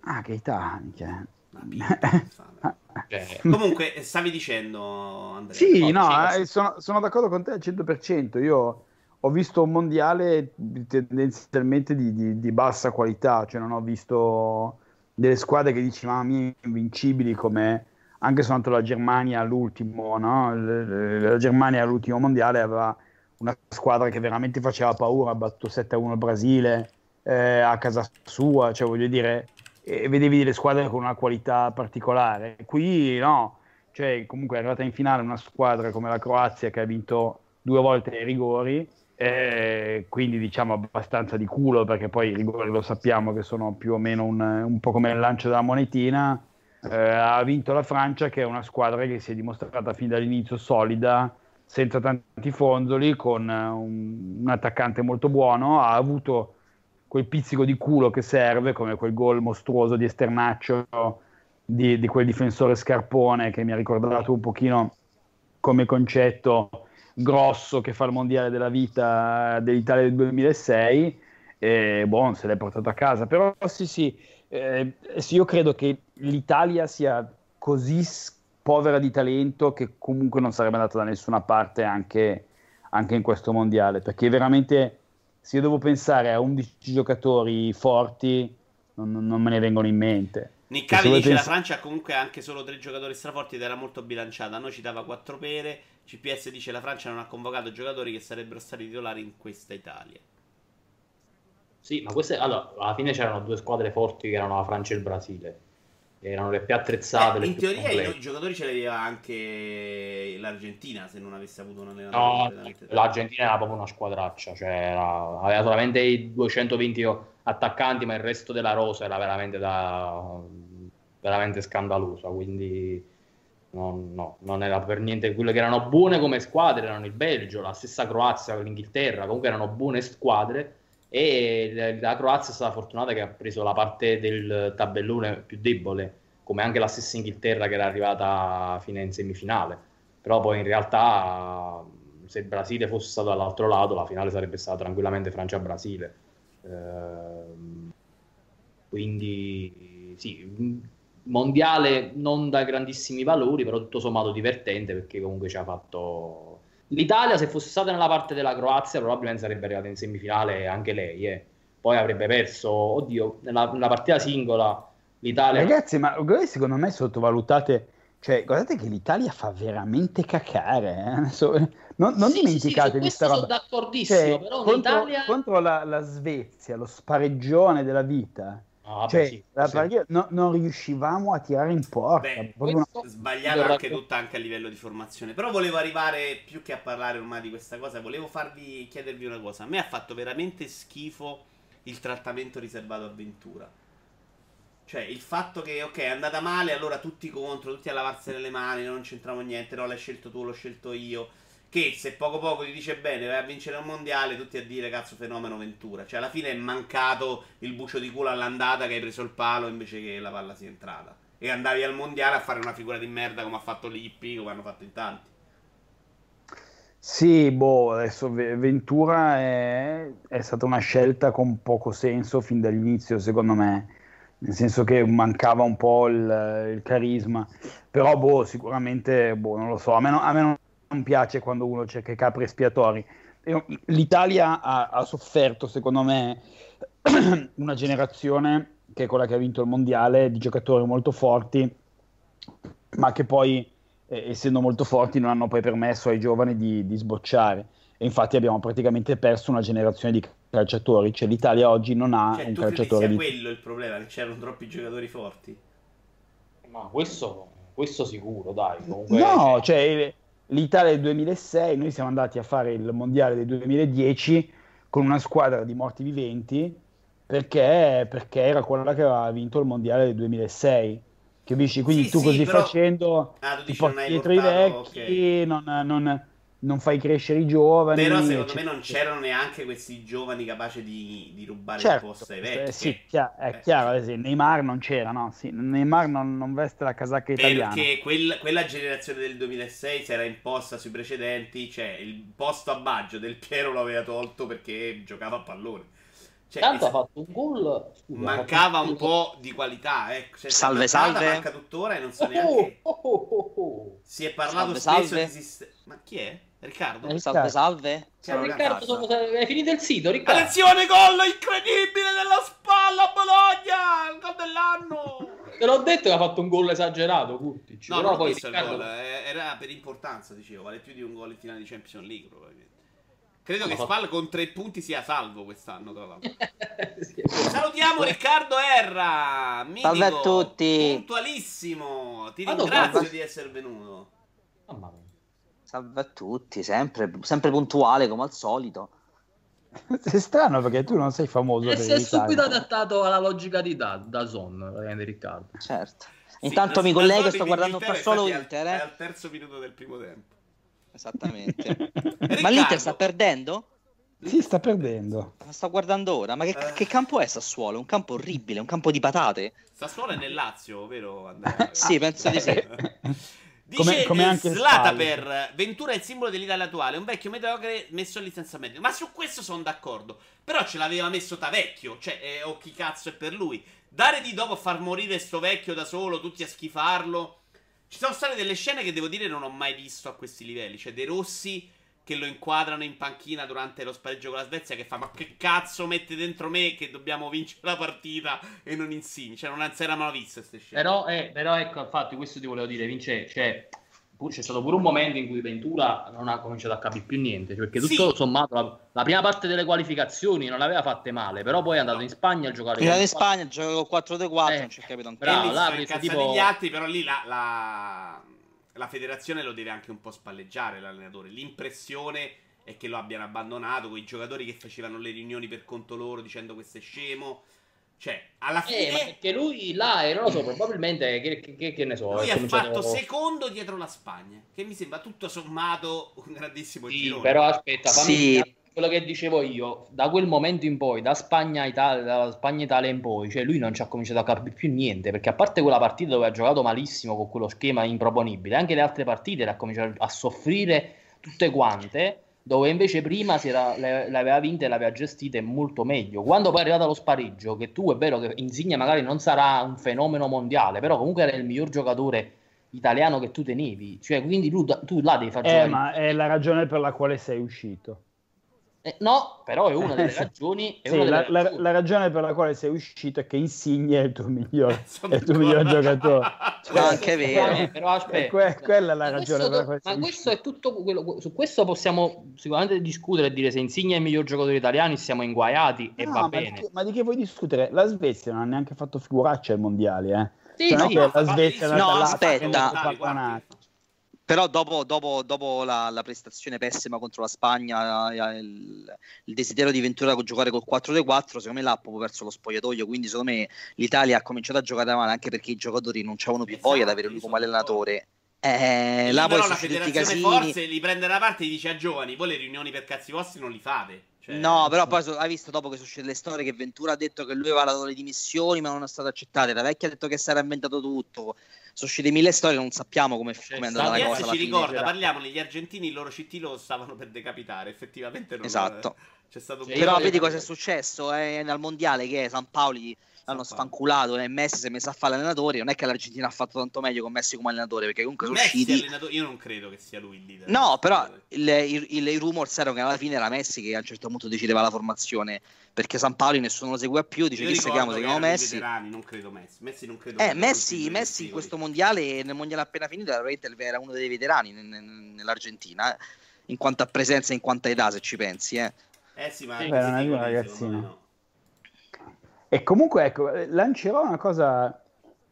Ah, Keita, cioè. Cioè, comunque, stavi dicendo, Andrea? Sì, no, eh, sono, sono, d'accordo con te al 100%. Io ho visto un mondiale tendenzialmente di, di, di, bassa qualità, cioè non ho visto delle squadre che dici mamma mia invincibili come anche soltanto la Germania all'ultimo, no? la Germania all'ultimo mondiale aveva una squadra che veramente faceva paura, ha battuto 7-1 il Brasile eh, a casa sua, cioè voglio dire, e vedevi delle squadre con una qualità particolare. Qui no, cioè comunque è arrivata in finale una squadra come la Croazia che ha vinto due volte i rigori eh, quindi diciamo abbastanza di culo perché poi i rigori lo sappiamo che sono più o meno un, un po' come il lancio della monetina. Eh, ha vinto la Francia che è una squadra che si è dimostrata fin dall'inizio solida, senza tanti fonzoli, con un, un attaccante molto buono, ha avuto quel pizzico di culo che serve, come quel gol mostruoso di esternaccio di, di quel difensore scarpone che mi ha ricordato un pochino come concetto grosso che fa il mondiale della vita dell'Italia del 2006 e buon se l'è portato a casa. Però sì sì, eh, sì io credo che l'Italia sia così povera di talento che comunque non sarebbe andata da nessuna parte anche, anche in questo mondiale perché veramente se io devo pensare a 11 giocatori forti non, non me ne vengono in mente Niccavi dice pens- la Francia comunque ha anche solo tre giocatori straforti ed era molto bilanciata. A noi ci dava quattro pere. CPS dice la Francia non ha convocato giocatori che sarebbero stati titolari in questa Italia. Sì, ma queste allora, alla fine c'erano due squadre forti che erano la Francia e il Brasile. Erano le più attrezzate. Eh, in teoria complete. i giocatori ce li aveva anche l'Argentina se non avesse avuto un allenatore. No, l'Argentina era proprio una squadraccia, cioè era, aveva solamente i 220 attaccanti, ma il resto della rosa era veramente da veramente scandalosa. Quindi no, no, non era per niente. Quelle che erano buone come squadre erano il Belgio, la stessa Croazia, l'Inghilterra. Comunque erano buone squadre. E la Croazia è stata fortunata che ha preso la parte del tabellone più debole, come anche la stessa Inghilterra che era arrivata fino in semifinale. Però poi in realtà se il Brasile fosse stato dall'altro lato, la finale sarebbe stata tranquillamente Francia-Brasile. Eh, quindi sì, mondiale non da grandissimi valori, però tutto sommato divertente perché comunque ci ha fatto... L'Italia se fosse stata nella parte della Croazia probabilmente sarebbe arrivata in semifinale anche lei, eh. poi avrebbe perso, oddio, nella, nella partita singola l'Italia... Ragazzi, ma secondo me sottovalutate... Cioè, guardate che l'Italia fa veramente cacare. Eh? Non, non sì, dimenticatevi sì, sì, roba. Sono d'accordissimo, cioè, però contro, l'Italia... contro la, la Svezia, lo spareggione della vita Ah, cioè, sì, la sì. No, non riuscivamo a tirare in porta. Beh, una... Sbagliato anche tutta anche a livello di formazione. Però volevo arrivare più che a parlare ormai di questa cosa. Volevo farvi chiedervi una cosa. A me ha fatto veramente schifo il trattamento riservato a Ventura. Cioè, il fatto che, ok, è andata male, allora tutti contro, tutti a lavarsene le mani, non c'entravo niente, no, l'hai scelto tu, l'ho scelto io che se poco poco ti dice bene vai a vincere un mondiale, tutti a dire cazzo fenomeno Ventura. Cioè alla fine è mancato il bucio di culo all'andata che hai preso il palo invece che la palla sia entrata. E andavi al mondiale a fare una figura di merda come ha fatto Lippi, come hanno fatto in tanti. Sì, boh, adesso Ventura è, è stata una scelta con poco senso fin dall'inizio, secondo me nel senso che mancava un po' il, il carisma. Però, boh, sicuramente, boh, non lo so, a me, no, a me non piace quando uno cerca i capri espiatori. L'Italia ha, ha sofferto, secondo me, una generazione che è quella che ha vinto il mondiale di giocatori molto forti, ma che poi, eh, essendo molto forti, non hanno poi permesso ai giovani di, di sbocciare. e infatti abbiamo praticamente perso una generazione di calciatori, cioè l'Italia oggi non ha Cioè, un tu calciatore di... sia quello il problema, che c'erano troppi giocatori forti? Ma questo, questo sicuro, dai. Comunque, No, cioè l'Italia del 2006, noi siamo andati a fare il mondiale del 2010 con una squadra di morti viventi perché, perché era quella che aveva vinto il mondiale del 2006. Capisci? Quindi Sì, tu sì, così però- facendo Ah, tu ti porti dietro i portato... vecchi, ok. non, non- non fai crescere i giovani. Però secondo me eccetera. non c'erano neanche questi giovani capaci di, di rubare Certo, il posto ai eh, vecchi. sì, chia- è Eh, chiaro, ad esempio, Neymar non c'era, no? Sì, Neymar non, non veste la casacca italiana. Perché quel- quella generazione del 2006 si era imposta sui precedenti, cioè il posto a Baggio del Piero lo aveva tolto perché giocava a pallone. Cioè, Tanto ha fatto un gol. scusa, mancava un po' di qualità, ecco. Cioè, Salve, salve. Manca tuttora e non so Oh, neanche. oh, oh, oh, oh. Si è parlato Salve, spesso salve. di sist- Ma chi è? Riccardo? Eh, Salve, salve. Ciao, Riccardo, Riccardo. sono- hai finito il sito, Riccardo? Attenzione, gol incredibile della spalla a Bologna! Il gol dell'anno! Te l'ho detto che ha fatto un gol esagerato, Curtic. No, però poi visto Riccardo... il gol, eh, era per importanza, dicevo, vale più di un gol in finale di Champions League probabilmente. Credo che Ma- Spal con tre punti sia salvo quest'anno, tra l'altro. Sì, è. Salutiamo Riccardo Erra, mitico, Salve a tutti. puntualissimo. Ti ringrazio di essere venuto. Mamma mia. Salve a tutti, sempre, sempre puntuale come al solito. È strano perché tu non sei famoso E per si è subito adattato alla logica di da, da Son, praticamente, Riccardo. Certo. Sì, Intanto la- mi collego e sto guardando per solo Inter, È eh. al terzo minuto del primo tempo. Esattamente. Ma l'Inter sta perdendo? Sì, sta perdendo. La sto guardando ora. Ma che, Eh. che campo è Sassuolo? Un campo orribile, un campo di patate? Sassuolo è nel Lazio, vero Andrea? Sì, penso di sì. Dice Come- come anche Slata Spal. per Ventura è il simbolo dell'Italia attuale, un vecchio mediocre messo in licenza medica. Ma su questo sono d'accordo. Però ce l'aveva messo da vecchio, cioè, eh, o chi cazzo è per lui. Dare di dopo a far morire sto vecchio da solo, tutti a schifarlo. Ci sono state delle scene che devo dire non ho mai visto a questi livelli. Cioè, dei rossi che lo inquadrano in panchina durante lo spareggio con la Svezia che fa ma che cazzo mette dentro me che dobbiamo vincere la partita e non Insigne cioè non si erano mai viste queste scene Però, eh, però ecco, infatti, questo ti volevo dire, Vince, cioè, c'è stato pure un momento in cui Ventura non ha cominciato a capire più niente, cioè, perché tutto Sì. sommato la, la prima parte delle qualificazioni non l'aveva fatte male, però poi è andato in Spagna a giocare Finale in con- Spagna, gioco col 4-2-4, Eh, non ci ho capito ancora. bravo, e lì là tipo- gli altri però lì la, la, la federazione lo deve anche un po' spalleggiare l'allenatore. L'impressione è che lo abbiano abbandonato quei giocatori che facevano le riunioni per conto loro dicendo questo è scemo. Cioè alla Eh, ma fine perché lui là, eh, non lo so, probabilmente, che, che- che- che ne so, lui ha fatto secondo dietro la Spagna che mi sembra tutto sommato un grandissimo Sì, girone. però aspetta, fammi Sì. Quello che dicevo io, da quel momento in poi, da Spagna Italia, da Spagna Italia in poi, cioè lui non ci ha cominciato a capire più niente, perché a parte quella partita dove ha giocato malissimo con quello schema improponibile, anche le altre partite le ha cominciato a soffrire tutte quante, dove invece prima si era, le, le aveva vinte e le aveva gestite molto meglio. Quando poi è arrivato allo spareggio, che tu è vero che Insigne magari non sarà un fenomeno mondiale, però comunque era il miglior giocatore italiano che tu tenevi, cioè quindi tu, tu là devi far Eh, giocare ma è la ragione per la quale sei uscito. Eh, no, però è una delle ragioni. È Sì, una delle la, la- ragioni. la ragione per la quale sei uscito è che Insigne è il tuo miglior, Sono è il tuo miglior d'accordo. giocatore. No, anche è vero. Eh, però aspetta, que- quella è la Ma ragione questo- per la quale Ma sei questo uscito. è tutto quello. Su questo possiamo sicuramente discutere e dire se Insigne è il miglior giocatore italiano, siamo inguaiati e No, va ma bene. Di che, ma di che vuoi discutere? La Svezia non ha neanche fatto figuraccia ai mondiali, eh. Sì, Cioè, sì, ma la Svezia No, aspetta. Però dopo, dopo- dopo la, la prestazione pessima contro la Spagna, eh, il, il desiderio di Ventura con giocare col 4-2-4, secondo me l'ha proprio perso lo spogliatoio. Quindi, secondo me, l'Italia ha cominciato a giocare male anche perché i giocatori non c'avevano più Esatto, voglia di avere lui come allenatore. Eh, là poi però sono la federazione casini. forse li prende da parte e dice a giovani voi le riunioni per cazzi vostri non li fate Cioè, No, però poi hai visto dopo che uscite le storie che Ventura ha detto che lui aveva dato le dimissioni, ma non è stato accettato. La vecchia ha detto che si era inventato tutto. Sono uscite mille storie, non sappiamo come Cioè, come è andata la cosa. ci ricorda, c'era- parliamone, gli argentini il loro CT lo stavano per decapitare, effettivamente non Esatto. c'è stato un Cioè, Però vedi cosa è successo eh, al mondiale che San Paoli l'hanno Paolo. sfanculato e Messi si è messo a fare l'allenatore. Non è che l'Argentina ha fatto tanto meglio con Messi come allenatore, perché comunque sono Messi usciti. allenatore- io non credo che sia lui il leader. No, però il, il, il- i rumors erano che alla fine era Messi che a un certo punto decideva la formazione perché San Paoli nessuno lo seguiva più. Dice Io chi seguiamo, seguiamo Messi. veterani, non credo Messi. Messi non credo Eh, Messi, Messi in questo mondiale, nel mondiale appena finito, era veramente era uno dei veterani nel- nel- nell'Argentina. eh. in quanto a presenza e in quanto a età, se ci pensi. Eh, eh sì, ma non è dicono, una ragazzina. no. E comunque, ecco, lancerò una cosa.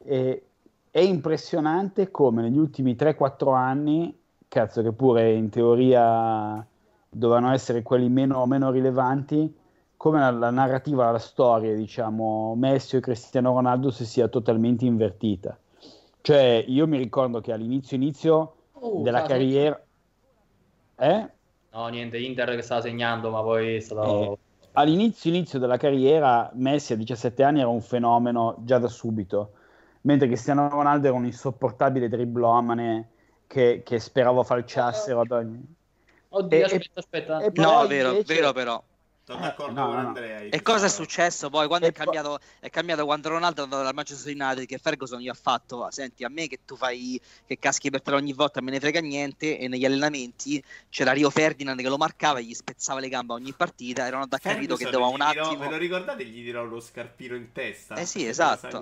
eh, è impressionante come negli ultimi 3-4 anni, cazzo, che pure in teoria dovevano essere quelli meno, meno rilevanti, come la, la narrativa, la storia, diciamo, Messi e Cristiano Ronaldo si sia totalmente invertita. Cioè, io mi ricordo che all'inizio inizio Oh, della carriera... Eh? No, niente, Inter che stava segnando, ma poi è stato... Eh, all'inizio inizio della carriera Messi a 17 anni era un fenomeno già da subito, mentre Cristiano Ronaldo era un insopportabile driblomane che, che speravo falciassero ad ogni... Oddio, e- aspetta, aspetta. e- no, vero, invece- vero però. Sono Eh, d'accordo no, con no. Andrea. E cosa è sono- successo poi quando E è cambiato, è cambiato quando Ronaldo è andato dal Manchester United che Ferguson gli ha fatto senti a me che tu fai che caschi per te ogni volta me ne frega niente e negli allenamenti c'era Rio Ferdinand che lo marcava e gli spezzava le gambe a ogni partita e Ronaldo ha capito che doveva un dirò- attimo Ve lo ricordate? Gli dirò lo scarpino in testa. Eh sì, esatto.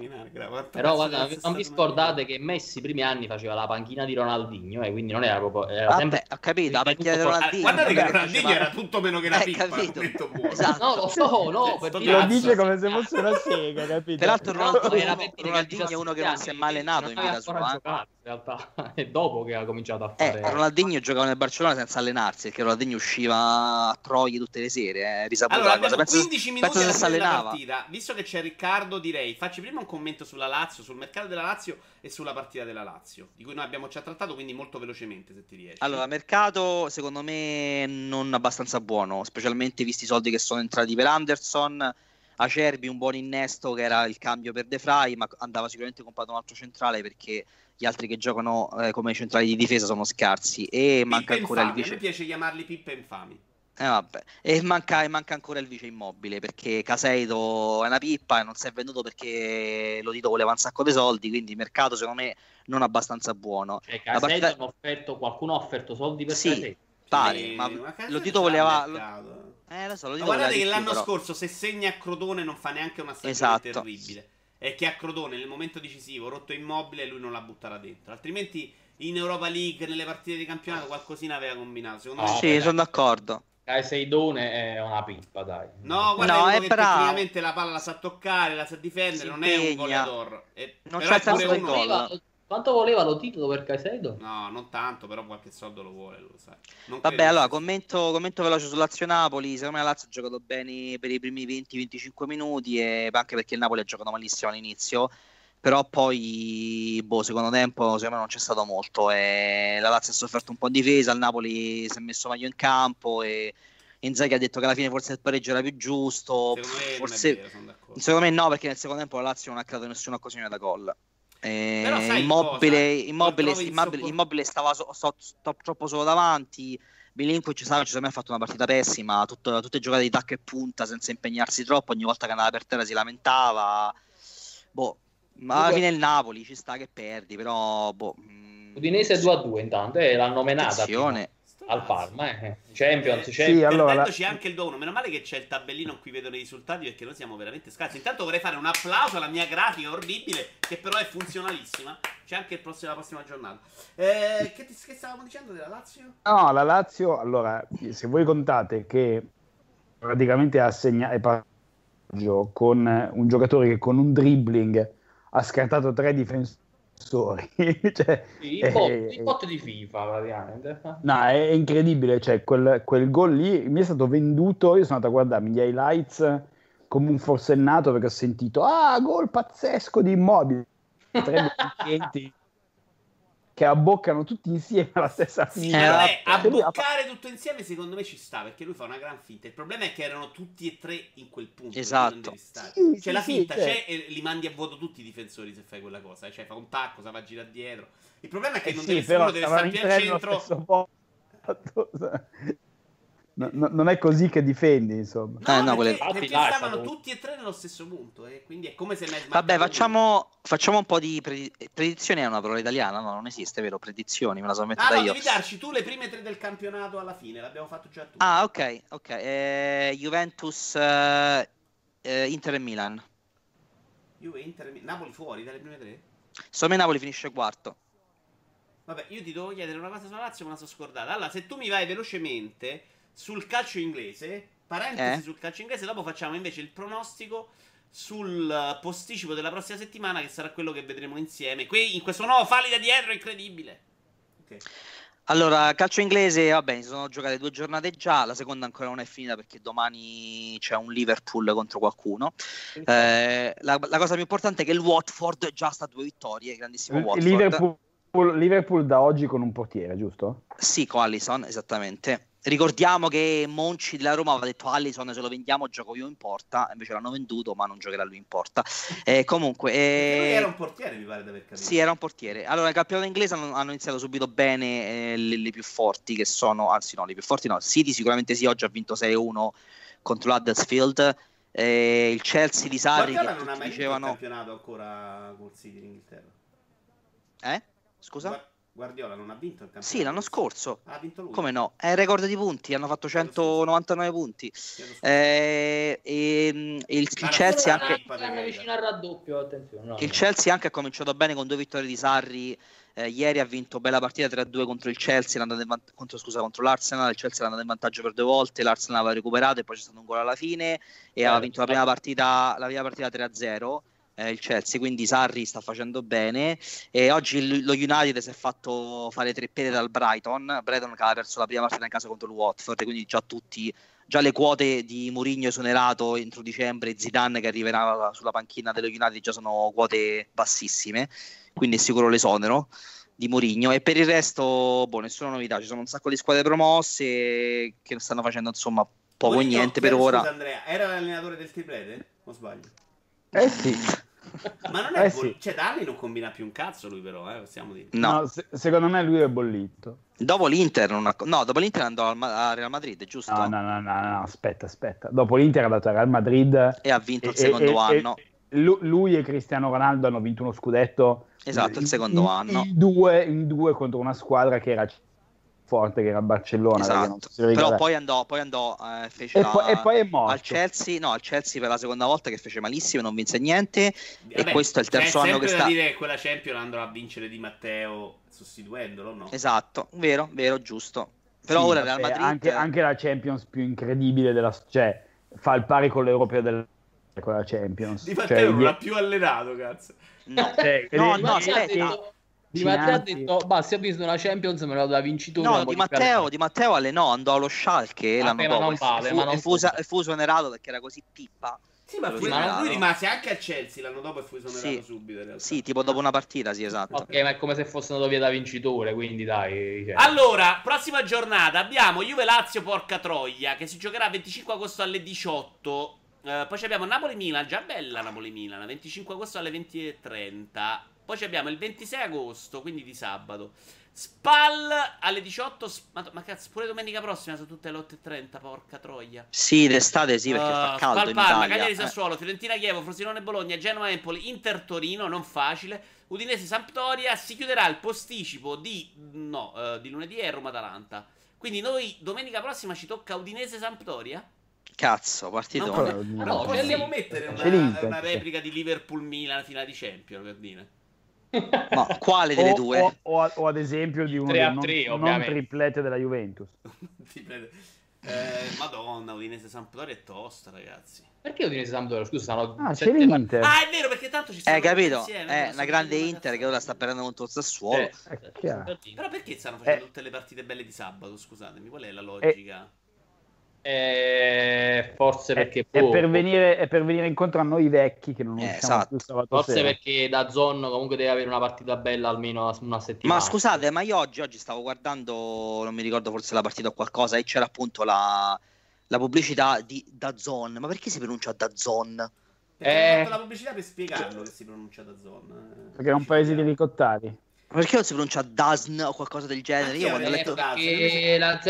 Però guarda, non vi scordate che Messi i primi anni faceva la panchina di Ronaldinho, eh, quindi non era proprio... Era Vabbè, sempre... ho capito, la panchina di Ah, Ah, Ronaldinho guardate che Ronaldinho era tutto meno che una Eh, pippa. capito. Esatto. No, lo so, no, per Sto dire- Lo dice come se fosse una sega, capito? Peraltro No, Ronaldinho, per è uno che non 17 si è mai allenato anni in vita sua. Eh. in realtà è dopo che ha cominciato a Eh, fare... Ronaldinho giocava nel Barcellona senza allenarsi perché Ronaldinho usciva a Troie tutte le sere, eh, risaputa Allora, la cosa. abbiamo Penso, 15 minuti penso se della allenava. partita. Visto che c'è Riccardo, direi facci prima un commento sulla Lazio, sul mercato della Lazio e sulla partita della Lazio, di cui noi abbiamo già trattato, quindi molto velocemente se ti riesci. Allora, mercato secondo me non abbastanza buono, specialmente visti i soldi che sono entrati per Anderson. Acerbi un buon innesto che era il cambio per De Vrij, ma andava sicuramente comprato un altro centrale perché gli altri che giocano eh, come centrali di difesa sono scarsi e manca Pippe ancora il infami, vice. A me piace chiamarli pippe infami. Eh, vabbè. E manca, e manca ancora il vice immobile perché Caseido è una pippa e non si è venduto perché lo Dito voleva un sacco di soldi, quindi mercato secondo me non abbastanza buono. Cioè, La Casei partita- qualcuno ha offerto soldi per Sì. Casei. Pare, Sì, ma Casei lo Dito c'ha voleva... lo-. Eh, lo so, lo Ma guardate che più, l'anno però. scorso se segna a Crotone non fa neanche una stagione Esatto. terribile. E che a Crotone nel momento decisivo, rotto immobile, lui non la butterà dentro. Altrimenti in Europa League, nelle partite di campionato, qualcosina aveva combinato. Secondo No, me... Sì, sono d'accordo. Caseidone è una pippa, dai. No, guarda, No, è è che bravo. tecnicamente la palla la sa toccare, la sa difendere, Si non è un impegna. goleador. E- Non però c'è è il senso del gol. Quanto voleva lo titolo per Caseido? No, non tanto, però qualche soldo lo vuole, lo sai. Non Vabbè, credo allora commento, commento veloce su Lazio-Napoli. Secondo me la Lazio ha giocato bene per i primi 20-25 minuti, e anche perché il Napoli ha giocato malissimo all'inizio. Però poi, boh, secondo tempo, secondo me non c'è stato molto. E la Lazio ha sofferto un po' in difesa, il Napoli si è messo meglio in campo e Inzaghi ha detto che alla fine forse il pareggio era più giusto. Secondo me forse, vero, sono d'accordo. secondo me no, perché nel secondo tempo la Lazio non ha creato nessuna occasione da gol. Eh, Però sai immobile, immobile, immobile, immobile stava so- so- sto- troppo solo davanti. Milinkovic Savic secondo me ha fatto una partita pessima, tutto- tutte giocate di tacco e punta senza impegnarsi troppo, ogni volta che andava per terra si lamentava. Boh, ma alla fine il Napoli ci sta che perdi, però boh. mm, Udinese 2-2 intanto e l'hanno menata attenzione. Sto al. Parma, eh. Champions, Champions. Sì, allora, Perdendoci la- anche il 2-1. Meno male che c'è il tabellino in cui vedono i risultati perché noi siamo veramente scarsi. Intanto vorrei fare un applauso alla mia grafica orribile, che però è funzionalissima. C'è anche il prossimo- la prossima giornata. Eh, che, ti- che stavamo dicendo della Lazio? No, la Lazio, allora, se voi contate che praticamente ha segnato con un giocatore che con un dribbling ha scartato tre difensori, cioè, Sì, il, bot, eh, il bot di FIFA praticamente. no, è, incredibile, cioè, quel, quel gol lì mi è stato venduto, io sono andato a guardarmi gli highlights come un forsennato perché ho sentito, ah, gol pazzesco di Immobile, tre che abboccano tutti insieme alla stessa Sì, fine. vabbè, Cioè, abboccare tutto insieme secondo me ci sta perché lui fa una gran finta. Il problema è che erano tutti e tre in quel punto. Esatto. Sì, C'è sì, la sì, finta, cioè. c'è e li mandi a vuoto tutti i difensori se fai quella cosa. eh. Cioè fa un tacco, sa va a girare dietro. Il problema è che Eh non sì, deve, però deve stare al centro. No, no, non è così che difendi, insomma. No, Eh, no, perché, quelle- perché è stavano stato- tutti e tre nello stesso punto. E quindi è come se Vabbè, facciamo, facciamo un po' di predi- predizioni. È una parola italiana? No, non esiste, vero? Predizioni, me la sono Ah, inventata no, io. devi darci tu le prime tre del campionato alla fine. L'abbiamo fatto già tu. Ah, ok, ok. Eh, Juventus, eh, eh, Inter e Milan. Juve, Inter, Napoli fuori dalle prime tre. Secondo me Napoli finisce quarto. Vabbè, io ti devo chiedere una cosa sulla Lazio, ma la so scordata. Allora, se tu mi vai velocemente sul calcio inglese, parentesi Eh? sul calcio inglese, dopo facciamo invece il pronostico sul posticipo della prossima settimana, che sarà quello che vedremo insieme. Qui in questo nuovo falli da dietro, incredibile. Ok. Allora, calcio inglese, vabbè, si sono giocate due giornate già, la seconda ancora non è finita perché domani c'è un Liverpool contro qualcuno. Eh, la, la cosa più importante è che il Watford già sta a due vittorie, grandissimo Watford. Liverpool, Liverpool da oggi con un portiere, giusto? Sì, con Allison, esattamente. Ricordiamo che Monci della Roma aveva detto Allison se lo vendiamo gioco io in porta, invece l'hanno venduto ma non giocherà lui in porta. Eh, comunque... Eh, era un portiere, mi pare di aver capito. Sì, era un portiere. Allora, nel campionato inglese hanno, hanno iniziato subito bene eh, le, le più forti, che sono, anzi no, le più forti no, City sicuramente sì, oggi ha vinto 6-1 contro l'Huddersfield, eh, il Chelsea di Sarri Guardiola che non ha mai il dicevano... campionato ancora col City in Inghilterra. Eh? Scusa? Guar- Guardiola non ha vinto il campionato. Sì, l'anno scorso. Ah, ha vinto lui. Come no? È il record di punti, hanno fatto 199 punti. Eh, e, mm, il, il Ma Chelsea anche... raddoppio, attenzione. no, Il no. Chelsea anche ha cominciato bene con due vittorie di Sarri. Eh, ieri ha vinto bella partita 3-2 contro il Chelsea, l'ha andato in van- contro, scusa, contro l'Arsenal. Il Chelsea l'ha andato in vantaggio per due volte. L'Arsenal aveva recuperato e poi c'è stato un gol alla fine. E aveva vinto la prima partita, la prima partita 3-0. Eh, il Chelsea, quindi Sarri sta facendo bene. E oggi lo United si è fatto fare tre pere dal Brighton. Brighton che aveva perso la prima partita in casa contro il Watford, quindi già tutti già le quote di Mourinho esonerato entro dicembre Zidane che arriverà sulla panchina dello United già sono quote bassissime, quindi è sicuro l'esonero di Mourinho e per il resto boh, nessuna novità, ci sono un sacco di squadre promosse che stanno facendo insomma poco Mourinho, niente per ora. Andrea, era l'allenatore del triplete? O sbaglio? Eh sì. Ma non è Eh Bol- sì. cioè da anni non combina più un cazzo lui però, eh, possiamo dire. No, No, se- secondo me lui è bollito. dopo l'Inter non ha- no, dopo l'Inter andò al, Ma- a Real Madrid, giusto? No, no, no, no, no, aspetta, aspetta. Dopo l'Inter è andato al Real Madrid. E ha vinto il e- secondo e- anno. e- lu- lui e Cristiano Ronaldo hanno vinto uno scudetto. Esatto, il secondo in- anno. In due, in due contro una squadra che era forte, che era Barcellona. non Esatto. Però poi andò, poi andò eh, fece e, la- poi, e poi è morto. al Chelsea, no, al Chelsea per la seconda volta che fece malissimo e non vinse niente. Vabbè, questo è il terzo anno che sempre sta- da dire che quella Champion andrà a vincere Di Matteo sostituendolo, no? Esatto, vero, vero, giusto. Però Sì, ora Real vabbè, Madrid Anche, anche la Champions più incredibile della... Cioè, fa il pari con l'Europeo del... con la Champions. Di Cioè, Matteo non gli- l'ha più allenato, cazzo. no. cioè, No, no, aspetta. detto- Di Matteo ha detto, bah, se ho visto una Champions me la da vincitore. No, di Matteo, di Matteo allenò, andò allo Schalke Vabbè, l'anno dopo non e vale, fu, ma non e fu, fu esonerato perché era così pippa. Sì, ma Lo fu- lui rimase anche al Chelsea l'anno dopo e fu esonerato Sì. subito in realtà. Sì, tipo dopo una partita, sì, esatto. Ok, ma è come se fosse andato via da vincitore, quindi dai. cioè. Allora, prossima giornata abbiamo Juve Lazio Porca Troia che si giocherà il 25 agosto alle 18. Eh, poi abbiamo Napoli Milan, già bella Napoli Milan, 25 agosto alle 20.30. Poi ci abbiamo il 26 agosto, quindi di sabato. Spal alle 18. s- Ma, ma cazzo, pure domenica prossima sono tutte le 8.30, porca troia. Sì, d'estate sì, perché fa Uh, caldo Spal in Parma, Italia. Cagliari eh. Sassuolo, Fiorentina Chievo, Frosinone Bologna, Genoa Empoli, Inter Torino, non facile. Udinese Sampdoria, si chiuderà il posticipo di no, eh, di lunedì e Roma Atalanta. Quindi noi domenica prossima ci tocca Udinese Sampdoria? Cazzo, partito. Dire? non No, c'è possiamo mettere una, una replica di Liverpool Milan finale di Champions per dire. Ma quale delle o, due? o- o- o ad esempio di uno 3 a dei non, 3, non ovviamente. triplete della Juventus. Eh, Madonna, Udinese Sampdoria è tosta, ragazzi. Perché Udinese Sampdoria? Scusa, stanno Ah, c'è l'Inter. Ah, è vero, perché tanto ci stanno Eh, capito? insieme, È non una grande Inter che ora sta perdendo contro il Sassuolo. Eh. Però perché stanno facendo Eh. tutte le partite belle di sabato? Scusatemi, qual è la logica? Eh, forse perché è, è per venire, è per venire incontro a noi vecchi che non Eh, usciamo esatto. più sabato Forse sera. perché da Zon comunque deve avere una partita bella almeno una settimana. Ma scusate, ma io oggi, oggi stavo guardando, non mi ricordo forse la partita o qualcosa, e c'era appunto la, la pubblicità di Dazon. Ma perché si pronuncia Dazon? Perché Eh. la pubblicità per spiegarlo che si pronuncia da zona. eh. Perché è un paese di ricottari. Perché non si pronuncia Dazn o qualcosa del genere? Io Anch'io quando ho avrei letto... detto- perché la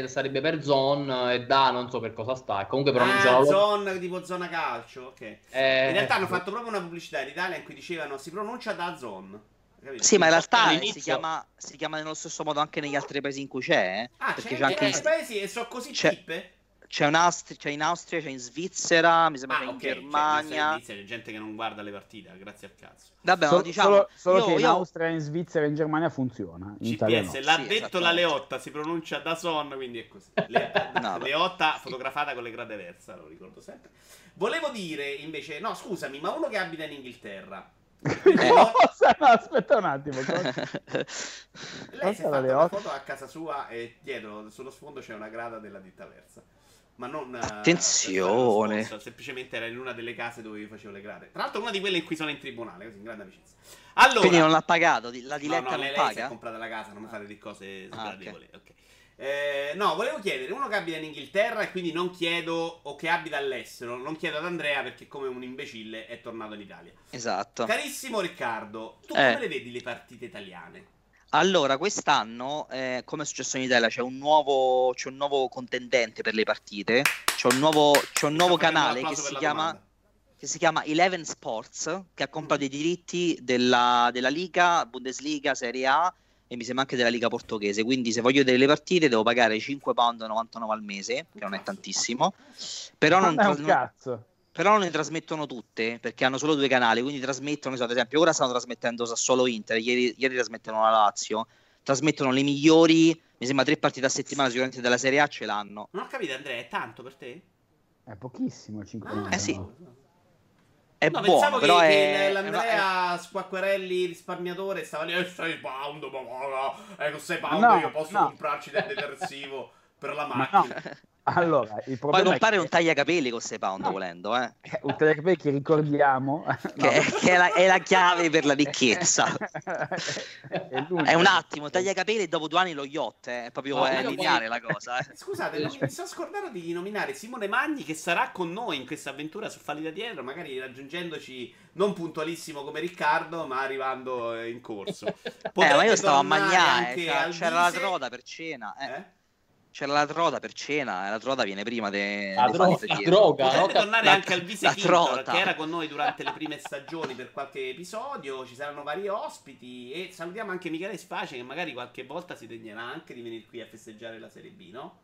ZN sarebbe per Zon e da non so per cosa sta. E comunque pronunciano Ah, zona tipo zona calcio, ok. Eh, In realtà hanno fatto proprio una pubblicità in Italia in cui dicevano si pronuncia da zone. Capito? Sì, ma in realtà si chiama, si chiama nello stesso modo anche negli altri paesi in cui c'è, eh? Ah, perché c'è c'è anche in in- paesi e sono così c'è- tippe? C'è, un Austri- c'è in Austria, c'è in Svizzera, mi sembra Ah, c'è in ok, cioè, Germania. in Svizzera c'è gente che non guarda le partite, grazie al cazzo. Vabbè, Solo, diciamo, solo- solo io- che in io- Austria, in Svizzera e in Germania funziona. In CPS no. l'ha Sì, detto la. Leotta, si pronuncia da son, quindi è così. Le- No. Leotta fotografata con le grade versa, lo ricordo sempre. Volevo dire invece, no, scusami, ma uno che abita in Inghilterra. Eh. No, aspetta un attimo. Lei si è fatta una foto a casa sua e dietro, sullo sfondo c'è una grada della ditta versa. Ma non... eh, Attenzione. sponsor, semplicemente era in una delle case dove io facevo le grade. Tra l'altro una di quelle in cui sono in tribunale, così in grande amicizia. Allora... Quindi non l'ha pagato, la No, diletta no, non lei, lei si è paga? comprata la casa, non mi fate di cose Ah, sgradevoli. ok. Eh, no, volevo chiedere, uno che abita in Inghilterra e quindi non chiedo, o che abita all'estero, non chiedo ad Andrea perché come un imbecille è tornato in Italia. Esatto. Carissimo Riccardo, tu Eh. come le vedi le partite italiane? Allora, quest'anno, eh, come è successo in Italia, c'è un nuovo, c'è un nuovo contendente per le partite. C'è un nuovo, c'è un nuovo canale che si chiama, che si chiama Eleven Sports, che ha comprato i diritti della, della Liga, Bundesliga, Serie A e mi sembra anche della Liga portoghese. Quindi, se voglio vedere le partite, devo pagare 5,99 pound al mese, che non è tantissimo. Però non, è un non- cazzo. Però non le trasmettono tutte perché hanno solo due canali, quindi trasmettono, so, ad esempio, ora stanno trasmettendo solo Inter, ieri, ieri trasmettono la Lazio, trasmettono le migliori, mi sembra tre partite a settimana sicuramente della Serie A ce l'hanno. Non ho capito Andrea, è tanto per te? È pochissimo. 5 Ah, Eh sì. no. È no, buono, pensavo che, però che è... il- l'Andrea Squacquarelli risparmiatore stava lì, eh, 6 pound, ma eh, con 6 pound No, io posso no. comprarci del detersivo per la Ma macchina. no. Allora, il problema comprare è un che, tagliacapelli con 6 pound No. volendo, eh. che un tagliacapelli che ricordiamo Che, no. che è, la, è la chiave per la ricchezza. è. È un attimo, tagliacapelli e dopo due anni lo yacht, eh. è proprio No, è io lineare poi- la cosa. Eh. Scusate, non mi sono scordato di nominare Simone Magni che sarà con noi in questa avventura su Falli da dietro, magari raggiungendoci non puntualissimo come Riccardo, ma arrivando eh, in corso. Eh, ma io stavo a mangiare, anche c'era, al c'era la troda per cena, eh. Eh? C'era la troda per cena e la troda viene prima de- La, dei dro- fatti la droga, no? Potrebbe tornare La- anche al Vise trota. che era con noi durante le prime stagioni per qualche episodio. Ci saranno vari ospiti. E salutiamo anche Michele Space, che magari qualche volta si degnerà anche di venire qui a festeggiare la Serie B, no?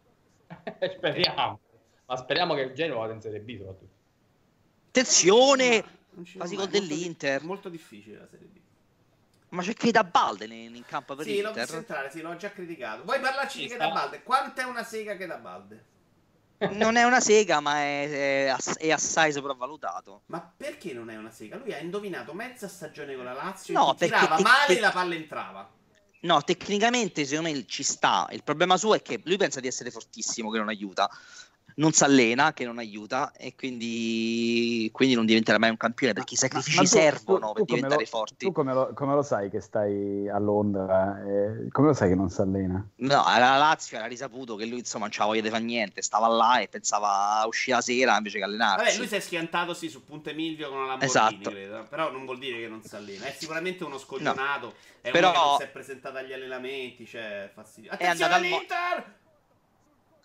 speriamo. Ma speriamo che il Genoa vada in Serie B soprattutto. Attenzione! Quasi gol dell'Inter. Molto difficile la Serie B. Ma c'è Keita Balde in, in campo per Sì, l'ho visto l'Inter? entrare, sì, l'ho già criticato. Vuoi parlarci di Ci che sta. da balde? Quanto è una sega che da balde? Non è una sega, ma è, è è assai sopravvalutato. Ma perché non è una sega? Lui ha indovinato mezza stagione con la Lazio No, e perché tirava te- male te- e la palla entrava. No, tecnicamente secondo me ci sta. Il problema suo è che lui pensa di essere fortissimo, che non aiuta. Non si allena, che non aiuta, e quindi, quindi non diventerà mai un campione perché i sacrifici Ma tu- servono tu- per tu diventare lo- forti. Tu come lo, come lo sai che stai a Londra? eh, come lo sai che non si allena? No, la Lazio era risaputo che lui insomma non c'aveva voglia di fare niente, stava là e pensava a uscire la sera invece che allenarsi. Vabbè, lui si è schiantato sì su Punte Milvio con una Lamborghini, Esatto. credo. Però non vuol dire che non si allena. È sicuramente uno scoglionato. È Però- uno che non si è presentato agli allenamenti. Cioè, fastidio. È Attenzione andato al mo- all'Inter!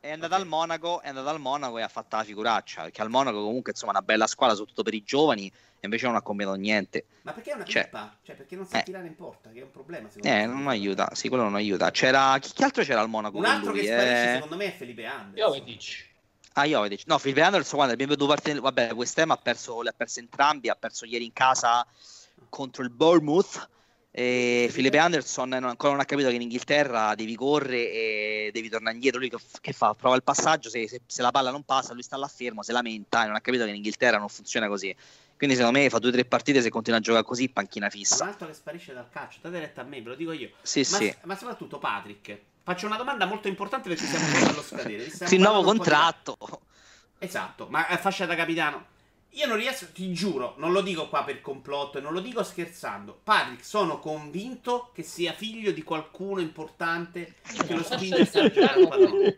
È andato Ok. al Monaco, è andato al Monaco e ha fatto la figuraccia. Perché al Monaco, comunque, insomma, una bella squadra, soprattutto per i giovani, e invece non ha combinato niente. Ma perché è una Cioè- pippa? Cioè, perché non sa Eh. tirare in porta? Che è un problema, secondo Eh, me. non aiuta, sì, quello non aiuta. C'era. Chi, chi altro c'era al Monaco? Un altro lui? che sparisce, Eh, secondo me, è Felipe Anderson. Io dici. Ah, io avevo No, Filipe Anderson, guarda, abbiamo due partite. Vabbè, West Ham ha perso, le ha perse entrambi. Ha perso ieri in casa contro il Bournemouth. E Felipe Anderson non- ancora non ha capito che in Inghilterra devi correre e devi tornare indietro. Lui che, che fa? Prova il passaggio. Se, se- se la palla non passa, lui sta là fermo, si lamenta e non ha capito che in Inghilterra non funziona così. Quindi, secondo me, fa due o tre partite. Se continua a giocare così, panchina Un fissa. altro che sparisce dal calcio. Date retta a me, ve lo dico io. Sì, Ma, sì. ma soprattutto Patrick. Faccio una domanda molto importante perché siamo allo scadere. Sì, nuovo un contratto. Esatto, ma fascia da capitano. Io non riesco, ti giuro, non lo dico qua per complotto e non lo dico scherzando. Patrick, sono convinto che sia figlio di qualcuno importante che lo spinge a giocando a pallone.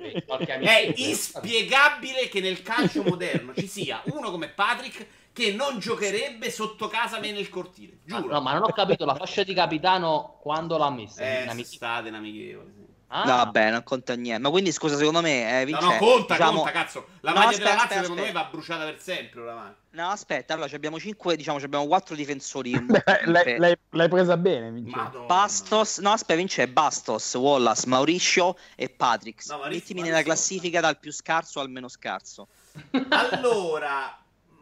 È inspiegabile che nel calcio moderno ci sia uno come Patrick che non giocherebbe sotto casa me nel cortile. Ma- Giuro. No, ma non ho capito la fascia di capitano quando l'ha messa. eh, state in amichevole. sì. Ah, Vabbè, non conta niente. Ma quindi scusa, secondo me, eh, No, vince, no, conta, diciamo- conta, cazzo. La No, maglia aspetta, della Lazio aspetta, secondo me va bruciata per sempre oramai. No, aspetta, allora ci abbiamo 5, diciamo, ci abbiamo 4 difensori. L'hai, l'hai- l'hai presa bene. Madonna. Bastos, no, aspetta, vince Bastos, Wallace, Mauricio e Patrick. No, Mauricio- Mettimi nella classifica dal più scarso al meno scarso. Allora, mh,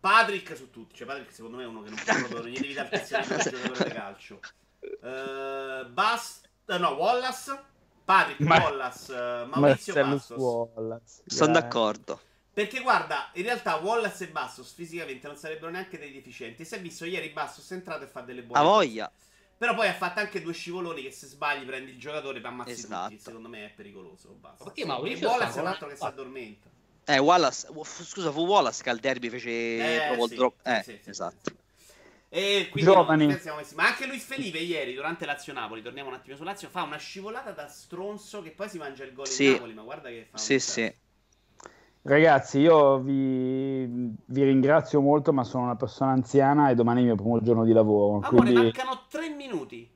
Patrick su tutti. Cioè, Patrick secondo me è uno che non può proprio. Non gli devi dare il piacere di giocatore di calcio. Eh, Bas- eh, no, Wallace. Patrick, Ma- Wallace, eh, Maurizio Marcellus Bastos. Wallace. Sono d'accordo. Perché guarda, in realtà Wallace e Bastos fisicamente non sarebbero neanche dei deficienti. Si è visto ieri Bastos è entrato e fa delle buone A voglia. Però poi ha fatto anche due scivoloni che se sbagli prendi il giocatore e ammazzi Esatto. tutti. Secondo me è pericoloso. Basta. Perché Mauricio E Wallace è un altro che si addormenta. Eh, Wallace, scusa, fu Wallace che al derby fece Eh, proprio il sì, drop. sì, Eh, sì, sì, esatto. E quindi Giovani. no, messi- Ma anche Luis Felipe ieri durante Lazio Napoli, torniamo un attimo su Lazio, fa una scivolata da stronzo che poi si mangia il gol Sì. in Napoli, ma guarda che fa un Sì, disastro. Ragazzi, io vi, vi ringrazio molto, ma sono una persona anziana e domani è il mio primo giorno di lavoro. Amore, quindi... mancano tre minuti.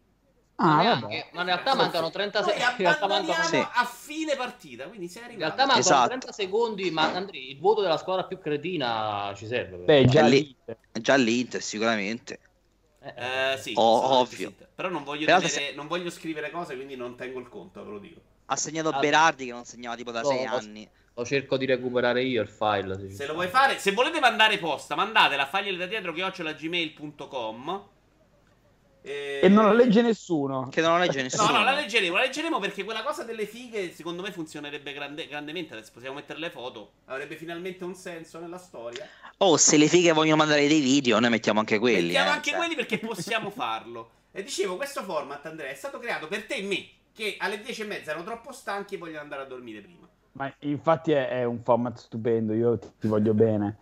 Ah, neanche, ma in realtà mancano 36 Noi in realtà mancano, abbandoniamo Sì. a fine partita, quindi sei in arrivato. realtà mancano Esatto. 30 secondi, ma Andri, il voto della squadra più cretina ci serve. Beh, già l'Inter. Già l'Inter, sicuramente. Eh, Eh, sì, Oh, ovvio. Però non voglio, tenere- non voglio scrivere cose, quindi non tengo il conto, ve lo dico. Ha segnato Ah. Berardi che non segnava tipo da No, 6 ma- anni. Lo cerco di recuperare io il file. se Se lo vuoi fare, se volete mandare posta, mandatela a fagliele da dietro chiocciolagmail.com e... E non la legge nessuno. Che non legge No, nessuno. no, la leggeremo, la leggeremo perché quella cosa delle fighe secondo me funzionerebbe grande- grandemente. Adesso possiamo mettere le foto, avrebbe finalmente un senso nella storia. Oh, se le fighe vogliono mandare dei video, noi mettiamo anche quelli. Mettiamo eh, anche cioè. quelli perché possiamo farlo. E dicevo, questo format, Andrea, è stato creato per te e me, che alle 10 e mezza erano troppo stanchi e vogliono andare a dormire prima. Ma infatti è, è un format stupendo, io ti, voglio bene.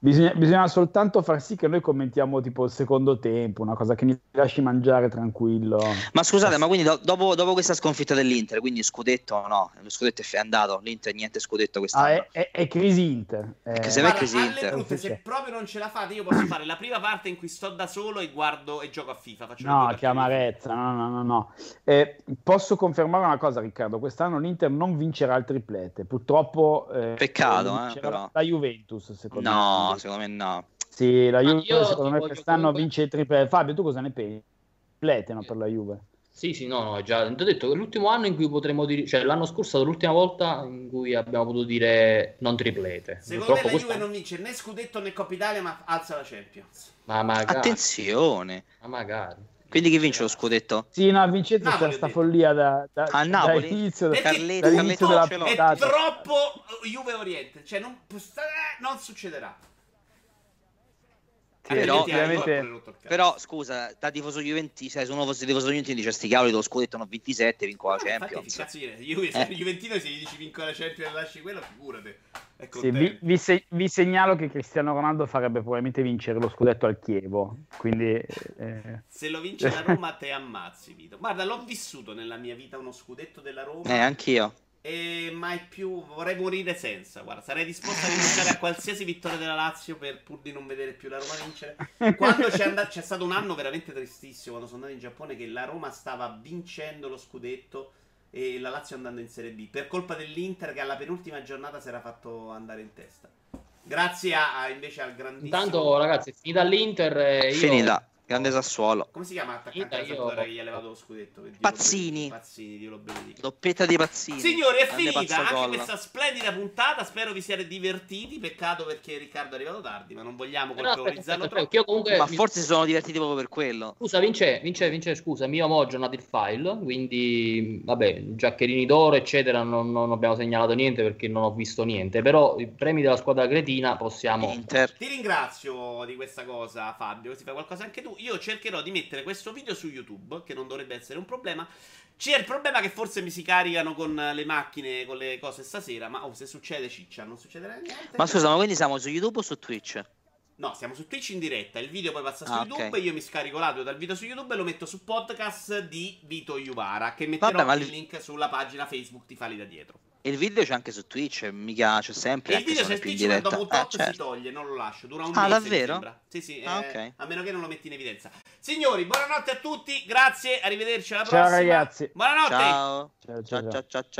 Bisogna, bisogna soltanto far sì che noi commentiamo tipo il secondo tempo, una cosa che mi lasci mangiare tranquillo. Ma scusate, ma quindi do- dopo, dopo questa sconfitta dell'Inter, quindi scudetto no? Lo scudetto è andato, l'Inter niente scudetto Ah, quest'anno. è, è- è crisi Inter. Eh, Che se Guarda, Inter. brutte, se proprio non ce la fate, io posso fare la prima parte in cui sto da solo e guardo e gioco a FIFA. No, che amarezza, no, no, no, no. Eh, posso confermare una cosa, Riccardo, quest'anno l'Inter non vincerà il triplete, purtroppo eh, Peccato, eh, però. la Juventus, secondo No, me. Secondo me no. Sì, la Juve io secondo me quest'anno comunque- vince il triplete. Fabio, tu cosa ne pensi? Triplete no, per la Juve. Sì, sì, no, no, già. Ti ho detto che l'ultimo anno in cui potremmo dire, cioè l'anno scorso è stata l'ultima volta in cui abbiamo potuto dire non triplete. Secondo me Purtroppo la Juve non vince né Scudetto né Coppa Italia, ma alza la Champions. Ma magari, Attenzione. ma magari. Quindi chi vince lo scudetto? Sì, no, Vincenzo Napoli, c'è ho sta detto. follia da, da, A Napoli? dall'inizio, Perché Carletti- dall'inizio della Carletti l'ho. È troppo Juve Oriente, cioè non, non succederà. Sì, però- cazzo. Però scusa, da tifoso Juventino, se uno fosse tifoso Juventino dice sti cavoli dello scudetto non 27, vinco la Ah, infatti, Champions. cazzo dire, Juve, Eh. Juventino se gli dici vinco la Champions e lasci quello, figurati. Sì, vi, vi se- vi segnalo che Cristiano Ronaldo farebbe probabilmente vincere lo scudetto al Chievo. Quindi, eh, Se lo vince la Roma te ammazzi, Vito. Guarda, l'ho vissuto nella mia vita uno scudetto della Roma. Eh, anch'io. E mai più vorrei morire senza. Guarda, sarei disposto a rinunciare a qualsiasi vittoria della Lazio per pur di non vedere più la Roma vincere. Quando c'è, andato, c'è stato un anno veramente tristissimo quando sono andato in Giappone che la Roma stava vincendo lo scudetto e la Lazio andando in Serie B per colpa dell'Inter che alla penultima giornata si era fatto andare in testa. Grazie a, a- invece al grandissimo Intanto, ragazzi, finita l'Inter. e io- Finita. Grande Sassuolo. come si chiama l'attaccante Io- Sampdoria che gli ha levato lo scudetto? Pazzini. Pazzini, Dio lo benedica. Doppietta di Pazzini. Signori, è Grande finita anche questa splendida puntata. Spero vi siate divertiti. Peccato perché Riccardo è arrivato tardi, ma non vogliamo colpevolizzarlo aspetta, troppo. io comunque Ma forse si sono divertiti proprio per quello. Scusa, Vince, Vince, Vince, scusa, io ho aggiornato il file, quindi vabbè, giaccherini d'oro, eccetera, non, non abbiamo segnalato niente perché non ho visto niente, però i premi della squadra cretina possiamo... Inter. Ti ringrazio di questa cosa, Fabio. Così fai qualcosa anche tu. Io cercherò di mettere questo video su YouTube, che non dovrebbe essere un problema. C'è il problema che forse mi si caricano con le macchine, con le cose stasera. Ma oh, se succede, ciccia, non succederà niente. Ma scusa, ma quindi siamo su YouTube o su Twitch? No, siamo su Twitch in diretta. Il video poi passa su Ah, YouTube. ok. Io mi scarico l'audio dal video su YouTube e lo metto su podcast di Vito Iuvara. Che metterò Vabbè, il link sulla pagina Facebook Ti Fali da dietro. E il video c'è anche su Twitch, mica c'è sempre. E il video se c'è il Twitch, ma dopo un Eh, tot si certo. toglie, non lo lascio. Dura un Ah, mese, davvero? Sì, sì, Ah, eh, ok. a meno che non lo metti in evidenza. Signori, buonanotte a tutti, grazie, arrivederci alla Ciao, prossima. ragazzi. Buonanotte. Ciao. Ciao, ciao, Ciao ciao. ciao ciao. ciao.